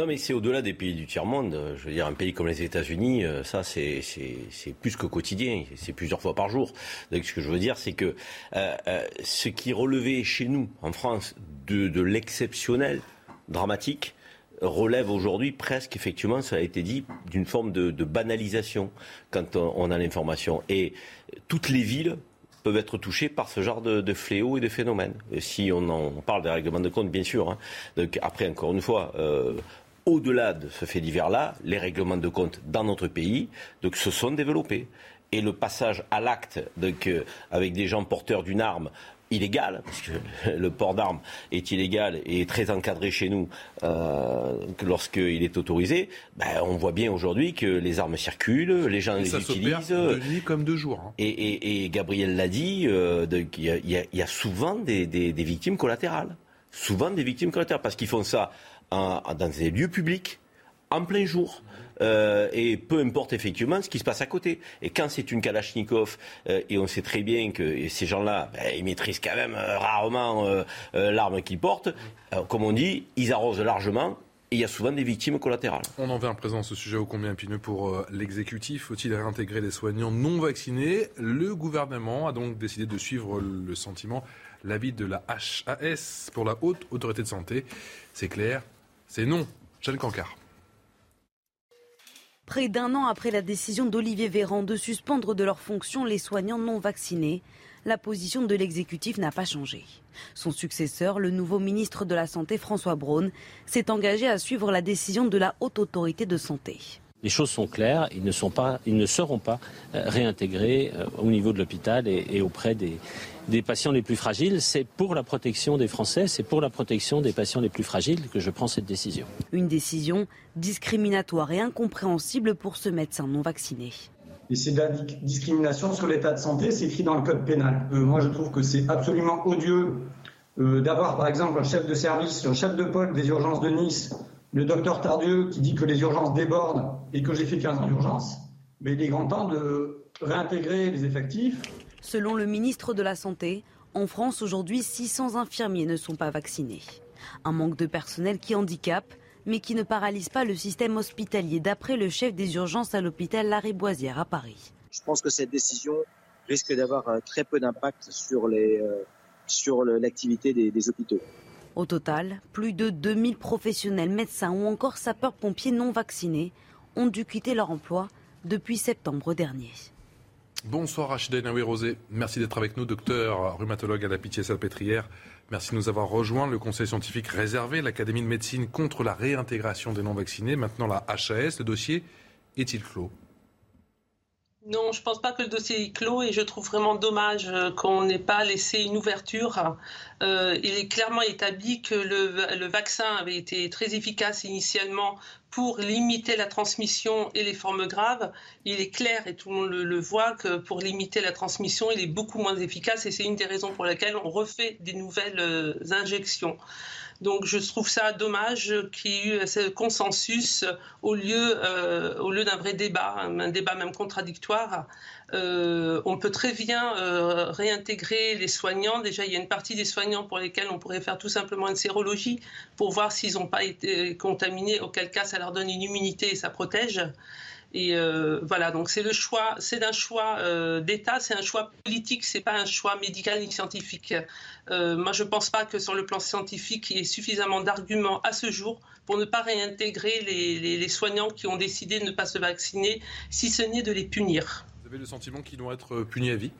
Non, mais c'est au-delà des pays du tiers-monde. Je veux dire, un pays comme les États-Unis, ça, c'est plus que quotidien. C'est plusieurs fois par jour. Donc, ce que je veux dire, c'est que ce qui relevait chez nous, en France, de, l'exceptionnel, dramatique, relève aujourd'hui presque, effectivement, ça a été dit, d'une forme de, banalisation quand on, a l'information. Et toutes les villes peuvent être touchées par ce genre de, fléaux et de phénomènes. si on en parle des règlements de compte, bien sûr. Hein. Donc, après, encore une fois, euh, au-delà de ce fait divers-là, les règlements de compte dans notre pays donc, se sont développés. Et le passage à l'acte euh, avec des gens porteurs d'une arme illégal, parce que le port d'armes est illégal et très encadré chez nous euh, lorsqu'il est autorisé, ben, on voit bien aujourd'hui que les armes circulent, les gens les utilisent. De nuit comme de jour. Hein. Et, Gabriel l'a dit, euh, il y, a souvent des, victimes collatérales. Souvent des victimes collatérales, parce qu'ils font ça dans des lieux publics, en plein jour. Euh, et peu importe effectivement ce qui se passe à côté. Et quand c'est une Kalachnikov, euh, et on sait très bien que ces gens-là, ben, ils maîtrisent quand même euh, rarement l'arme qu'ils portent, comme on dit, ils arrosent largement. Et il y a souvent des victimes collatérales. On en vient à présent ce sujet au combien épineux pour l'exécutif. Faut-il réintégrer les soignants non vaccinés? Le gouvernement a donc décidé de suivre le sentiment, l'avis de la HAS pour la Haute Autorité de Santé. C'est clair, c'est non. Jeanne Cancard. Près d'un an après la décision d'Olivier Véran de suspendre de leurs fonctions les soignants non vaccinés, la position de l'exécutif n'a pas changé. Son successeur, le nouveau ministre de la Santé François Braun, s'est engagé à suivre la décision de la Haute Autorité de Santé. Les choses sont claires, ils ne, sont pas, ils ne seront pas euh, réintégrés euh, au niveau de l'hôpital et, auprès des, des patients les plus fragiles. C'est pour la protection des Français, c'est pour la protection des patients les plus fragiles que je prends cette décision. Une décision discriminatoire et incompréhensible pour ce médecin non vacciné. Et c'est de la discrimination sur l'état de santé, c'est écrit dans le code pénal. Euh, moi, je trouve que c'est absolument odieux d'avoir, par exemple, un chef de service, un chef de pôle des urgences de Nice le docteur Tardieu qui dit que les urgences débordent et que j'ai fait 15 ans d'urgence, mais il est grand temps de réintégrer les effectifs. Selon le ministre de la Santé, en France aujourd'hui, 600 infirmiers ne sont pas vaccinés. Un manque de personnel qui handicape, mais qui ne paralyse pas le système hospitalier, d'après le chef des urgences à l'hôpital Lariboisière à Paris. Je pense que cette décision risque d'avoir euh, très peu d'impact sur euh, l'activité des hôpitaux. Au total, plus de 2000 professionnels, médecins ou encore sapeurs-pompiers non vaccinés ont dû quitter leur emploi depuis septembre dernier. Bonsoir Rachida Naoui Rosé. Merci d'être avec nous, docteur rhumatologue à la Pitié-Salpêtrière. Merci de nous avoir rejoint. Le conseil scientifique réservé, l'Académie de médecine contre la réintégration des non-vaccinés. Maintenant la HAS, le dossier est-il clos? Non, je ne pense pas que le dossier est clos et je trouve vraiment dommage euh, qu'on n'ait pas laissé une ouverture. Euh, il est clairement établi que le, vaccin avait été très efficace initialement pour limiter la transmission et les formes graves. Il est clair, et tout le monde le, voit, que pour limiter la transmission, il est beaucoup moins efficace et c'est une des raisons pour lesquelles on refait des nouvelles euh, injections. Donc je trouve ça dommage qu'il y ait eu ce consensus au lieu, euh, d'un vrai débat, un débat même contradictoire. Euh, on peut très bien euh, réintégrer les soignants. Déjà, il y a une partie des soignants pour lesquels on pourrait faire tout simplement une sérologie pour voir s'ils n'ont pas été contaminés, auquel cas ça leur donne une immunité et ça protège. Et euh, voilà, donc c'est le choix, c'est un choix euh, d'État, c'est un choix politique, c'est pas un choix médical ni scientifique. Euh, moi, je pense pas que sur le plan scientifique, il y ait suffisamment d'arguments à ce jour pour ne pas réintégrer les, les, soignants qui ont décidé de ne pas se vacciner, si ce n'est de les punir. Vous avez le sentiment qu'ils vont être punis à vie?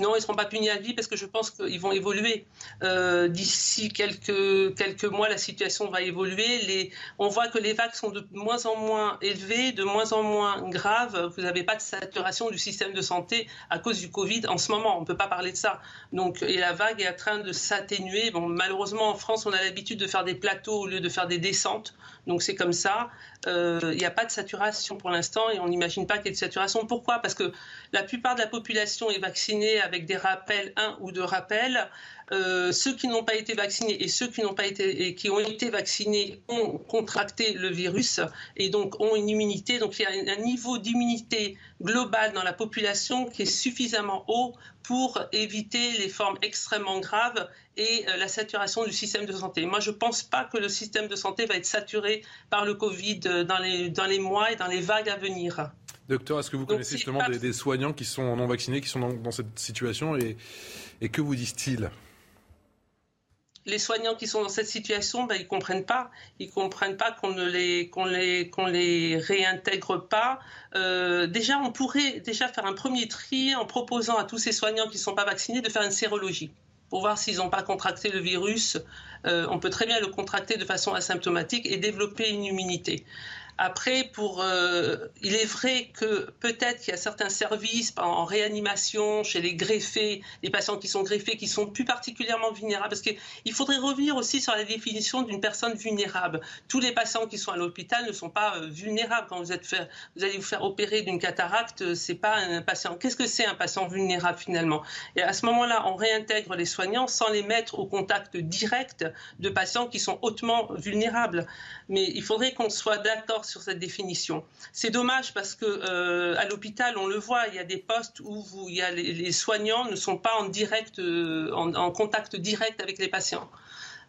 Non, ils ne seront pas punis à vie parce que je pense qu'ils vont évoluer. Euh, d'ici quelques, quelques mois, la situation va évoluer. On voit que les vagues sont de moins en moins élevées, de moins en moins graves. Vous n'avez pas de saturation du système de santé à cause du Covid en ce moment. On ne peut pas parler de ça. Donc, et la vague est en train de s'atténuer. Malheureusement, en France, on a l'habitude de faire des plateaux au lieu de faire des descentes. Donc, c'est comme ça. Euh, il n'y a pas de saturation pour l'instant et on n'imagine pas qu'il y ait de saturation. Pourquoi? Parce que la plupart de la population est vaccinée avec des rappels, un ou deux rappels. Euh, ceux qui n'ont pas été vaccinés et ceux qui n'ont pas été qui ont été vaccinés ont contracté le virus et donc ont une immunité. Donc il y a un niveau d'immunité globale dans la population qui est suffisamment haut pour éviter les formes extrêmement graves et euh, la saturation du système de santé. Moi, je ne pense pas que le système de santé va être saturé par le Covid euh, dans les, dans les mois et dans les vagues à venir. Docteur, est-ce que vous connaissez justement des, soignants qui sont non vaccinés, qui sont dans, cette situation et, et que vous disent-ils? Les soignants qui sont dans cette situation, ben, ils comprennent pas. Ils comprennent pas qu'on ne les qu'on les qu'on les réintègre pas. Euh, déjà, on pourrait déjà faire un premier tri en proposant à tous ces soignants qui ne sont pas vaccinés de faire une sérologie pour voir s'ils n'ont pas contracté le virus. Euh, on peut très bien le contracter de façon asymptomatique et développer une immunité. Après, euh, il est vrai que peut-être qu'il y a certains services en réanimation chez les greffés, les patients qui sont greffés, qui sont plus particulièrement vulnérables. Parce qu'il faudrait revenir aussi sur la définition d'une personne vulnérable. Tous les patients qui sont à l'hôpital ne sont pas euh, vulnérables. Quand vous, vous allez vous faire opérer d'une cataracte, euh, c'est pas un patient. Qu'est-ce que c'est un patient vulnérable finalement? Et à ce moment-là, on réintègre les soignants sans les mettre au contact direct de patients qui sont hautement vulnérables. Mais il faudrait qu'on soit d'accord sur cette définition. C'est dommage parce que euh, à l'hôpital, on le voit, il y a des postes où il y a les, soignants ne sont pas en direct, euh, en, contact direct avec les patients.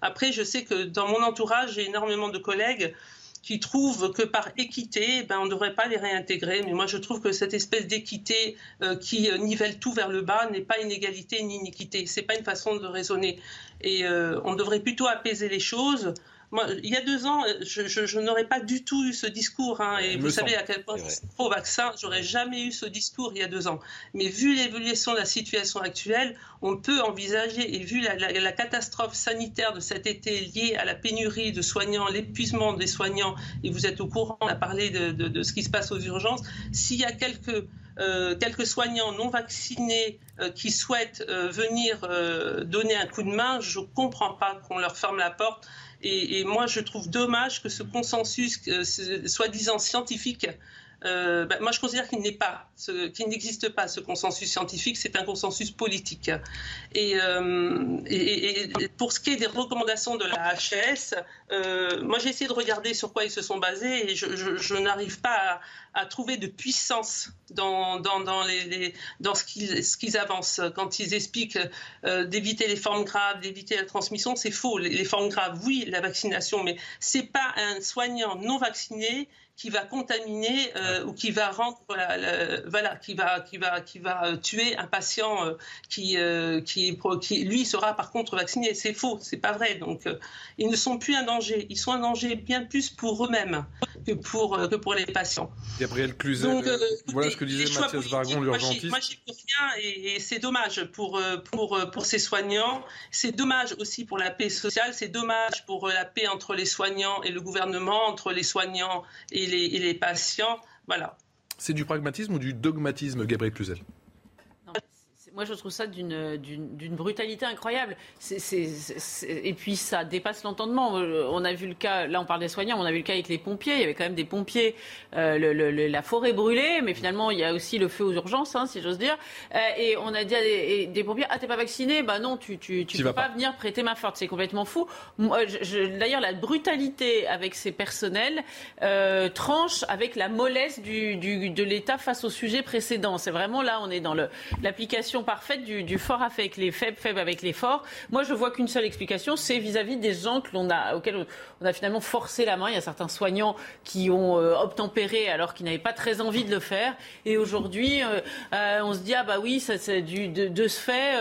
Après, je sais que dans mon entourage, j'ai énormément de collègues qui trouvent que par équité, ben, on ne devrait pas les réintégrer. Mais moi, je trouve que cette espèce d'équité euh, qui nivelle tout vers le bas n'est pas une égalité ni une équité. C'est pas une façon de raisonner. Et on devrait plutôt apaiser les choses il y a deux ans, je, n'aurais pas du tout eu ce discours. Hein, et vous savez à quel point je suis pro-vaccin. J'aurais jamais eu ce discours il y a deux ans. Mais vu l'évolution de la situation actuelle, on peut envisager, et vu la, catastrophe sanitaire de cet été liée à la pénurie de soignants, l'épuisement des soignants, et vous êtes au courant, on a parlé de, ce qui se passe aux urgences, s'il y a quelques... Euh, quelques soignants non vaccinés euh, qui souhaitent euh, venir donner un coup de main, je ne comprends pas qu'on leur ferme la porte et, moi, je trouve dommage que ce consensus, soi-disant scientifique, euh, ben, moi, je considère qu'il n'existe pas ce consensus scientifique. C'est un consensus politique. Euh, et, pour ce qui est des recommandations de la HS, euh, moi, j'ai essayé de regarder sur quoi ils se sont basés et je, n'arrive pas à, trouver de puissance dans, ce qu'ils avancent. Quand ils expliquent d'éviter les formes graves, d'éviter la transmission, c'est faux. Les, les, formes graves, oui, la vaccination, mais c'est pas un soignant non vacciné qui va contaminer ou qui va rendre, voilà, qui va, qui va, qui va tuer un patient qui, qui, qui, lui, sera par contre vacciné. C'est faux, c'est pas vrai. Donc, ils ne sont plus un danger. Ils sont un danger bien plus pour eux-mêmes que pour, que pour les patients. Gabriel Cluzel, voilà ce que disait Mathias Vargon, l'urgentiste. Moi, j'y peux rien et, et c'est dommage pour, pour, pour ces soignants. C'est dommage aussi pour la paix sociale. C'est dommage pour la paix entre les soignants et le gouvernement, entre les soignants et et les. C'est du pragmatisme ou du dogmatisme, Gabriel Cluzel? Moi, je trouve ça d'une brutalité incroyable. et puis, ça dépasse l'entendement. On a vu le cas, là, on parle des soignants, on a vu le cas avec les pompiers. Il y avait quand même des pompiers, euh, le, la forêt brûlée, mais finalement, il y a aussi le feu aux urgences, hein, si j'ose dire. Euh, et on a dit à des, pompiers Ah, t'es pas vacciné? Bah non, tu tu, tu peux pas, venir prêter ma forte. C'est complètement fou. D'ailleurs, la brutalité avec ces personnels euh, tranche avec la mollesse du, du, de l'État face au sujet précédent. C'est vraiment là, on est dans l'application parfaite du, fort avec les faibles, faibles avec les forts. Moi, je vois qu'une seule explication, c'est vis-à-vis des gens que a, auxquels on a finalement forcé la main. Il y a certains soignants qui ont euh, obtempéré alors qu'ils n'avaient pas très envie de le faire. Et aujourd'hui, euh, euh, on se dit, ah bah oui, ça, c'est du, de, de ce fait.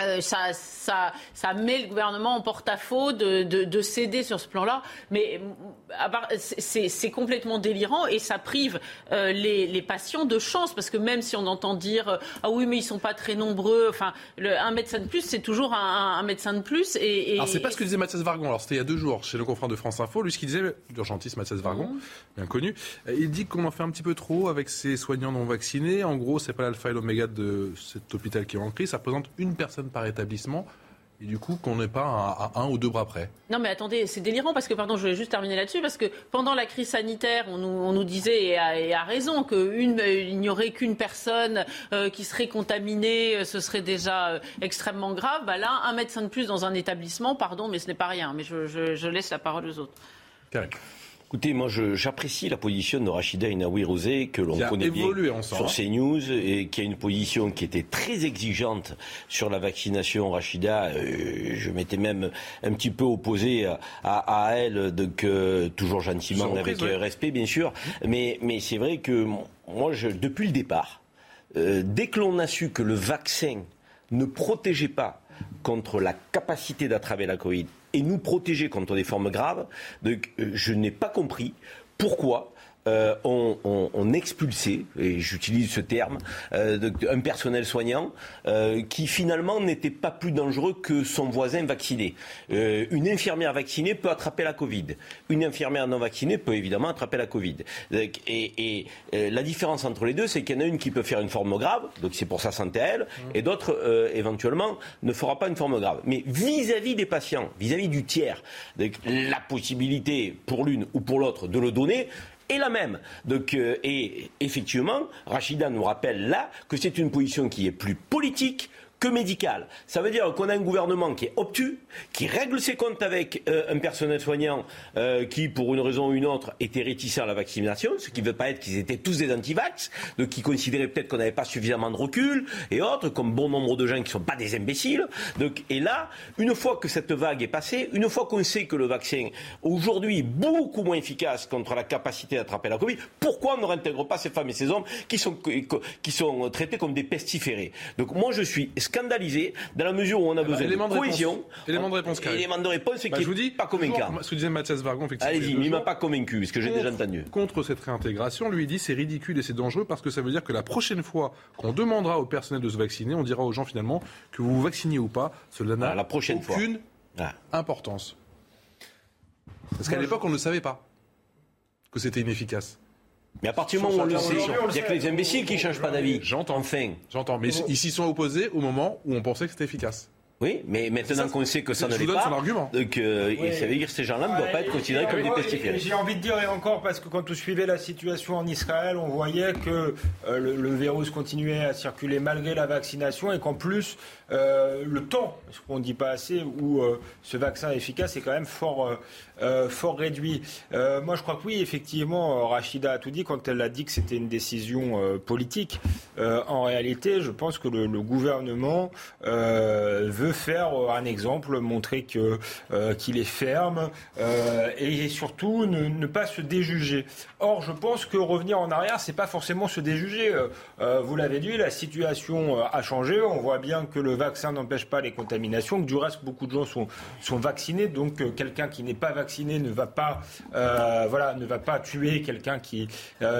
Euh, ça, ça, ça, met le gouvernement en porte-à-faux de, de, de, céder sur ce plan-là. Mais c'est complètement délirant et ça prive euh, les, les, patients de chance parce que même si on entend dire euh, ah oui mais ils sont pas très nombreux, enfin le, un médecin de plus c'est toujours un, un, médecin de plus. Et, et alors c'est pas ce que disait Mathias Vargon. Alors c'était il y a deux jours chez le confrère de France Info. Lui ce qu'il disait, l'urgentiste Mathias Vargon, mhm. bien connu, il dit qu'on en fait un petit peu trop avec ces soignants non vaccinés. En gros c'est pas l'alpha et l'oméga de cet hôpital qui est en crise. Ça représente une personne par établissement et du coup qu'on n'est pas à, un ou deux bras près. Non mais attendez, c'est délirant parce que, pardon, je vais juste terminer là-dessus, parce que pendant la crise sanitaire, on nous, disait, et à, raison, qu'il n'y aurait qu'une personne euh, qui serait contaminée, euh, ce serait déjà euh, extrêmement grave. Bah là, un médecin de plus dans un établissement, pardon, mais ce n'est pas rien. Mais je, laisse la parole aux autres. Écoutez, moi j'apprécie la position de Rachida Inaoui Rosé, que l'on connaît bien sur CNews, et qui a une position qui était très exigeante sur la vaccination. Rachida, euh, je m'étais même un petit peu opposé à, à, elle, donc, toujours gentiment, avec euh, respect bien sûr. Mais, mais c'est vrai que moi, je, depuis le départ, euh, dès que l'on a su que le vaccin ne protégeait pas contre la capacité d'attraper la Covid et nous protéger contre des formes graves. Donc, euh, je n'ai pas compris pourquoi euh, on, expulsait, et j'utilise ce terme, euh, un personnel soignant euh, qui finalement n'était pas plus dangereux que son voisin vacciné. une infirmière vaccinée peut attraper la Covid. Une infirmière non vaccinée peut évidemment attraper la Covid. Et, la différence entre les deux, c'est qu'il y en a une qui peut faire une forme grave, donc c'est pour sa santé à elle, mmh. et d'autres, éventuellement, ne fera pas une forme grave. Mais vis-à-vis des patients, vis à -vis du tiers, la possibilité pour l'une ou pour l'autre de le donner, est la même. Donc, euh, et effectivement, Rachida nous rappelle là que c'est une position qui est plus politique que médical. Ça veut dire qu'on a un gouvernement qui est obtus, qui règle ses comptes avec euh, un personnel soignant euh, qui, pour une raison ou une autre, était réticent à la vaccination, ce qui ne veut pas être qu'ils étaient tous des antivax, donc qui considéraient peut-être qu'on n'avait pas suffisamment de recul, et autres, comme bon nombre de gens qui ne sont pas des imbéciles. Donc, et là, une fois que cette vague est passée, une fois qu'on sait que le vaccin, aujourd'hui, est beaucoup moins efficace contre la capacité d'attraper la Covid, pourquoi on ne réintègre pas ces femmes et ces hommes qui sont, qui sont traités comme des pestiférés? Donc, moi, je suis scandalisé dans la mesure où on a besoin de cohésion. Élément de réponse, Élément de réponse qui bah, je vous dis, pas convaincant. Ce que disait Mathias Vargon, effectivement. Allez-y, mais il m'a pas convaincu, ce que j'ai déjà entendu. Contre cette réintégration, lui dit c'est ridicule et c'est dangereux parce que ça veut dire que la prochaine fois qu'on demandera au personnel de se vacciner, on dira aux gens finalement que vous vous vaccinez ou pas, cela n'a ah, aucune ah. importance. Parce qu'à l'époque, on ne savait pas que c'était inefficace. Mais à partir du moment où on le sait, il n'y a que les imbéciles qui ne changent pas d'avis. J'entends. Enfin. J'entends. Mais ils s'y sont opposés au moment où on pensait que c'était efficace. Oui, mais maintenant qu'on sait que ça ne l'est pas, donc euh, ça veut dire que ces gens-là ne doivent pas être considérés comme des pestiférés. J'ai envie de dire et encore parce que quand on suivait la situation en Israël, on voyait que euh, le, virus continuait à circuler malgré la vaccination et qu'en plus euh, le temps, ce qu'on ne dit pas assez, où ce vaccin est efficace est quand même fort fort réduit. moi, je crois que oui, effectivement, Rachida a tout dit quand elle a dit que c'était une décision politique. en réalité, je pense que le, le gouvernement veut faire un exemple, montrer que qu'il est ferme et surtout ne, ne, pas se déjuger. Or, je pense que revenir en arrière, c'est pas forcément se déjuger. vous l'avez dit, la situation a changé. On voit bien que le vaccin n'empêche pas les contaminations, que du reste beaucoup de gens sont sont vaccinés. Donc, quelqu'un qui n'est pas vacciné ne va pas voilà ne va pas tuer quelqu'un qui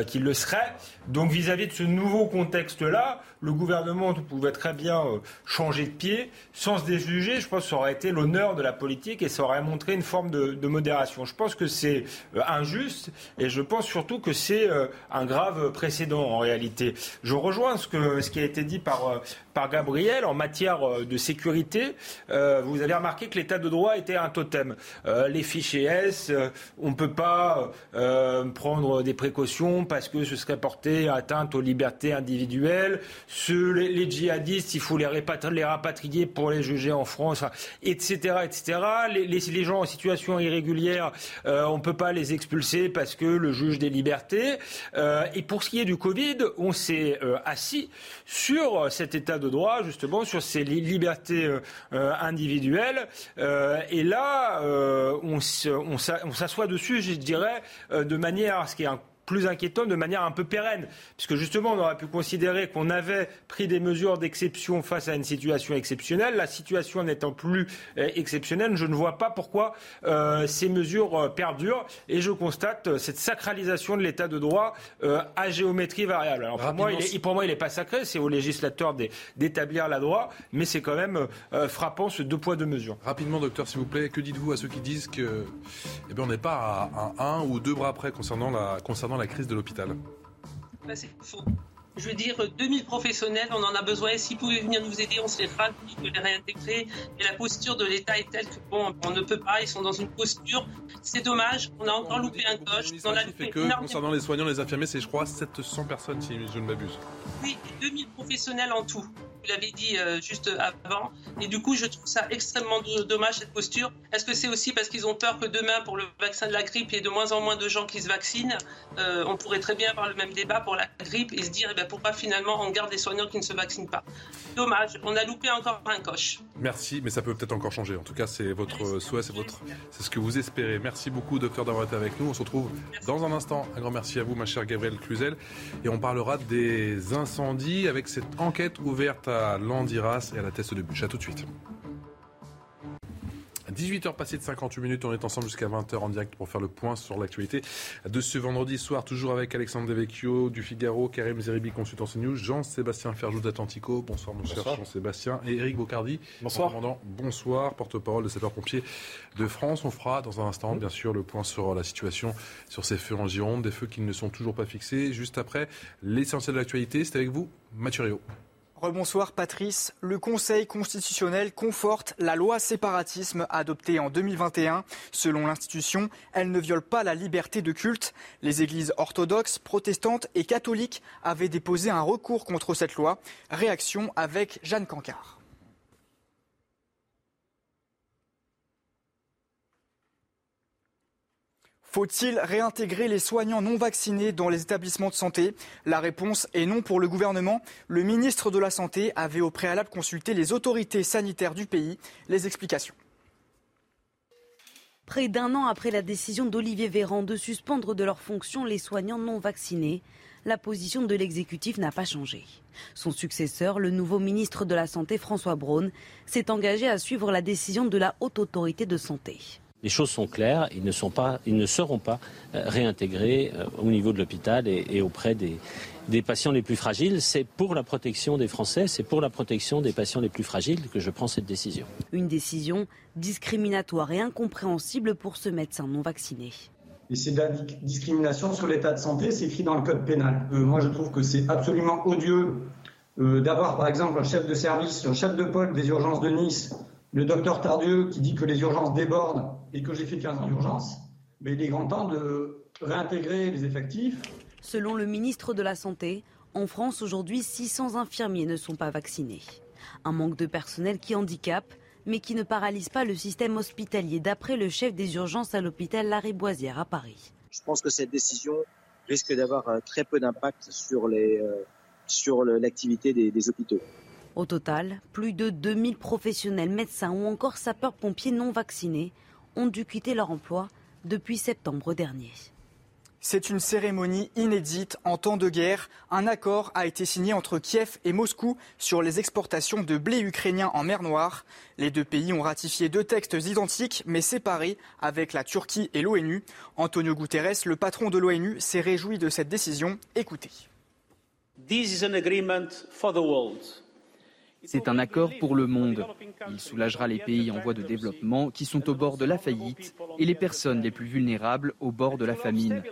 qui le serait. Donc, vis-à-vis -vis de ce nouveau contexte-là, le gouvernement pouvait très bien euh, changer de pied sans se déjuger. Je pense que ça aurait été l'honneur de la politique et ça aurait montré une forme de, modération. Je pense que c'est euh, injuste et je pense surtout que c'est euh, un grave précédent en réalité. Je rejoins ce, que, ce qui a été dit par, par Gabriel en matière de sécurité. vous avez remarqué que l'état de droit était un totem. les fichiers S, on ne peut pas prendre des précautions parce que ce serait porté atteinte aux libertés individuelles les, djihadistes, il faut les, rapatrier pour les juger en France, etc. etc. Les, gens en situation irrégulière, euh, on ne peut pas les expulser parce que le juge des libertés. Euh, et pour ce qui est du Covid, on s'est euh, assis sur cet état de droit, justement, sur ces libertés individuelles. et là, on s'assoit dessus, je dirais, de manière à ce qu'il y ait un plus inquiétant de manière un peu pérenne. Puisque justement, on aurait pu considérer qu'on avait pris des mesures d'exception face à une situation exceptionnelle. La situation n'étant plus euh, exceptionnelle, je ne vois pas pourquoi euh, ces mesures euh, perdurent. Et je constate cette sacralisation de l'état de droit à géométrie variable. Alors pour moi, il est, pour moi, il n'est pas sacré, c'est au législateur d'établir la droit, mais c'est quand même frappant ce deux poids, deux mesures. Rapidement, docteur, s'il vous plaît, que dites-vous à ceux qui disent que, eh bien, on n'est pas à un, un ou deux bras près concernant la, concernant la crise de l'hôpital bah, C'est faux. Je veux dire, 2000 professionnels, on en a besoin. S'ils pouvaient venir nous aider, on serait ravis de les réintégrer. Et la posture de l'État est telle que, bon, on ne peut pas. Ils sont dans une posture. C'est dommage. On a encore loupé un coche. On a fait que, concernant les soignants, les infirmiers, c'est, je crois, 700 personnes, si je ne m'abuse. Oui, 2000 professionnels en tout vous l'avez dit euh, juste avant. Et du coup, je trouve ça extrêmement dommage cette posture. Est-ce que c'est aussi parce qu'ils ont peur que demain, pour le vaccin de la grippe, il y ait de moins en moins de gens qui se vaccinent euh, On pourrait très bien avoir le même débat pour la grippe et se dire eh bien, pourquoi finalement on garde des soignants qui ne se vaccinent pas? Dommage, on a loupé encore un coche. Merci, mais ça peut peut-être encore changer. En tout cas, c'est votre souhait, c'est votre, c'est ce que vous espérez. Merci beaucoup, docteur, d'avoir été avec nous. On se retrouve dans un instant. Un grand merci à vous, ma chère Gabrielle Cluzel, et on parlera des incendies avec cette enquête ouverte à Landiras et à la Teste de Bûche. A tout de suite. 18h passées de 58 minutes, on est ensemble jusqu'à 20h en direct pour faire le point sur l'actualité de ce vendredi soir, toujours avec Alexandre Devecchio du Figaro, Karim Zeribi, consultant CNews, Jean-Sébastien Ferjou d'Atlantico, bonsoir mon cher Jean-Sébastien, et Eric Bocardi, bonsoir. bonsoir, porte-parole de sapeurs-pompiers de France. On fera dans un instant, bien sûr, le point sur la situation sur ces feux en Gironde, des feux qui ne sont toujours pas fixés. Juste après, l'essentiel de l'actualité, c'est avec vous, Mathurio. Rebonsoir Patrice. Le Conseil constitutionnel conforte la loi séparatisme adoptée en 2021. Selon l'institution, elle ne viole pas la liberté de culte. Les églises orthodoxes, protestantes et catholiques avaient déposé un recours contre cette loi. Réaction avec Jeanne Cancard. Faut-il réintégrer les soignants non vaccinés dans les établissements de santé? La réponse est non pour le gouvernement. Le ministre de la Santé avait au préalable consulté les autorités sanitaires du pays. Les explications. Près d'un an après la décision d'Olivier Véran de suspendre de leurs fonctions les soignants non vaccinés, la position de l'exécutif n'a pas changé. Son successeur, le nouveau ministre de la Santé François Braun, s'est engagé à suivre la décision de la Haute Autorité de Santé. Les choses sont claires, ils ne, sont pas, ils ne seront pas euh, réintégrés euh, au niveau de l'hôpital et, auprès des, des patients les plus fragiles. C'est pour la protection des Français, c'est pour la protection des patients les plus fragiles que je prends cette décision. Une décision discriminatoire et incompréhensible pour ce médecin non vacciné. Et c'est de la discrimination sur l'état de santé, c'est écrit dans le code pénal. Euh, moi, je trouve que c'est absolument odieux d'avoir, par exemple, un chef de service, un chef de pôle des urgences de Nice le docteur Tardieu qui dit que les urgences débordent et que j'ai fait 15 ans d'urgence, mais il est grand temps de réintégrer les effectifs. Selon le ministre de la Santé, en France aujourd'hui 600 infirmiers ne sont pas vaccinés. Un manque de personnel qui handicape, mais qui ne paralyse pas le système hospitalier, d'après le chef des urgences à l'hôpital Lariboisière à Paris. Je pense que cette décision risque d'avoir euh, très peu d'impact sur, les, euh, sur l'activité des, des hôpitaux. Au total, plus de 2000 professionnels, médecins ou encore sapeurs-pompiers non vaccinés ont dû quitter leur emploi depuis septembre dernier. C'est une cérémonie inédite en temps de guerre. Un accord a été signé entre Kiev et Moscou sur les exportations de blé ukrainien en mer Noire. Les deux pays ont ratifié deux textes identiques mais séparés avec la Turquie et l'ONU. Antonio Guterres, le patron de l'ONU, s'est réjoui de cette décision. Écoutez. This is an agreement for the world. C'est un accord pour le monde. Il soulagera les pays en voie de développement qui sont au bord de la faillite et les personnes les plus vulnérables au bord de la famine.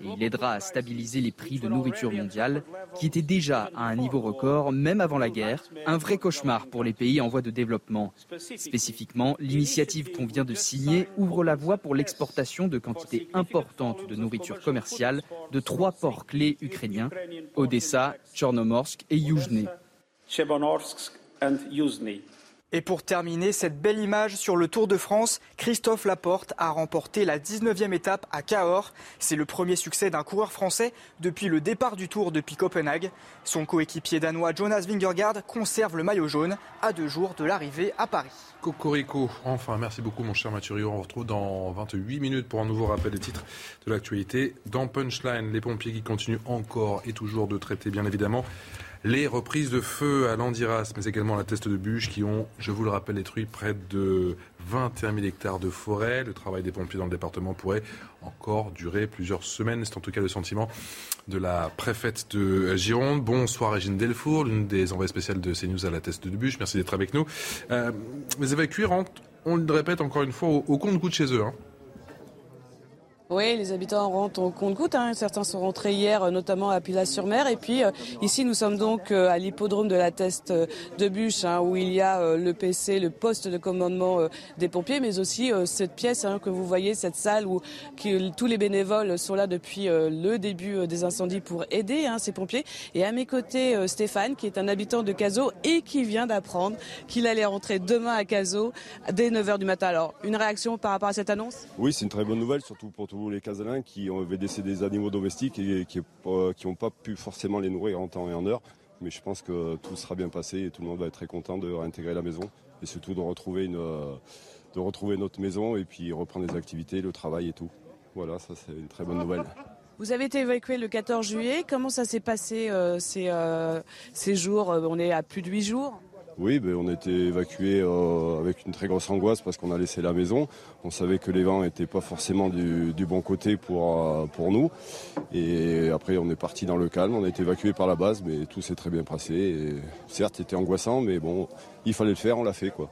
Et il aidera à stabiliser les prix de nourriture mondiale qui étaient déjà à un niveau record même avant la guerre, un vrai cauchemar pour les pays en voie de développement. Spécifiquement, l'initiative qu'on vient de signer ouvre la voie pour l'exportation de quantités importantes de nourriture commerciale de trois ports clés ukrainiens, Odessa, Tchornomorsk et Yuzhny. Et pour terminer, cette belle image sur le Tour de France, Christophe Laporte a remporté la 19e étape à Cahors. C'est le premier succès d'un coureur français depuis le départ du Tour depuis Copenhague. Son coéquipier danois Jonas Vingegaard conserve le maillot jaune à deux jours de l'arrivée à Paris. Cocorico, enfin, merci beaucoup mon cher Mathurio. On se retrouve dans 28 minutes pour un nouveau rappel des titres de l'actualité. Dans Punchline, les pompiers qui continuent encore et toujours de traiter bien évidemment les reprises de feu à Landiras, mais également la teste de bûche qui ont, je vous le rappelle, détruit près de 21 000 hectares de forêt. Le travail des pompiers dans le département pourrait encore durer plusieurs semaines. C'est en tout cas le sentiment de la préfète de Gironde. Bonsoir Régine Delfour, l'une des envoyées spéciales de CNews à la teste de bûche. Merci d'être avec nous. Euh, les évacués on le répète encore une fois, au, compte-goutte chez eux. Hein. Oui, les habitants rentrent au compte-goutte. Hein. Certains sont rentrés hier, euh, notamment à Pilat-sur-Mer. Et puis euh, ici, nous sommes donc euh, à l'hippodrome de la Teste de Bûche, hein, où il y a le PC, le poste de commandement des pompiers, mais aussi cette pièce hein, que vous voyez, cette salle où tous les bénévoles sont là depuis le début des incendies pour aider ces pompiers. Et à mes côtés, Stéphane, qui est un habitant de Cazaux et qui vient d'apprendre qu'il allait rentrer demain à Cazaux dès 9h du matin. Alors, une réaction par rapport à cette annonce? Oui, c'est une très bonne nouvelle, surtout pour les Casalins qui avaient décédé des animaux domestiques et qui n'ont pas pu forcément les nourrir en temps et en heure. Mais je pense que tout sera bien passé et tout le monde va être très content de réintégrer la maison et surtout de retrouver, une, de retrouver notre maison et puis reprendre les activités, le travail et tout. Voilà, ça c'est une très bonne nouvelle. Vous avez été évacué le 14 juillet. Comment ça s'est passé euh, ces, euh, ces jours? On est à plus de 8 jours oui, ben, on a été évacué euh, avec une très grosse angoisse parce qu'on a laissé la maison. On savait que les vents n'étaient pas forcément du, bon côté pour, euh, pour nous. Et après, on est parti dans le calme. On a été évacué par la base, mais tout s'est très bien passé. Et, certes, c'était angoissant, mais bon, il fallait le faire, on l'a fait. quoi.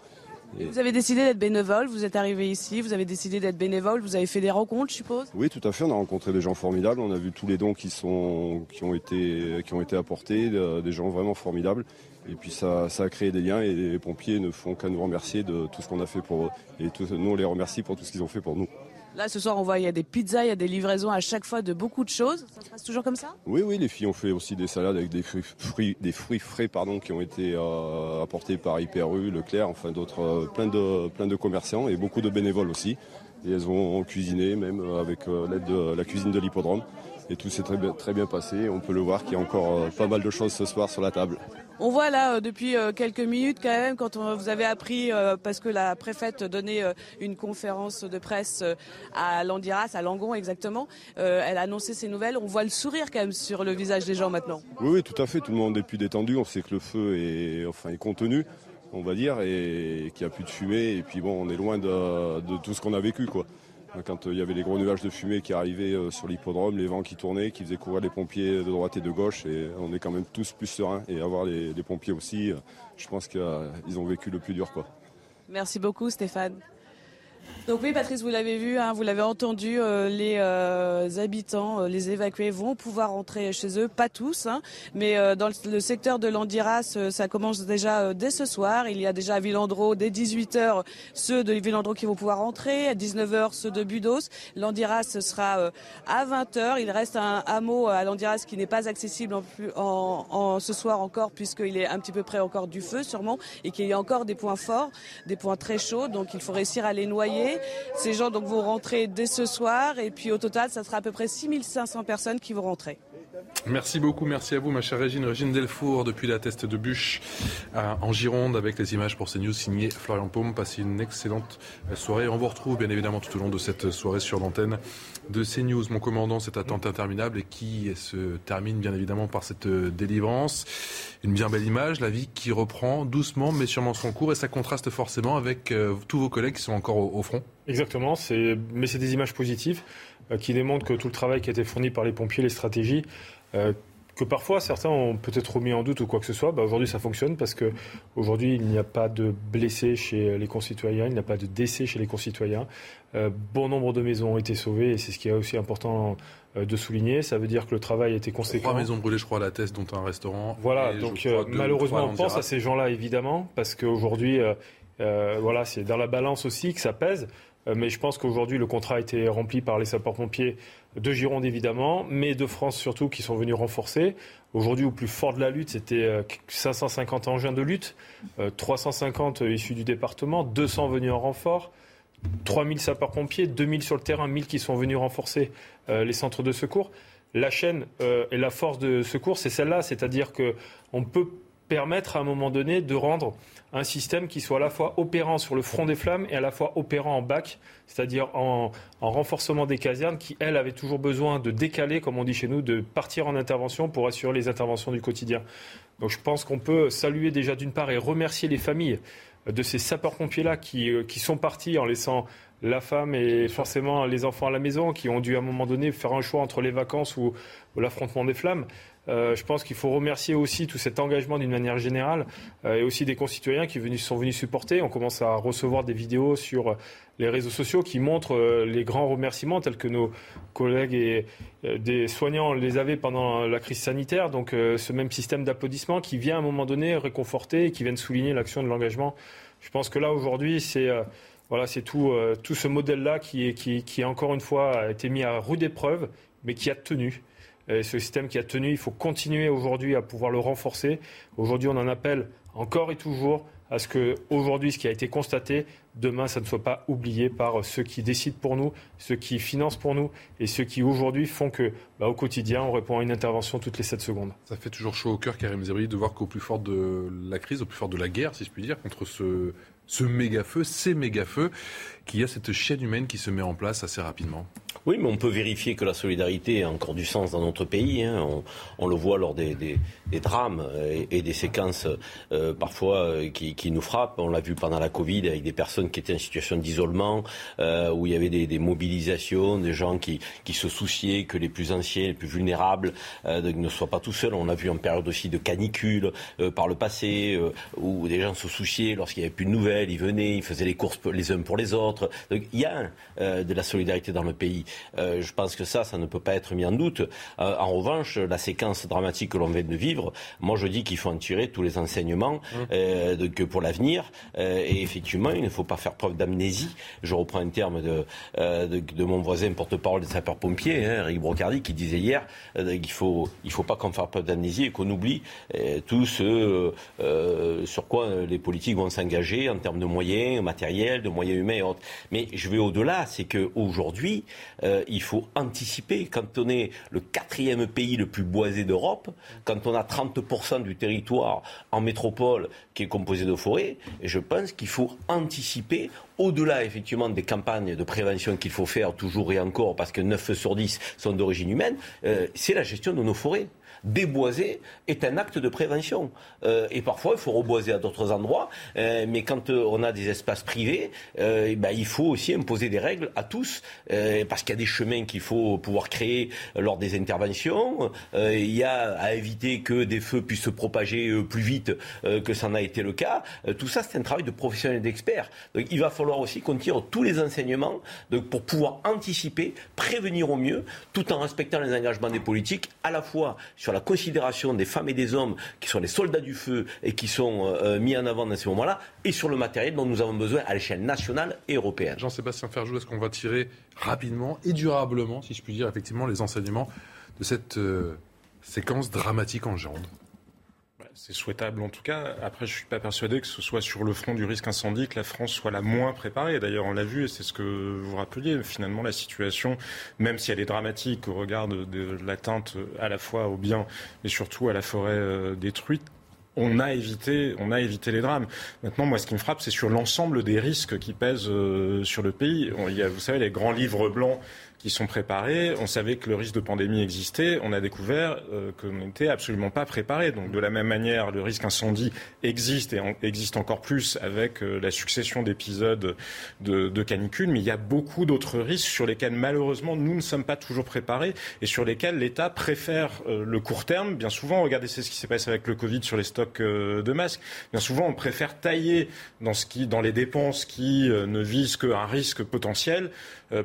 Vous avez décidé d'être bénévole, vous êtes arrivé ici, vous avez décidé d'être bénévole, vous avez fait des rencontres, je suppose? Oui, tout à fait, on a rencontré des gens formidables, on a vu tous les dons qui, sont, qui, ont, été, qui ont été apportés, des gens vraiment formidables. Et puis ça, a créé des liens et les pompiers ne font qu'à nous remercier de tout ce qu'on a fait pour eux. Et nous, on les remercie pour tout ce qu'ils ont fait pour nous. Là, ce soir, on voit, il y a des pizzas, il y a des livraisons à chaque fois de beaucoup de choses. Ça se passe toujours comme ça? Oui, oui, les filles ont fait aussi des salades avec des fruits, des fruits frais pardon, qui ont été euh, apportés par Hyperu, Leclerc, enfin d'autres, euh, plein, de, plein de commerçants et beaucoup de bénévoles aussi. Et elles ont cuisiné, même avec euh, l'aide de la cuisine de l'hippodrome. Et tout s'est très bien, très bien passé. On peut le voir qu'il y a encore pas mal de choses ce soir sur la table. On voit là euh, depuis euh, quelques minutes quand même quand vous avez appris euh, parce que la préfète donnait une conférence de presse à Landiras, à Langon exactement. Elle a annoncé ces nouvelles. On voit le sourire quand même sur le visage des gens maintenant. Oui, tout à fait. Tout le monde est plus détendu. On sait que le feu est enfin contenu, on va dire, et qu'il n'y a plus de fumée. Et puis bon, on est loin de, de tout ce qu'on a vécu, quoi. Quand euh, il y avait les gros nuages de fumée qui arrivaient euh, sur l'hippodrome, les vents qui tournaient, qui faisaient courir les pompiers de droite et de gauche. On est quand même tous plus sereins. Et avoir les, pompiers aussi, euh, je pense qu'ils ont vécu le plus dur. Quoi. Merci beaucoup Stéphane. Donc oui, Patrice, vous l'avez vu, hein, vous l'avez entendu, euh, les euh, habitants, euh, les évacués vont pouvoir rentrer chez eux, pas tous, hein, mais dans le, secteur de Landiras, ça commence déjà dès ce soir. Il y a déjà à Villandreau, dès 18h, ceux de Villandreau qui vont pouvoir rentrer, à 19h, ceux de Budos. Landiras sera à 20h. Il reste un hameau à Landiras qui n'est pas accessible en, en, ce soir encore, puisqu'il est un petit peu près encore du feu, sûrement, et qu'il y a encore des points forts, des points très chauds, donc il faut réussir à les noyer. Ces gens donc vont rentrer dès ce soir et puis au total, ça sera à peu près 6500 personnes qui vont rentrer. Merci beaucoup, merci à vous, ma chère Régine. Régine Delfour, depuis la teste de bûche en Gironde, avec les images pour CNews signé Florian Paume. Passez une excellente soirée. On vous retrouve bien évidemment tout au long de cette soirée sur l'antenne de CNews. Mon commandant, cette attente interminable et qui se termine bien évidemment par cette délivrance. Une bien belle image, la vie qui reprend doucement mais sûrement son cours et ça contraste forcément avec euh, tous vos collègues qui sont encore au, front. Exactement, mais c'est des images positives euh, qui démontrent que tout le travail qui a été fourni par les pompiers, les stratégies, euh, que parfois certains ont peut-être remis en doute ou quoi que ce soit, bah aujourd'hui ça fonctionne parce que aujourd'hui il n'y a pas de blessés chez les concitoyens, il n'y a pas de décès chez les concitoyens. Euh, bon nombre de maisons ont été sauvées et c'est ce qui est aussi important euh, de souligner. Ça veut dire que le travail a été conséquent. Trois maisons brûlées, je crois, à la Teste, dont un restaurant. Voilà, donc malheureusement on pense à ces gens-là évidemment parce qu'aujourd'hui, voilà, c'est dans la balance aussi que ça pèse. Mais je pense qu'aujourd'hui le contrat a été rempli par les sapeurs-pompiers de Gironde évidemment, mais de France surtout qui sont venus renforcer. Aujourd'hui, au plus fort de la lutte, c'était 550 euh, engins de lutte, 350 euh, issus du département, 200 venus en renfort, 3000 sapeurs-pompiers, 2000 sur le terrain, 1000 qui sont venus renforcer euh, les centres de secours. La chaîne et la force de secours, c'est celle-là, c'est-à-dire qu'on peut permettre à un moment donné de rendre un système qui soit à la fois opérant sur le front des flammes et à la fois opérant en bac, c'est-à-dire en, renforcement des casernes qui, elles, avaient toujours besoin de décaler, comme on dit chez nous, de partir en intervention pour assurer les interventions du quotidien. Donc je pense qu'on peut saluer déjà d'une part et remercier les familles de ces sapeurs-pompiers-là qui, euh, qui sont partis en laissant la femme et forcément les enfants à la maison, qui ont dû à un moment donné faire un choix entre les vacances ou l'affrontement des flammes. Euh, je pense qu'il faut remercier aussi tout cet engagement d'une manière générale euh, et aussi des concitoyens qui sont venus supporter. On commence à recevoir des vidéos sur les réseaux sociaux qui montrent euh, les grands remerciements tels que nos collègues et des soignants les avaient pendant la crise sanitaire. Donc ce même système d'applaudissements qui vient à un moment donné réconforter et qui vient souligner l'action de l'engagement. Je pense que là aujourd'hui c'est voilà, tout, ce modèle-là qui, qui, qui, encore une fois, a été mis à rude épreuve, mais qui a tenu. Et ce système qui a tenu, il faut continuer aujourd'hui à pouvoir le renforcer. Aujourd'hui, on en appelle encore et toujours à ce que aujourd'hui, ce qui a été constaté, demain, ça ne soit pas oublié par ceux qui décident pour nous, ceux qui financent pour nous et ceux qui aujourd'hui font que, bah, au quotidien, on répond à une intervention toutes les 7 secondes. Ça fait toujours chaud au cœur, Karim Zerbi, de voir qu'au plus fort de la crise, au plus fort de la guerre, si je puis dire, contre ce, ce méga-feu, ces méga-feux, qu'il y a cette chaîne humaine qui se met en place assez rapidement. Oui, mais on peut vérifier que la solidarité a encore du sens dans notre pays. Hein. On, le voit lors des, drames et, des séquences euh, parfois euh, qui, nous frappent. On l'a vu pendant la Covid avec des personnes qui étaient en situation d'isolement, euh, où il y avait des, mobilisations, des gens qui, se souciaient que les plus anciens, les plus vulnérables ne soient pas tout seuls. On a vu en période aussi de canicule par le passé, où des gens se souciaient lorsqu'il n'y avait plus de nouvelles, ils venaient, ils faisaient les courses les uns pour les autres. Donc, il y a de la solidarité dans le pays. Euh, je pense que ça, ça ne peut pas être mis en doute. Euh, en revanche, la séquence dramatique que l'on vient de vivre, moi je dis qu'il faut en tirer tous les enseignements mmh. euh, pour l'avenir. et effectivement, il ne faut pas faire preuve d'amnésie. Je reprends un terme de, de, mon voisin porte-parole des sapeurs-pompiers, hein, Eric Brocardi, qui disait hier qu'il faut, il faut pas qu'on fasse preuve d'amnésie et qu'on oublie tout ce sur quoi les politiques vont s'engager en termes de moyens matériels, de moyens humains et autres. Mais je vais au-delà, c'est qu'aujourd'hui, euh, il faut anticiper. Quand on est le quatrième pays le plus boisé d'Europe, quand on a 30% du territoire en métropole qui est composé de forêts, je pense qu'il faut anticiper au-delà effectivement des campagnes de prévention qu'il faut faire toujours et encore, parce que 9 sur 10 sont d'origine humaine, euh, c'est la gestion de nos forêts déboiser est un acte de prévention. Euh, et parfois, il faut reboiser à d'autres endroits. Euh, mais quand euh, on a des espaces privés, eh ben, il faut aussi imposer des règles à tous, parce qu'il y a des chemins qu'il faut pouvoir créer lors des interventions. il y a à éviter que des feux puissent se propager plus vite que ça n'a été le cas. tout ça, c'est un travail de professionnels et d'experts. Donc, il va falloir aussi qu'on tire tous les enseignements pour pouvoir anticiper, prévenir au mieux, tout en respectant les engagements des politiques, à la fois sur la considération des femmes et des hommes qui sont les soldats du feu et qui sont euh, euh, mis en avant dans ces moments-là, et sur le matériel dont nous avons besoin à l'échelle nationale et européenne. Jean-Sébastien Ferjou, est-ce qu'on va tirer rapidement et durablement, si je puis dire, effectivement, les enseignements de cette euh, séquence dramatique en Gironde? C'est souhaitable en tout cas. Après, je suis pas persuadé que ce soit sur le front du risque incendie que la France soit la moins préparée. D'ailleurs, on l'a vu, et c'est ce que vous rappeliez. Finalement, la situation, même si elle est dramatique au regard de, l'atteinte à la fois aux biens, mais surtout à la forêt euh, détruite, on a évité, on a évité les drames. Maintenant, moi, ce qui me frappe, c'est sur l'ensemble des risques qui pèsent euh, sur le pays. vous savez, les grands livres blancs qui sont préparés. On savait que le risque de pandémie existait. On a découvert euh, qu'on n'était absolument pas préparé. Donc de la même manière, le risque incendie existe et existe encore plus avec euh, la succession d'épisodes de, de canicule. Mais il y a beaucoup d'autres risques sur lesquels malheureusement nous ne sommes pas toujours préparés et sur lesquels l'État préfère euh, le court terme. Bien souvent, regardez c'est ce qui s'est passé avec le Covid sur les stocks de masques. Bien souvent, on préfère tailler dans, ce qui, dans les dépenses qui ne visent qu'un risque potentiel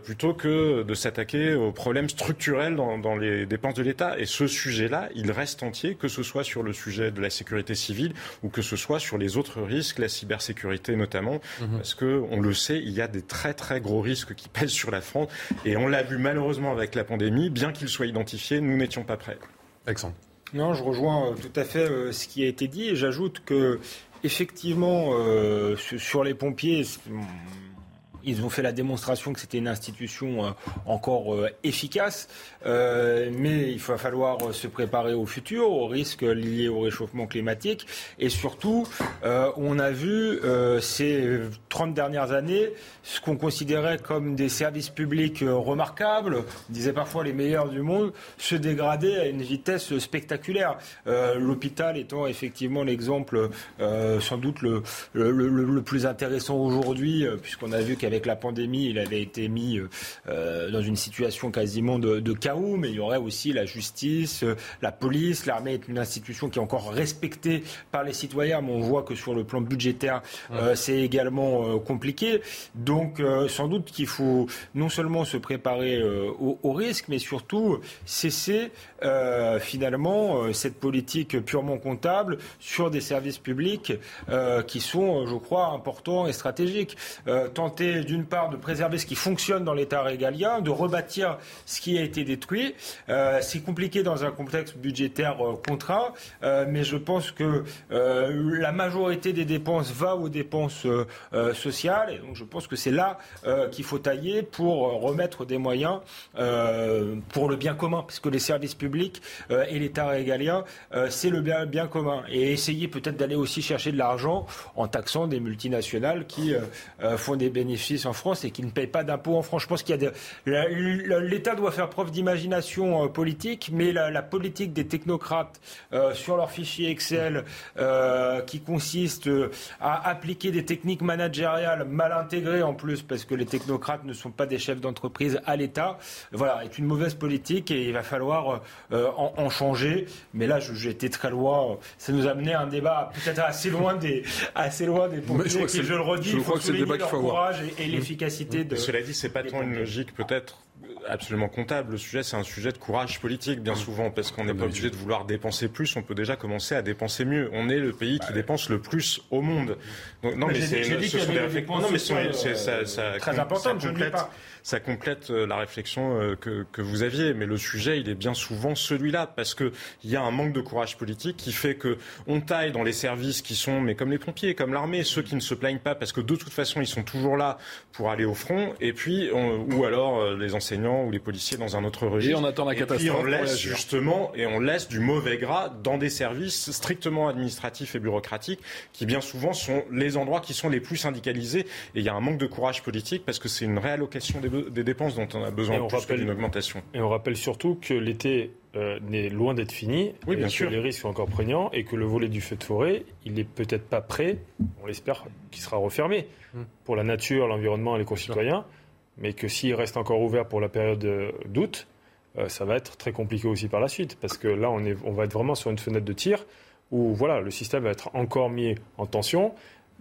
plutôt que de s'attaquer aux problèmes structurels dans, les dépenses de l'État. Et ce sujet-là, il reste entier, que ce soit sur le sujet de la sécurité civile ou que ce soit sur les autres risques, la cybersécurité notamment, mhm. parce que on le sait, il y a des très très gros risques qui pèsent sur la France. Et on l'a vu malheureusement avec la pandémie, bien qu'ils soient identifiés, nous n'étions pas prêts. Alexandre. Non, je rejoins euh, tout à fait euh, ce qui a été dit et j'ajoute que effectivement euh, sur les pompiers ils ont fait la démonstration que c'était une institution euh, encore euh, efficace, euh, mais il va falloir se préparer au futur, aux risques liés au réchauffement climatique. Et surtout, on a vu ces 30 dernières années ce qu'on considérait comme des services publics remarquables, on disait parfois les meilleurs du monde, se dégrader à une vitesse spectaculaire. L'hôpital étant effectivement l'exemple sans doute le, le, plus intéressant aujourd'hui, puisqu'on a vu qu'avec avec la pandémie, il avait été mis euh, euh, dans une situation quasiment de, chaos, mais il y aurait aussi la justice, euh, la police. L'armée est une institution qui est encore respectée par les citoyens, mais on voit que sur le plan budgétaire, c'est également compliqué. Donc, sans doute qu'il faut non seulement se préparer au, au, risque, mais surtout cesser finalement cette politique purement comptable sur des services publics qui sont, je crois, importants et stratégiques. tenter d'une part, de préserver ce qui fonctionne dans l'État régalien, de rebâtir ce qui a été détruit. Euh, c'est compliqué dans un contexte budgétaire euh, contraint, euh, mais je pense que la majorité des dépenses va aux dépenses sociales, et donc je pense que c'est là qu'il faut tailler pour remettre des moyens pour le bien commun, puisque les services publics et l'État régalien, c'est le bien, bien commun. Et essayer peut-être d'aller aussi chercher de l'argent en taxant des multinationales qui font des bénéfices en France et qui ne payent pas d'impôts en France. Je pense qu'il y a l'État doit faire preuve d'imagination euh, politique, mais la, politique des technocrates euh, sur leur fichier Excel, euh, qui consiste à appliquer des techniques managériales mal intégrées en plus, parce que les technocrates ne sont pas des chefs d'entreprise à l'État, voilà, est une mauvaise politique et il va falloir en, changer. Mais là, j'étais très loin. Ça nous a amené à un débat peut-être assez loin des, assez loin des pompiers. Je, je, le redis, il faut souligner leur courage et, et l'efficacité de. Cela dit, c'est pas tant une logique peut-être absolument comptable. Le sujet, c'est un sujet de courage politique, bien souvent, parce qu'on n'est pas obligé de vouloir dépenser plus. On peut déjà commencer à dépenser mieux. On est le pays qui dépense le plus au monde. non, mais, c'est non, mais c'est ça, très important. Je ne pas ça complète euh, la réflexion euh, que, que, vous aviez. Mais le sujet, il est bien souvent celui-là, parce qu'il y a un manque de courage politique qui fait que on taille dans les services qui sont, mais comme les pompiers, comme l'armée, ceux qui ne se plaignent pas, parce que de toute façon, ils sont toujours là pour aller au front, et puis, ou alors euh, les enseignants ou les policiers dans un autre registre. Et on attend la catastrophe. Et on laisse justement, et on laisse du mauvais gras dans des services strictement administratifs et bureaucratiques, qui bien souvent sont les endroits qui sont les plus syndicalisés. Et il y a un manque de courage politique parce que c'est une réallocation des des dépenses dont on a besoin plus d'une augmentation. Et on rappelle surtout que l'été euh, n'est loin d'être fini, oui, bien sûr. que les risques sont encore prégnants et que le volet du feu de forêt, il n'est peut-être pas prêt, on l'espère qu'il sera refermé hum. pour la nature, l'environnement et les concitoyens, mais que s'il reste encore ouvert pour la période d'août, euh, ça va être très compliqué aussi par la suite, parce que là, on, est, on va être vraiment sur une fenêtre de tir où voilà, le système va être encore mis en tension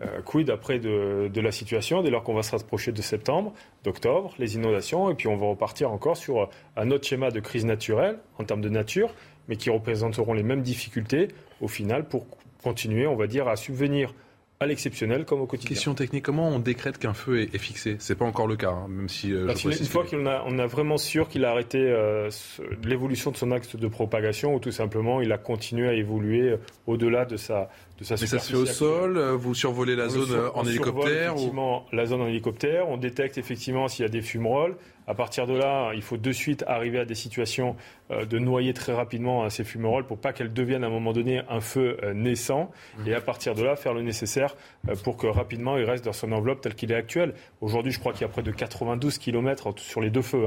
euh, quid après de, la situation dès lors qu'on va se rapprocher de septembre, d'octobre, les inondations, et puis on va repartir encore sur un autre schéma de crise naturelle en termes de nature, mais qui représenteront les mêmes difficultés au final pour continuer, on va dire, à subvenir à l'exceptionnel comme au quotidien. Question technique, comment on décrète qu'un feu est, fixé? C'est pas encore le cas, hein, même si... Euh, une fois qu'on a, on a vraiment sûr qu'il a arrêté euh, l'évolution de son axe de propagation, ou tout simplement il a continué à évoluer euh, au-delà de sa, de sa Mais ça se fait au sol Vous survolez la zone en hélicoptère effectivement la zone en hélicoptère. On détecte effectivement s'il y a des fumerolles. À partir de là, il faut de suite arriver à des situations euh, de noyer très rapidement hein, ces fumerolles pour pas qu'elles deviennent à un moment donné un feu euh, naissant. Mmh. Et à partir de là, faire le nécessaire euh, pour que rapidement il reste dans son enveloppe telle qu'il est actuel. Aujourd'hui, je crois qu'il y a près de 92 km sur les deux feux.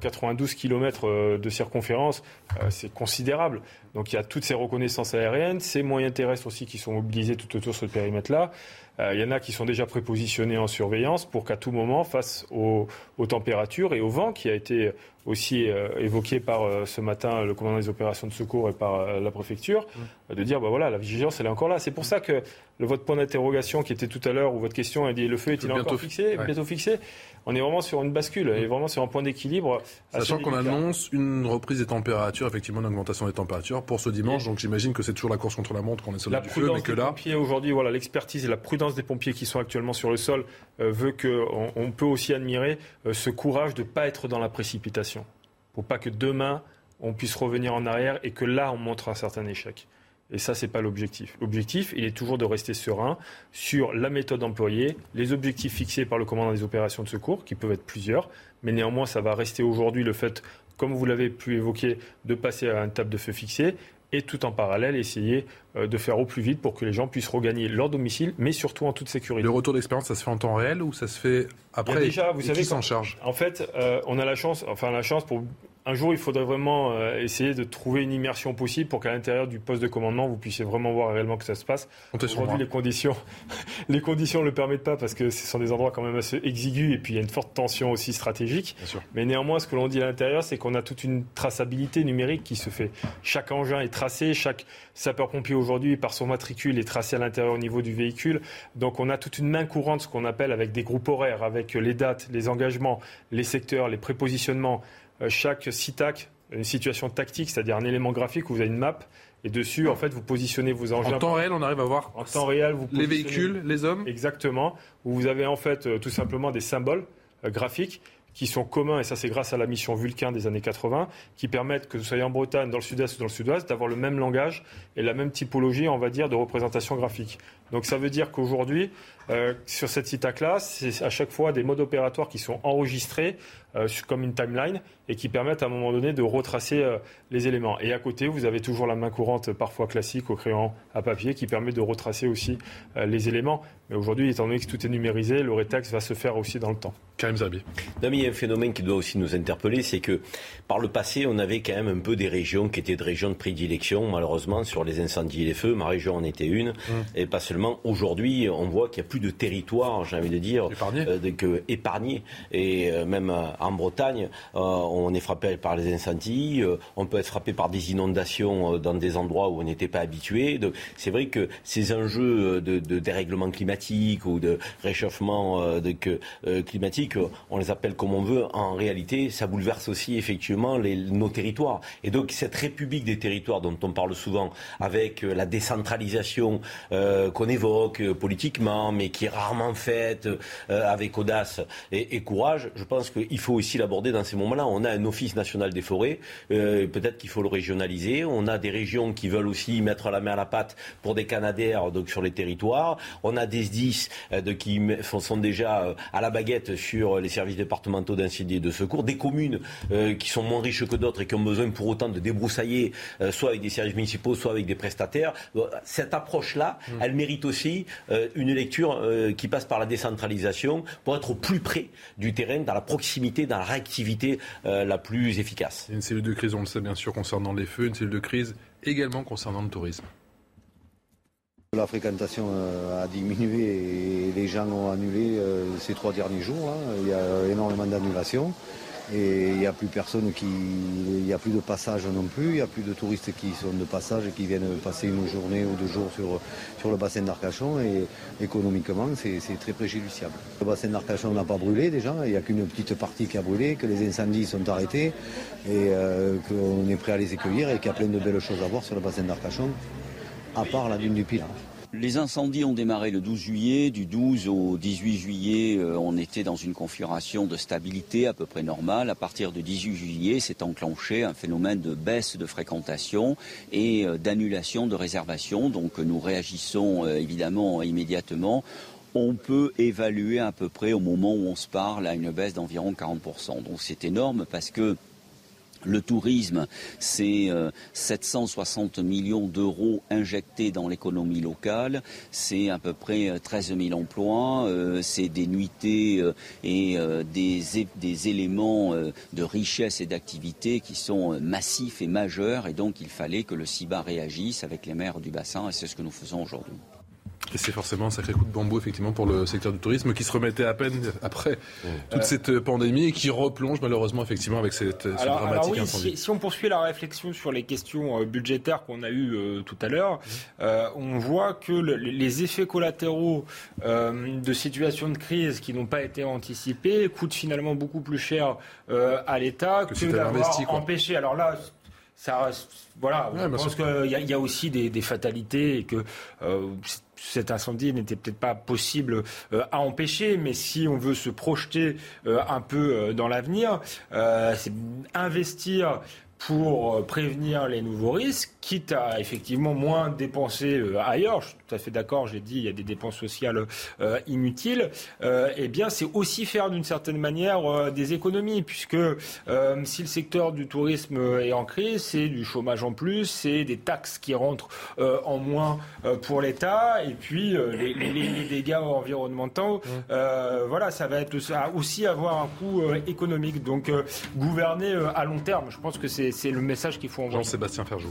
92 hein. mmh. km de circonférence, c'est considérable. Donc il y a toutes ces reconnaissances aériennes, ces moyens terrestres aussi qui sont mobilisés tout autour de ce périmètre-là. Euh, il y en a qui sont déjà prépositionnés en surveillance pour qu'à tout moment, face aux, températures et au vent qui a été aussi euh, évoqué par euh, ce matin le commandant des opérations de secours et par la préfecture, mmh. de dire bah voilà la vigilance elle est encore là. C'est pour ça que le, votre point d'interrogation qui était tout à l'heure ou votre question a dit le feu est-il encore fixé, bientôt fixé on est vraiment sur une bascule, et vraiment sur un point d'équilibre. Sachant qu'on annonce une reprise des températures, effectivement une augmentation des températures pour ce dimanche, donc j'imagine que c'est toujours la course contre la montre qu'on est sur le feu, mais que là... aujourd'hui, voilà, l'expertise et la prudence des pompiers qui sont actuellement sur le sol euh, veut qu'on on peut aussi admirer euh, ce courage de ne pas être dans la précipitation, pour pas que demain on puisse revenir en arrière et que là on montre un certain échec. Et ça, ce n'est pas l'objectif. L'objectif, il est toujours de rester serein sur la méthode employée, les objectifs fixés par le commandant des opérations de secours, qui peuvent être plusieurs, mais néanmoins, ça va rester aujourd'hui le fait, comme vous l'avez pu évoquer, de passer à une table de feu fixée et tout en parallèle essayer euh, de faire au plus vite pour que les gens puissent regagner leur domicile, mais surtout en toute sécurité. Le retour d'expérience, ça se fait en temps réel ou ça se fait après déjà, vous savez, qui s'en charge? En fait, euh, on a la chance, enfin la chance pour un jour, il faudrait vraiment euh, essayer de trouver une immersion possible pour qu'à l'intérieur du poste de commandement, vous puissiez vraiment voir réellement que ça se passe. Aujourd'hui, les conditions, les conditions ne le permettent pas parce que ce sont des endroits quand même assez exigus et puis il y a une forte tension aussi stratégique. Mais néanmoins, ce que l'on dit à l'intérieur, c'est qu'on a toute une traçabilité numérique qui se fait. Chaque engin est tracé, chaque sapeur-pompier aujourd'hui, par son matricule, est tracé à l'intérieur au niveau du véhicule. Donc on a toute une main courante, ce qu'on appelle avec des groupes horaires, avec les dates, les engagements, les secteurs, les prépositionnements. Euh, chaque SITAC, une situation tactique, c'est-à-dire un élément graphique où vous avez une map. Et dessus, en fait, vous positionnez vos engins. En temps réel, on arrive à voir. En temps réel, vous les véhicules, les hommes. Exactement. Où vous avez en fait euh, tout simplement des symboles euh, graphiques qui sont communs, et ça c'est grâce à la mission Vulcain des années 80, qui permettent que vous soyez en Bretagne, dans le sud-est ou dans le sud-ouest, d'avoir le même langage et la même typologie, on va dire, de représentation graphique. Donc ça veut dire qu'aujourd'hui, euh, sur cette CITAC-là, c'est à chaque fois des modes opératoires qui sont enregistrés euh, comme une timeline et qui permettent à un moment donné de retracer euh, les éléments. Et à côté, vous avez toujours la main courante, parfois classique, au crayon à papier, qui permet de retracer aussi les éléments. Mais aujourd'hui, étant donné que tout est numérisé, le rétax va se faire aussi dans le temps. Karim Zabi. Non, mais il y a un phénomène qui doit aussi nous interpeller, c'est que par le passé, on avait quand même un peu des régions qui étaient des régions de prédilection, malheureusement, sur les incendies et les feux. Ma région en était une, mmh. et pas seulement. Aujourd'hui, on voit qu'il n'y a plus de territoire, j'ai envie de dire, épargné. Et euh, même euh, en Bretagne, euh, on est frappé par les incendies, on peut être frappé par des inondations dans des endroits où on n'était pas habitué. Donc c'est vrai que ces enjeux de, dérèglement climatique ou de réchauffement de, climatique, on les appelle comme on veut. En réalité, ça bouleverse aussi effectivement les, nos territoires. Et donc cette république des territoires dont on parle souvent, avec la décentralisation qu'on évoque politiquement, mais qui est rarement faite euh, avec audace et, courage, je pense qu'il faut aussi l'aborder dans ces moments-là. On a un office national des forêts, euh, peut-être qu'il faut le régionaliser. On a des régions qui veulent aussi mettre la main à la pâte pour des canadaires donc sur les territoires. On a des SDIS euh, de, qui sont déjà à la baguette sur les services départementaux d'incendie et de secours, des communes qui sont moins riches que d'autres et qui ont besoin pour autant de débroussailler, soit avec des services municipaux, soit avec des prestataires. Cette approche-là, mmh. elle mérite aussi une lecture qui passe par la décentralisation pour être au plus près du terrain, dans la proximité, dans la réactivité euh, la plus efficace. une cellule de crise, on le sait bien sûr, concernant les feux, une cellule de crise également concernant le tourisme. La fréquentation euh, a diminué et les gens ont annulé euh, ces trois derniers jours. Hein. Il y a énormément d'annulations. Et il n'y a plus personne qui. Il n'y a plus de passage non plus, il n'y a plus de touristes qui sont de passage et qui viennent passer une journée ou deux jours sur, sur le bassin d'Arcachon. Et économiquement, c'est très préjudiciable. Le bassin d'Arcachon n'a pas brûlé déjà, il n'y a qu'une petite partie qui a brûlé, que les incendies sont arrêtés et euh, qu'on est prêt à les accueillir et qu'il y a plein de belles choses à voir sur le bassin d'Arcachon, à part la dune du Pilat. Les incendies ont démarré le 12 juillet. Du 12 au 18 juillet, euh, on était dans une configuration de stabilité à peu près normale. À partir du 18 juillet, s'est enclenché un phénomène de baisse de fréquentation et euh, d'annulation de réservations. Donc nous réagissons euh, évidemment immédiatement on peut évaluer à peu près au moment où on se parle à une baisse d'environ 40%. Donc c'est énorme parce que le tourisme, c'est 760 euh, millions d'euros injectés dans l'économie locale. C'est à peu près 13 euh, 000 emplois. Euh, c'est des nuitées et des, des, éléments de richesse et d'activité qui sont massifs et majeurs. Et donc, il fallait que le CIBA réagisse avec les maires du bassin. Et c'est ce que nous faisons aujourd'hui. Et c'est forcément un sacré coup de bambou, effectivement, pour le secteur du tourisme qui se remettait à peine après toute cette pandémie et qui replonge malheureusement, effectivement, avec cette, ce dramatique incendie. Si, on poursuit la réflexion sur les questions euh, budgétaires qu'on a eues euh, tout à l'heure, euh, on voit que les effets collatéraux de situations de crise qui n'ont pas été anticipés coûtent finalement beaucoup plus cher à l'État que, que d'avoir empêché. Alors là, ça, voilà, je pense qu'il y, y, a aussi des, des fatalités et que euh, cet incendie n'était peut-être pas possible euh, à empêcher, mais si on veut se projeter euh, un peu dans l'avenir, c'est investir pour prévenir les nouveaux risques, quitte à effectivement moins dépenser ailleurs. Tout à fait d'accord, j'ai dit, il y a des dépenses sociales euh, inutiles, euh, eh bien, c'est aussi faire d'une certaine manière euh, des économies, puisque si le secteur du tourisme est en crise, c'est du chômage en plus, c'est des taxes qui rentrent en moins pour l'État, et puis les, les, dégâts environnementaux, voilà, ça va être ça aussi avoir un coût économique. Donc, gouverner à long terme, je pense que c'est le message qu'il faut envoyer. Jean-Sébastien Ferjou.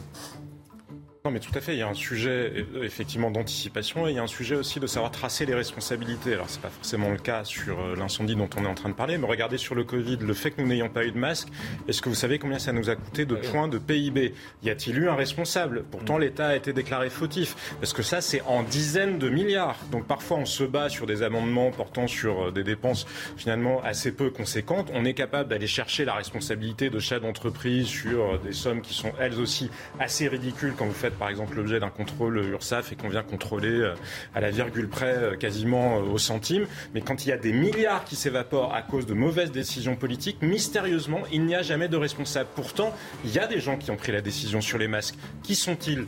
Non, mais tout à fait. Il y a un sujet euh, effectivement d'anticipation et il y a un sujet aussi de savoir tracer les responsabilités. Alors, c'est pas forcément le cas sur euh, l'incendie dont on est en train de parler, mais regardez sur le Covid, le fait que nous n'ayons pas eu de masque. Est-ce que vous savez combien ça nous a coûté de points de PIB Y a-t-il eu un responsable? Pourtant, l'État a été déclaré fautif. Parce que ça, c'est en dizaines de milliards. Donc, parfois, on se bat sur des amendements portant sur euh, des dépenses finalement assez peu conséquentes. On est capable d'aller chercher la responsabilité de chefs d'entreprise sur des sommes qui sont elles aussi assez ridicules quand vous faites par exemple l'objet d'un contrôle URSAF et qu'on vient contrôler euh, à la virgule près euh, quasiment euh, au centime. Mais quand il y a des milliards qui s'évaporent à cause de mauvaises décisions politiques, mystérieusement, il n'y a jamais de responsable. Pourtant, il y a des gens qui ont pris la décision sur les masques. Qui sont-ils?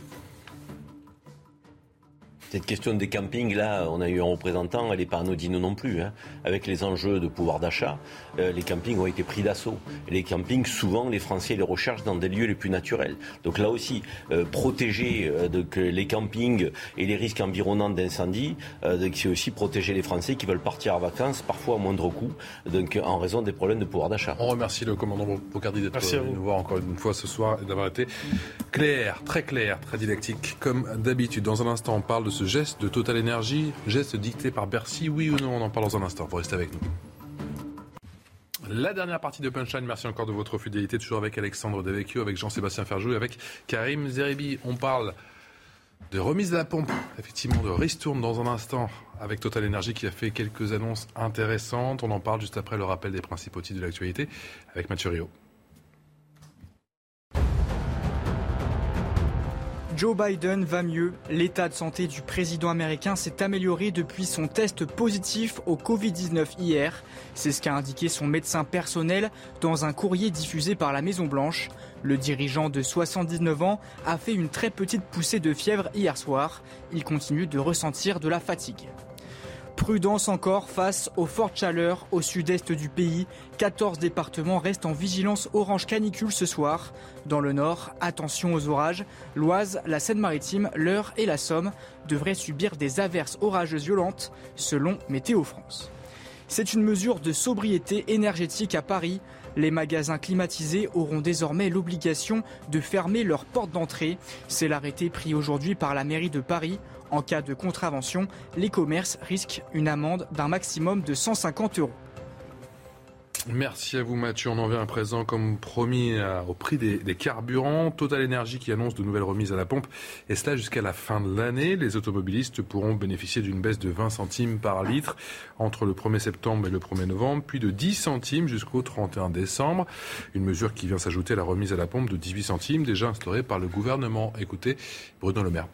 Cette question des campings, là, on a eu un représentant, elle n'est pas anodine non plus. Hein. Avec les enjeux de pouvoir d'achat, euh, les campings ont été pris d'assaut. Les campings, souvent, les Français les recherchent dans des lieux les plus naturels. Donc là aussi, euh, protéger euh, les campings et les risques environnants d'incendie, c'est aussi protéger les Français qui veulent partir en vacances, parfois à moindre coût, donc en raison des problèmes de pouvoir d'achat. On remercie le commandant Bocardi d'être venu nous voir encore une fois ce soir et d'avoir été clair, très clair, très didactique, comme d'habitude. Dans un instant, on parle de ce geste de Total Energy, geste dicté par Bercy, oui ou non On en parle dans un instant. Vous restez avec nous. La dernière partie de Punchline, merci encore de votre fidélité, toujours avec Alexandre Devecchio, avec Jean-Sébastien Ferjou et avec Karim Zeribi. On parle de remise à la pompe, effectivement, de ristourne dans un instant avec Total Energy qui a fait quelques annonces intéressantes. On en parle juste après le rappel des principaux titres de l'actualité avec Mathieu Rio. Joe Biden va mieux. L'état de santé du président américain s'est amélioré depuis son test positif au Covid-19 hier. C'est ce qu'a indiqué son médecin personnel dans un courrier diffusé par la Maison-Blanche. Le dirigeant de 79 ans a fait une très petite poussée de fièvre hier soir. Il continue de ressentir de la fatigue. Prudence encore face aux fortes chaleurs au sud-est du pays. 14 départements restent en vigilance orange canicule ce soir. Dans le nord, attention aux orages. L'Oise, la Seine-Maritime, l'Eure et la Somme devraient subir des averses orageuses violentes selon Météo France. C'est une mesure de sobriété énergétique à Paris. Les magasins climatisés auront désormais l'obligation de fermer leurs portes d'entrée. C'est l'arrêté pris aujourd'hui par la mairie de Paris en cas de contravention, les commerces risquent une amende d'un maximum de 150 euros. Merci à vous Mathieu. On en vient à présent, comme promis, au prix des, carburants. Total Energy qui annonce de nouvelles remises à la pompe. Et cela jusqu'à la fin de l'année. Les automobilistes pourront bénéficier d'une baisse de 20 centimes par litre entre le 1er septembre et le 1er novembre, puis de 10 centimes jusqu'au 31 décembre. Une mesure qui vient s'ajouter à la remise à la pompe de 18 centimes déjà instaurée par le gouvernement. Écoutez Bruno Le Maire.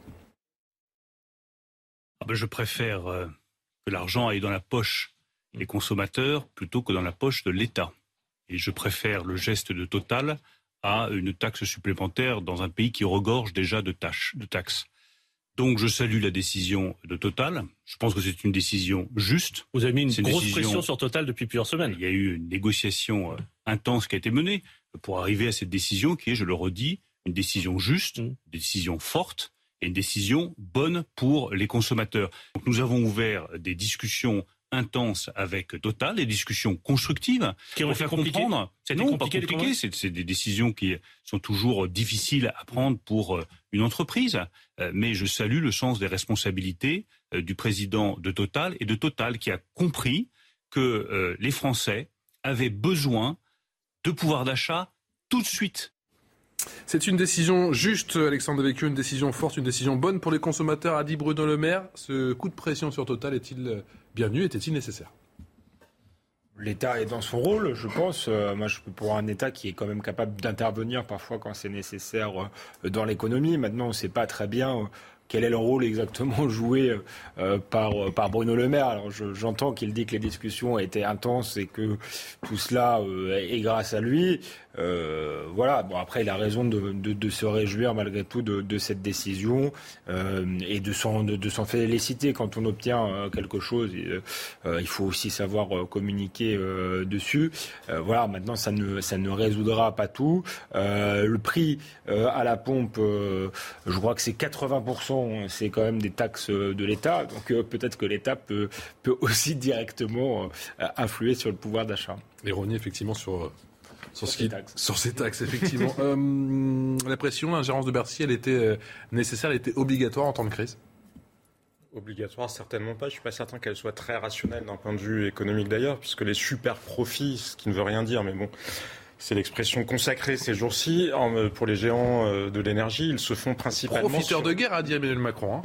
Ah ben, Je préfère que l'argent aille dans la poche des consommateurs plutôt que dans la poche de l'État. Et je préfère le geste de Total à une taxe supplémentaire dans un pays qui regorge déjà de, tâches, de taxes. Donc je salue la décision de Total. Je pense que c'est une décision juste. Vous avez mis une grosse pression sur Total depuis plusieurs semaines. Il y a eu une négociation euh, intense qui a été menée pour arriver à cette décision qui est, je le redis, une décision juste, mmh. une décision forte et une décision bonne pour les consommateurs. Donc nous avons ouvert des discussions intense avec Total, des discussions constructives qui comprendre. Non, compliqué, pas compliqué. C'est des décisions qui sont toujours difficiles à prendre pour euh, une entreprise. Euh, mais je salue le sens des responsabilités euh, du président de Total et de Total qui a compris que les Français avaient besoin de pouvoir d'achat tout de suite. C'est une décision juste, Alexandre Devecchio, une décision forte, une décision bonne pour les consommateurs, a dit Bruno Le Maire. Ce coup de pression sur Total est-il bienvenu Était-il nécessaire? L'État est dans son rôle, je pense. Euh, moi, je pour un État qui est quand même capable d'intervenir parfois quand c'est nécessaire euh, dans l'économie. Maintenant, on ne sait pas très bien euh, quel est le rôle exactement joué euh, par, Bruno Le Maire. Alors j'entends qu'il dit que les discussions étaient intenses et que tout cela euh, est grâce à lui. Euh, voilà. Bon après il a raison de, se réjouir malgré tout de, cette décision euh, et de s'en féliciter quand on obtient euh, quelque chose. il faut aussi savoir communiquer dessus. voilà. Maintenant ça ne ça ne résoudra pas tout. le prix à la pompe, je crois que c'est 80% c'est quand même des taxes de l'État. Donc euh, peut-être que l'État peut, peut aussi directement euh, influer sur le pouvoir d'achat. L'ironie, effectivement, sur, sur, ce taxes. sur ces taxes, effectivement. euh, la pression, l'ingérence de Bercy, elle était euh, nécessaire, elle était obligatoire en temps de crise? Obligatoire, certainement pas. Je suis pas certain qu'elle soit très rationnelle d'un point de vue économique d'ailleurs, puisque les super profits, ce qui ne veut rien dire, mais bon, c'est l'expression consacrée ces jours-ci euh, pour les géants de l'énergie. Ils se font principalement. Profiteurs de guerre, a dit Emmanuel Macron. Hein.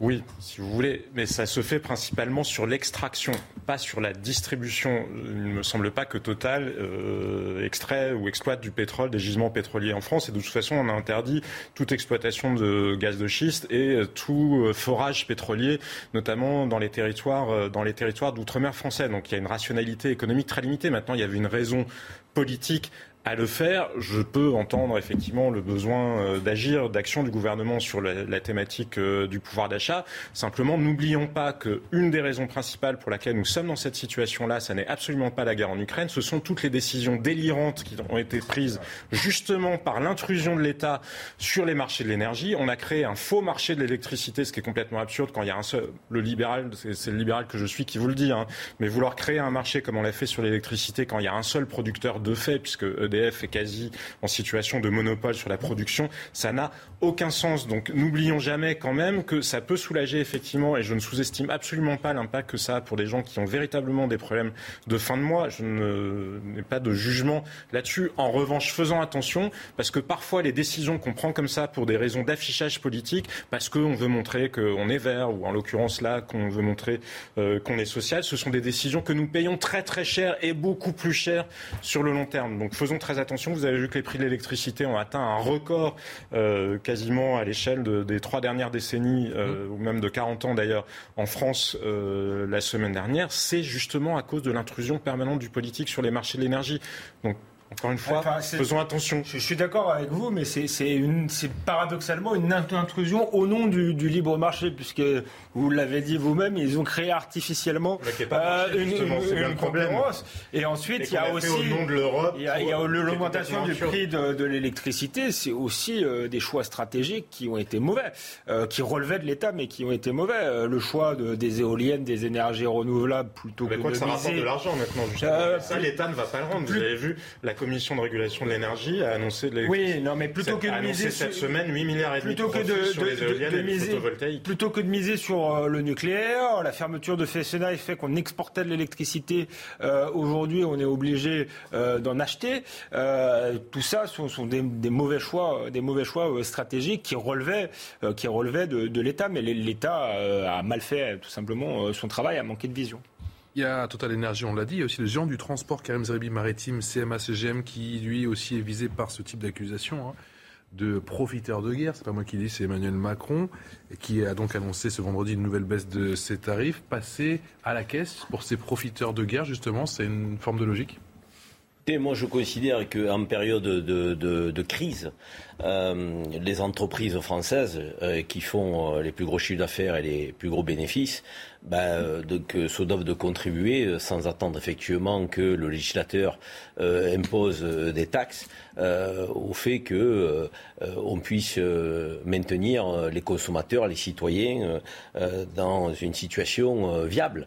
Oui, si vous voulez, mais ça se fait principalement sur l'extraction, pas sur la distribution. Il ne me semble pas que Total euh, extrait ou exploite du pétrole, des gisements pétroliers en France. Et de toute façon, on a interdit toute exploitation de gaz de schiste et tout forage pétrolier, notamment dans les territoires, dans les territoires d'outre-mer français. Donc il y a une rationalité économique très limitée. Maintenant, il y avait une raison politique à le faire, je peux entendre effectivement le besoin euh, d'agir, d'action du gouvernement sur la, thématique euh, du pouvoir d'achat. Simplement, n'oublions pas qu'une des raisons principales pour laquelle nous sommes dans cette situation-là, ça n'est absolument pas la guerre en Ukraine, ce sont toutes les décisions délirantes qui ont été prises justement par l'intrusion de l'État sur les marchés de l'énergie. On a créé un faux marché de l'électricité, ce qui est complètement absurde quand il y a un seul, le libéral, c'est le libéral que je suis qui vous le dit, hein, mais vouloir créer un marché comme on l'a fait sur l'électricité quand il y a un seul producteur de fait, puisque EDF EDF est quasi en situation de monopole sur la production, ça n'a aucun sens. Donc n'oublions jamais quand même que ça peut soulager effectivement, et je ne sous-estime absolument pas l'impact que ça a pour des gens qui ont véritablement des problèmes de fin de mois. Je n'ai pas de jugement là-dessus. En revanche, faisons attention, parce que parfois les décisions qu'on prend comme ça pour des raisons d'affichage politique, parce qu'on veut montrer qu'on est vert, ou en l'occurrence là, qu'on veut montrer euh, qu'on est social, ce sont des décisions que nous payons très très cher et beaucoup plus cher sur le long terme. Donc faisons très attention. Vous avez vu que les prix de l'électricité ont atteint un record euh, quasiment à l'échelle des trois dernières décennies, euh, mmh. ou même de 40 ans d'ailleurs, en France euh, la semaine dernière. C'est justement à cause de l'intrusion permanente du politique sur les marchés de l'énergie. Donc encore une fois, faisons attention. Je, suis d'accord avec vous, mais c'est paradoxalement une intrusion au nom du, du libre marché, puisque vous l'avez dit vous-même, ils ont créé artificiellement euh, une, une, concurrence. Et ensuite, il y a aussi il y a, l'augmentation du prix de, de l'électricité. C'est aussi euh, des choix stratégiques qui ont été mauvais, euh, qui relevaient de l'État, mais qui ont été mauvais. le choix de, des éoliennes, des énergies renouvelables, plutôt mais que quoi de que ça rapporte de l'argent maintenant. Ça, l'État ne va pas le rendre. Vous avez vu la commission de régulation de l'énergie a annoncé de Oui, non, mais plutôt que de miser cette semaine 8 milliards et demi de, sur les éoliennes et les photovoltaïques. Plutôt que de miser sur euh, le nucléaire, la fermeture de Fessenheim fait qu'on exportait de l'électricité. Euh, aujourd'hui, on est obligé euh, d'en acheter. tout ça sont, sont des, des, mauvais choix, des mauvais choix stratégiques qui relevaient, qui relevaient de, de l'État, mais l'État a mal fait tout simplement son travail, a manqué de vision. Il y a Total Énergie, on l'a dit, il y a aussi le géant du transport, Karim Zeribi Maritime, CMA-CGM, qui lui aussi est visé par ce type d'accusation. Hein. de profiteurs de guerre. C'est pas moi qui dis, c'est Emmanuel Macron qui a donc annoncé ce vendredi une nouvelle baisse de ses tarifs. Passer à la caisse pour ces profiteurs de guerre, justement, c'est une forme de logique? Moi, je considère qu'en période de, crise, euh, les entreprises françaises euh, qui font euh, les plus gros chiffres d'affaires et les plus gros bénéfices ben, donc, se doivent de contribuer sans attendre effectivement que le législateur impose des taxes au fait que on puisse maintenir les consommateurs, les citoyens dans une situation viable.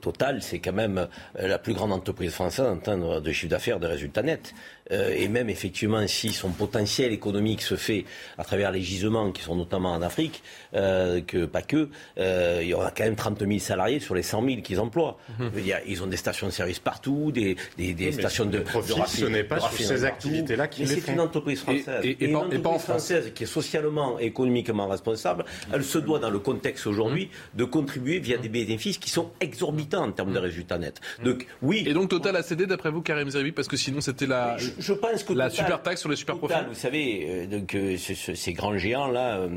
Total, c'est quand même la plus grande entreprise française en termes de chiffre d'affaires, de résultats nets. Euh, et même effectivement si son potentiel économique se fait à travers les gisements qui sont notamment en Afrique, euh, que pas que, euh, il y aura quand même 30 000 salariés sur les 100 000 qu'ils emploient. Mhm. ils ont des stations de service partout, des, des, stations de, profit, de ce n'est pas sur ces activités-là qu'ils C'est une entreprise française. Et, une entreprise française qui est socialement et économiquement responsable, elle se doit dans le contexte aujourd'hui mhm. de contribuer via des bénéfices qui sont exorbitants en termes de résultats nets. Donc oui. Et donc Total a cédé d'après vous, Karim Zerbi, parce que sinon c'était la je pense que la super taxe sur les super profits. Vous savez, euh, donc euh, ces grands géants là, euh,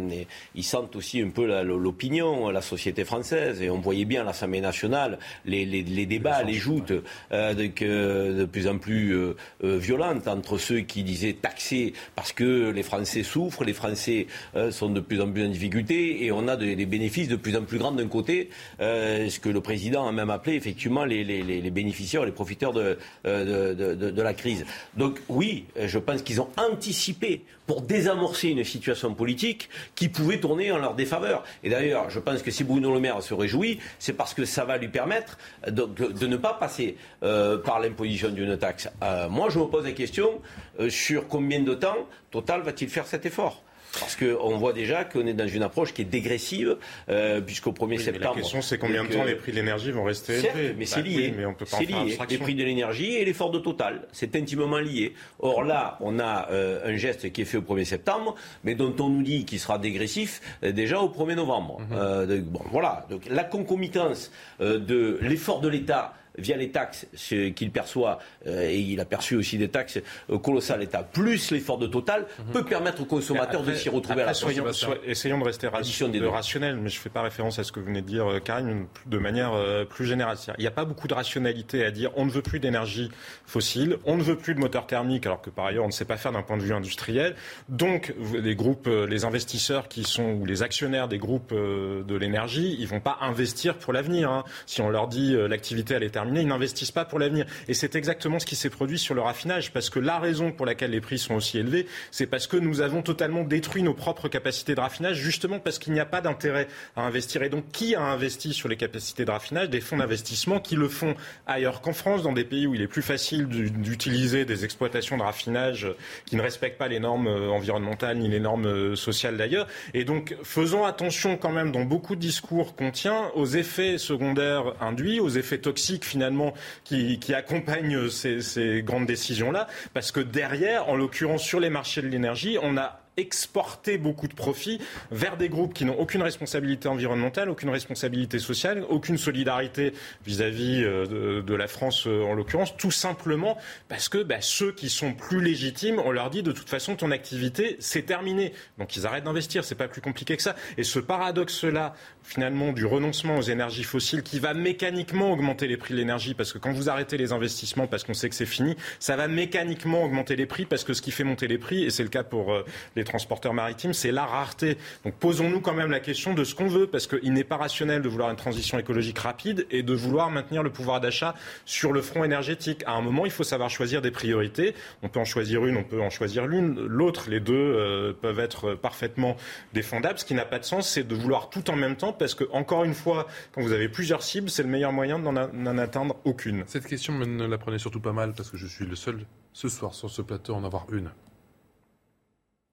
ils sentent aussi un peu l'opinion, la, société française, et on voyait bien à l'Assemblée nationale les, débats, les joutes de plus en plus violentes entre ceux qui disaient taxer parce que les Français souffrent, les Français sont de plus en plus en difficulté, et on a des bénéfices de plus en plus grands d'un côté, ce que le président a même appelé effectivement les, bénéficiaires, les profiteurs de, de la crise. Donc oui, je pense qu'ils ont anticipé pour désamorcer une situation politique qui pouvait tourner en leur défaveur. Et d'ailleurs, je pense que si Bruno Le Maire se réjouit, c'est parce que ça va lui permettre de, ne pas passer euh, par l'imposition d'une taxe. Euh, moi, je me pose la question euh, sur combien de temps Total va-t-il faire cet effort? Parce qu'on voit déjà qu'on est dans une approche qui est dégressive, euh, puisqu'au 1er septembre. La question, c'est combien de temps les prix de l'énergie vont rester élevés Mais c'est bah lié. mais on peut pas c'est lié. Les prix de l'énergie et l'effort de Total. C'est intimement lié. Or là, on a euh, un geste qui est fait au 1er septembre, mais dont on nous dit qu'il sera dégressif euh, déjà au 1er novembre. Mhm. bon, voilà. Donc la concomitance de l'effort de l'État via les taxes qu'il perçoit, euh, et il a perçu aussi des taxes euh, colossales l'État, plus l'effort de Total, mhm. peut permettre aux consommateurs de s'y retrouver à la soyons, Essayons de rester rationnels, mais je ne fais pas référence à ce que vous venez de dire, euh, Karim, de manière plus générale. Il n'y a pas beaucoup de rationalité à dire on ne veut plus d'énergie fossile, on ne veut plus de moteurs thermiques, alors que par ailleurs on ne sait pas faire d'un point de vue industriel. Donc les groupes, les investisseurs qui sont, ou les actionnaires des groupes de l'énergie, ils ne vont pas investir pour l'avenir. Hein. Si on leur dit l'activité elle est ils n'investissent pas pour l'avenir. Et c'est exactement ce qui s'est produit sur le raffinage, parce que la raison pour laquelle les prix sont aussi élevés, c'est parce que nous avons totalement détruit nos propres capacités de raffinage, justement parce qu'il n'y a pas d'intérêt à investir. Et donc, qui a investi sur les capacités de raffinage? Des fonds d'investissement qui le font ailleurs qu'en France, dans des pays où il est plus facile d'utiliser des exploitations de raffinage qui ne respectent pas les normes euh, environnementales ni les normes euh, sociales d'ailleurs. Et donc, faisons attention quand même dans beaucoup de discours qu'on tient aux effets secondaires induits, aux effets toxiques finalement qui, qui accompagne ces, grandes décisions-là, parce que derrière, en l'occurrence sur les marchés de l'énergie, on a exporter beaucoup de profits vers des groupes qui n'ont aucune responsabilité environnementale, aucune responsabilité sociale, aucune solidarité vis-à-vis euh, de, la France euh, en l'occurrence, tout simplement parce que bah, ceux qui sont plus légitimes, on leur dit de toute façon ton activité c'est terminé, donc ils arrêtent d'investir, c'est pas plus compliqué que ça. Et ce paradoxe-là, finalement, du renoncement aux énergies fossiles, qui va mécaniquement augmenter les prix de l'énergie, parce que quand vous arrêtez les investissements parce qu'on sait que c'est fini, ça va mécaniquement augmenter les prix, parce que ce qui fait monter les prix, et c'est le cas pour euh, les transporteurs maritimes, c'est la rareté. Donc posons-nous quand même la question de ce qu'on veut, parce qu'il n'est pas rationnel de vouloir une transition écologique rapide et de vouloir maintenir le pouvoir d'achat sur le front énergétique. À un moment, il faut savoir choisir des priorités. On peut en choisir une, on peut en choisir l'une. L'autre, les deux euh, peuvent être parfaitement défendables. Ce qui n'a pas de sens, c'est de vouloir tout en même temps, parce que, encore une fois, quand vous avez plusieurs cibles, c'est le meilleur moyen d'en atteindre aucune. Cette question, ne la prenez surtout pas mal, parce que je suis le seul ce soir sur ce plateau à en avoir une.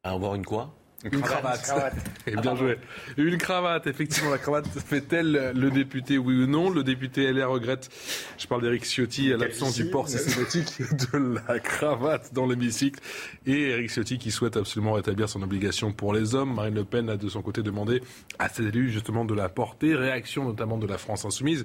À avoir une quoi? Une cravate. Et bien joué. Une cravate, effectivement, la cravate fait-elle le député, oui ou non? Le député LR regrette, je parle d'Éric Ciotti, à l'absence du port systématique de la cravate dans l'hémicycle. Et Éric Ciotti qui souhaite absolument rétablir son obligation pour les hommes. Marine Le Pen a de son côté demandé à ses élus justement de la porter. Réaction notamment de la France Insoumise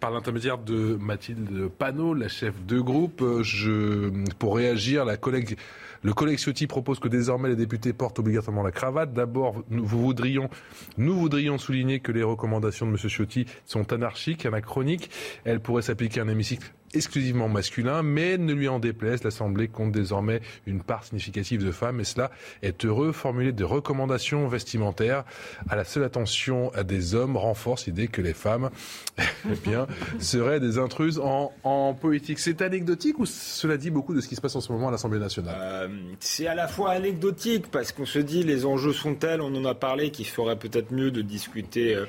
par l'intermédiaire de Mathilde Panot, la chef de groupe. Je, pour réagir, la collègue le collègue Ciotti propose que désormais les députés portent obligatoirement la cravate. D'abord, nous voudrions, nous voudrions souligner que les recommandations de M. Ciotti sont anarchiques, anachroniques. Elles pourraient s'appliquer à un hémicycle exclusivement masculin, mais ne lui en déplaise, l'Assemblée compte désormais une part significative de femmes, et cela est heureux. Formuler des recommandations vestimentaires à la seule attention des hommes renforce l'idée que les femmes, eh bien, seraient des intruses en, en politique. C'est anecdotique ou cela dit beaucoup de ce qui se passe en ce moment à l'Assemblée nationale? Euh, C'est à la fois anecdotique parce qu'on se dit les enjeux sont tels, on en a parlé, qu'il ferait peut-être mieux de discuter euh,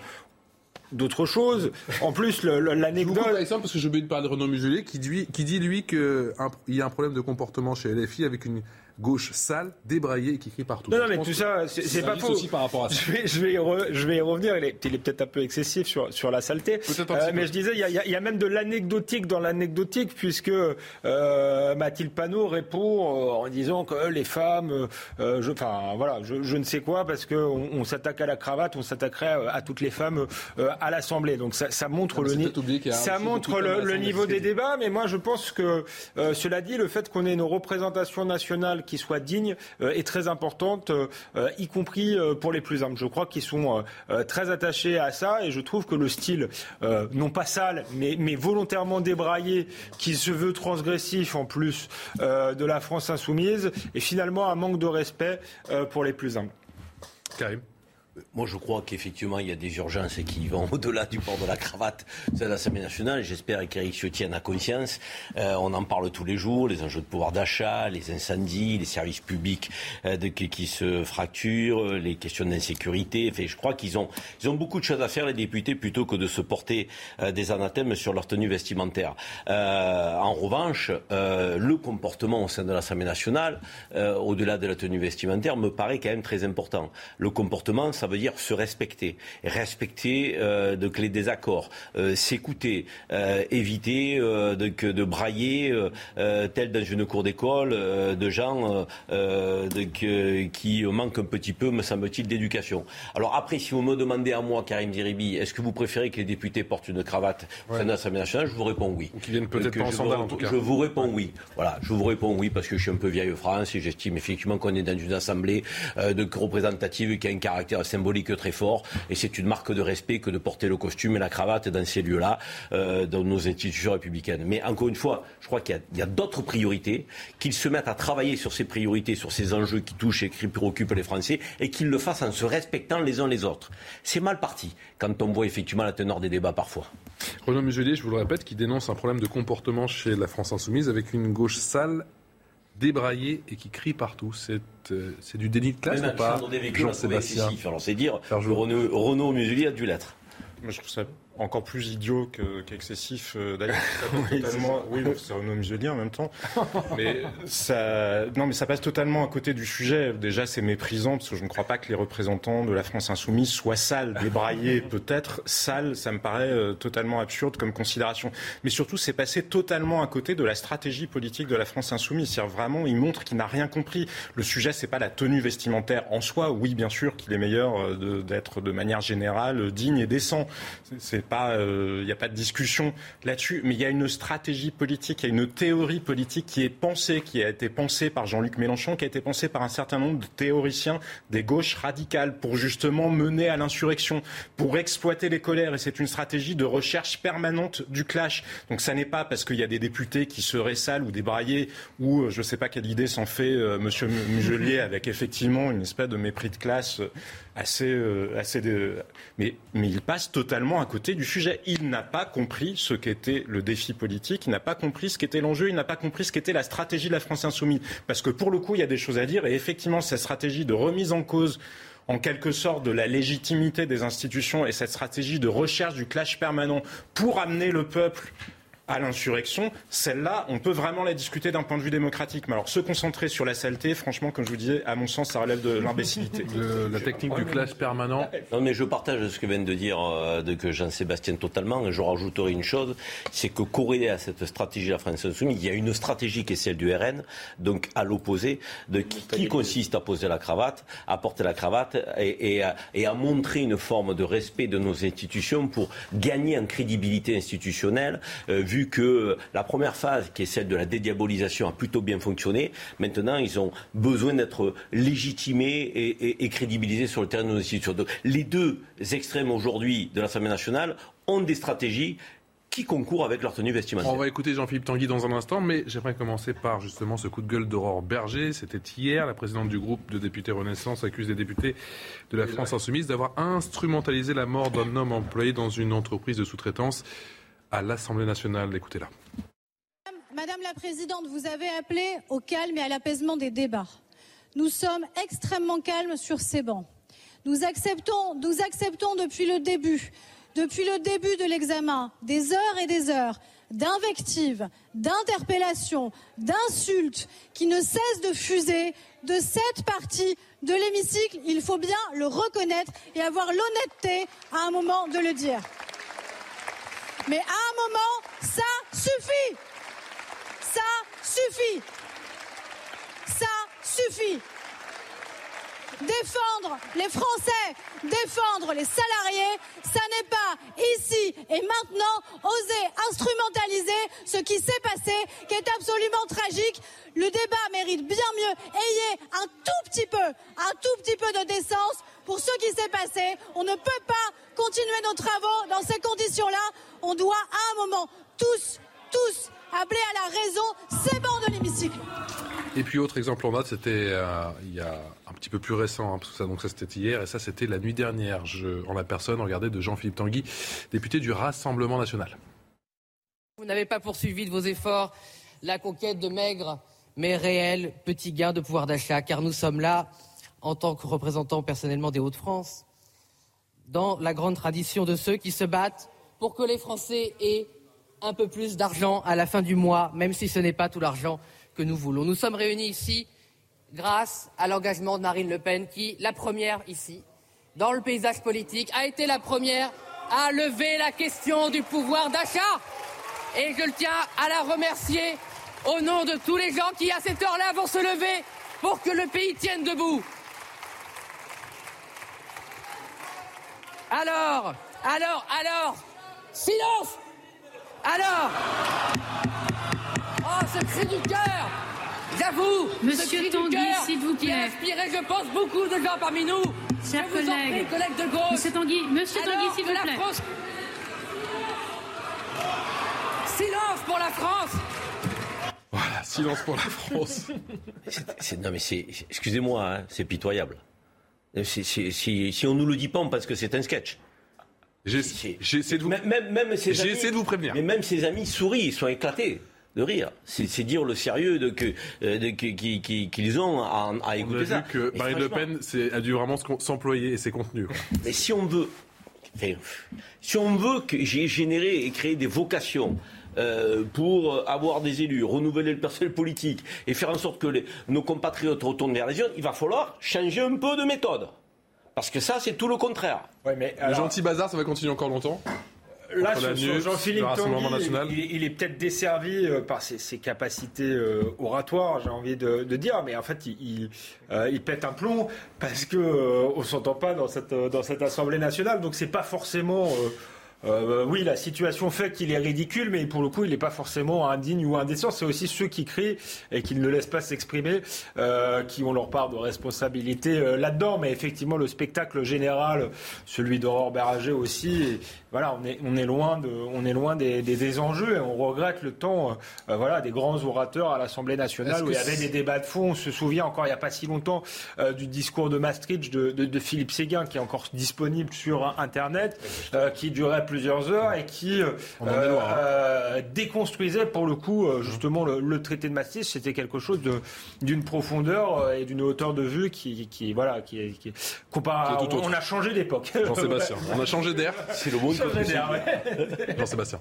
d'autres choses. En plus, l'anecdote. Exemple parce que je vais parler de Renaud Muselier qui dit, qui dit lui qu'il y a un problème de comportement chez LFI avec une gauche sale, débraillée et qui crie partout. Non, non mais tout ça, c'est pas faux. Aussi par rapport à ça. Je vais, je vais, y, je vais y revenir. Il est, peut-être un peu excessif sur, sur la saleté. Euh, mais je disais, il y, a, il y, a, même de l'anecdotique dans l'anecdotique, puisque euh, Mathilde Panot répond euh, en disant que les femmes, euh, je, enfin voilà, je, je, ne sais quoi, parce qu'on on, s'attaque à la cravate, on s'attaquerait à toutes les femmes à l'Assemblée. Donc ça, ça montre le, ça montre le, le niveau des débats. Mais moi, je pense que, cela dit, le fait qu'on ait nos représentations nationales qui soit digne euh, est très importante, euh, y compris euh, pour les plus humbles. Je crois qu'ils sont très attachés à ça et je trouve que le style, non pas sale, mais, mais volontairement débraillé, qui se veut transgressif en plus de la France insoumise, est finalement un manque de respect pour les plus humbles. Karim. Moi, je crois qu'effectivement, il y a des urgences qui vont au-delà du port de la cravate de l'Assemblée nationale. J'espère qu'Éric Ciotti en a conscience. Euh, on en parle tous les jours, les enjeux de pouvoir d'achat, les incendies, les services publics euh, qui, se fracturent, les questions d'insécurité. Je crois qu'ils ont, beaucoup de choses à faire, les députés, plutôt que de se porter euh, des anathèmes sur leur tenue vestimentaire. en revanche, le comportement au sein de l'Assemblée nationale, au-delà de la tenue vestimentaire, me paraît quand même très important. Le comportement, ça veut dire se respecter, respecter euh, donc les désaccords, euh, s'écouter, euh, éviter euh, de, de brailler tel dans une cour d'école de gens de, qui manquent un petit peu, me semble-t-il, d'éducation. Alors après, si vous me demandez à moi, Karim Diribi, est-ce que vous préférez que les députés portent une cravate au sein de l'Assemblée nationale Je vous réponds oui. Ou qu'ils viennent peut-être pas en sandales, en tout cas. Je vous réponds oui. Voilà, je vous réponds oui parce que je suis un peu vieille France et j'estime effectivement qu'on est dans une assemblée de représentative qui a un caractère symbolique très fort. Et c'est une marque de respect que de porter le costume et la cravate dans ces lieux-là, euh, dans nos institutions républicaines. Mais encore une fois, je crois qu'il y a, d'autres priorités, qu'ils se mettent à travailler sur ces priorités, sur ces enjeux qui touchent et qui préoccupent les Français, et qu'ils le fassent en se respectant les uns les autres. C'est mal parti quand on voit effectivement la teneur des débats parfois. Renaud Muselier, je vous le répète, qui dénonce un problème de comportement chez la France insoumise avec une gauche sale débraillé et qui crie partout. C'est euh, du déni de classe ou pas Jean-Sébastien c'est dire, Renaud, Renaud Muselier a dû l'être. Moi, je trouve ça encore plus idiot qu'excessif euh, d'ailleurs. oui, c'est Renaud Muselier en même temps. Mais ça, non, mais ça passe totalement à côté du sujet. Déjà, c'est méprisant parce que je ne crois pas que les représentants de la France insoumise soient sales, débraillés, peut-être sales. Ça me paraît euh, totalement absurde comme considération. Mais surtout, c'est passé totalement à côté de la stratégie politique de la France insoumise. C'est-à-dire vraiment, il montre qu'il n'a rien compris. Le sujet, c'est pas la tenue vestimentaire en soi. Oui, bien sûr, qu'il est meilleur euh, d'être de, manière générale digne et décent. C'est il euh, n'y a pas de discussion là-dessus, mais il y a une stratégie politique, il y a une théorie politique qui est pensée, qui a été pensée par Jean-Luc Mélenchon, qui a été pensée par un certain nombre de théoriciens des gauches radicales pour justement mener à l'insurrection, pour exploiter les colères. Et c'est une stratégie de recherche permanente du clash. Donc ça n'est pas parce qu'il y a des députés qui seraient sales ou débraillés, ou euh, je ne sais pas quelle idée s'en fait euh, M. Muselier avec effectivement une espèce de mépris de classe assez, euh, assez de... mais, mais il passe totalement à côté du sujet. Il n'a pas compris ce qu'était le défi politique, il n'a pas compris ce qu'était l'enjeu, il n'a pas compris ce qu'était la stratégie de la France insoumise. Parce que pour le coup, il y a des choses à dire et effectivement, cette stratégie de remise en cause en quelque sorte de la légitimité des institutions et cette stratégie de recherche du clash permanent pour amener le peuple à l'insurrection, celle-là, on peut vraiment la discuter d'un point de vue démocratique. Mais alors, se concentrer sur la saleté, franchement, comme je vous disais, à mon sens, ça relève de l'imbécilité. la technique du clash permanent. Non, mais je partage ce que vient de dire euh, de que Jean-Sébastien totalement. Et je rajouterai une chose, c'est que corrélé à cette stratégie de la France Insoumise, il y a une stratégie qui est celle du RN, donc à l'opposé, de qui, consiste à poser la cravate, à porter la cravate et, à, et à montrer une forme de respect de nos institutions pour gagner en crédibilité institutionnelle, euh, vu que la première phase, qui est celle de la dédiabolisation, a plutôt bien fonctionné. Maintenant, ils ont besoin d'être légitimés et, crédibilisés sur le terrain de nos institutions. Donc, les deux extrêmes aujourd'hui de l'Assemblée nationale ont des stratégies qui concourent avec leur tenue vestimentaire. On va écouter Jean-Philippe Tanguy dans un instant, mais j'aimerais commencer par justement ce coup de gueule d'Aurore Berger. C'était hier, la présidente du groupe de députés Renaissance accuse les députés de la France Insoumise d'avoir instrumentalisé la mort d'un homme employé dans une entreprise de sous-traitance à l'Assemblée nationale. Écoutez-la. Madame la Présidente, vous avez appelé au calme et à l'apaisement des débats. Nous sommes extrêmement calmes sur ces bancs. Nous acceptons, nous acceptons depuis le début depuis le début de l'examen, des heures et des heures d'invectives, d'interpellations, d'insultes qui ne cessent de fuser de cette partie de l'hémicycle. Il faut bien le reconnaître et avoir l'honnêteté à un moment de le dire. Mais à un moment, ça suffit. Ça suffit défendre les Français, défendre les salariés, ça n'est pas ici et maintenant oser instrumentaliser ce qui s'est passé, qui est absolument tragique. Le débat mérite bien mieux. Ayez un tout petit peu, un tout petit peu de décence pour ce qui s'est passé. On ne peut pas continuer nos travaux dans ces conditions-là. On doit à un moment tous, tous appeler à la raison ces bancs de l'hémicycle. Et puis autre exemple en date, c'était euh, il y a petit peu plus récent, hein, ça, donc ça c'était hier, et ça c'était la nuit dernière. En la personne, regardez, de Jean-Philippe Tanguy, député du Rassemblement national. Vous n'avez pas poursuivi de vos efforts la conquête de maigres mais réels petits gains de pouvoir d'achat, car nous sommes là, en tant que représentants personnellement des Hauts-de-France, dans la grande tradition de ceux qui se battent pour que les Français aient un peu plus d'argent à la fin du mois, même si ce n'est pas tout l'argent que nous voulons. Nous sommes réunis ici grâce à l'engagement de Marine Le Pen, qui, la première ici, dans le paysage politique, a été la première à lever la question du pouvoir d'achat. Et je le tiens à la remercier au nom de tous les gens qui, à cette heure-là, vont se lever pour que le pays tienne debout. Alors, alors, alors, silence Alors Oh, ce cri du cœur J'avoue Monsieur Tanguy, s'il vous plaît. Qui a inspiré, je pense, beaucoup de gens parmi nous. Chers collègues, collègues de gauche. Monsieur Tanguy, Monsieur Tanguy, s'il vous plaît. France... Silence pour la France Voilà, silence pour la France. non mais c'est, excusez-moi, hein, c'est pitoyable. si, si, on nous le dit pas, on pense que c'est un sketch. J'ai essayé de vous, même, même de vous prévenir. Mais même ses amis sourient, ils sont éclatés de rire. C'est dire le sérieux de que euh, qu'ils ont à, à écouter On a ça. Vu que Marine Le Pen a dû vraiment s'employer et ses contenus. Mais si on veut, si on veut que j'ai généré et créé des vocations. Euh, pour avoir des élus, renouveler le personnel politique et faire en sorte que les, nos compatriotes retournent vers les urnes, il va falloir changer un peu de méthode. Parce que ça, c'est tout le contraire. Ouais, mais Le gentil bazar, ça va continuer encore longtemps Là, sur, Jean-Philippe Tanguy, il, est peut-être desservi euh, par ses, capacités euh, oratoires, j'ai envie de, dire, mais en fait, il, euh, il, pète un plomb parce que on s'entend pas dans cette dans cette Assemblée nationale, donc c'est pas forcément euh, oui, la situation fait qu'il est ridicule, mais pour le coup, il n'est pas forcément indigne ou indécent. C'est aussi ceux qui crient et qui ne le laissent pas s'exprimer, euh, qui ont leur part de responsabilité euh, là-dedans. Mais effectivement, le spectacle général, celui d'Aurore Berger aussi, voilà, on est, on est loin, de, on est loin des, des, des enjeux et on regrette le temps voilà, des grands orateurs à l'Assemblée nationale où il y avait des débats de fond. On se souvient encore il n'y a pas si longtemps du discours de Maastricht de, de, de, Philippe Séguin qui est encore disponible sur Internet, qui durait plusieurs heures et qui hein. déconstruisait pour le coup justement le, le, traité de Maastricht. C'était quelque chose d'une profondeur et d'une hauteur de vue qui, qui voilà, qui, qui, comparé, on a changé d'époque. Jean-Sébastien, on a changé d'air. C'est le monde Jean-Sébastien.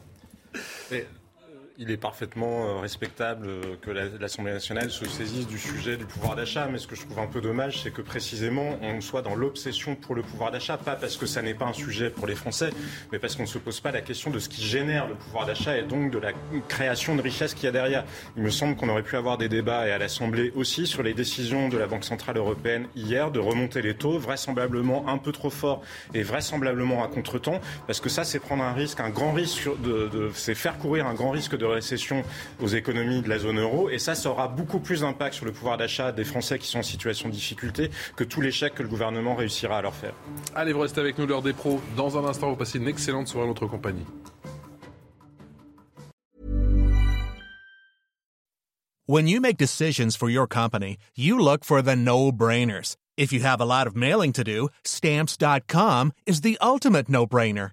Il est parfaitement euh, respectable euh, que l'Assemblée nationale se saisisse du sujet du pouvoir d'achat, mais ce que je trouve un peu dommage, c'est que précisément on soit dans l'obsession pour le pouvoir d'achat, pas parce que ça n'est pas un sujet pour les Français, mais parce qu'on ne se pose pas la question de ce qui génère le pouvoir d'achat et donc de la création de richesse qu'il y a derrière. Il me semble qu'on aurait pu avoir des débats et à l'Assemblée aussi sur les décisions de la Banque centrale européenne hier de remonter les taux, vraisemblablement un peu trop fort et vraisemblablement à contretemps, parce que ça c'est prendre un risque, un grand risque c'est faire courir un grand risque de récession aux économies de la zone euro. Et ça, ça aura beaucoup plus d'impact sur le pouvoir d'achat des Français qui sont en situation de difficulté que tous les chèques que le gouvernement réussira à leur faire. Allez, vous restez avec nous, l'heure des pros. Dans un instant, vous passez une excellente soirée à notre compagnie. When you make decisions for your company, you look for the no-brainers. If you have a lot of mailing to do, stamps.com is the ultimate no-brainer.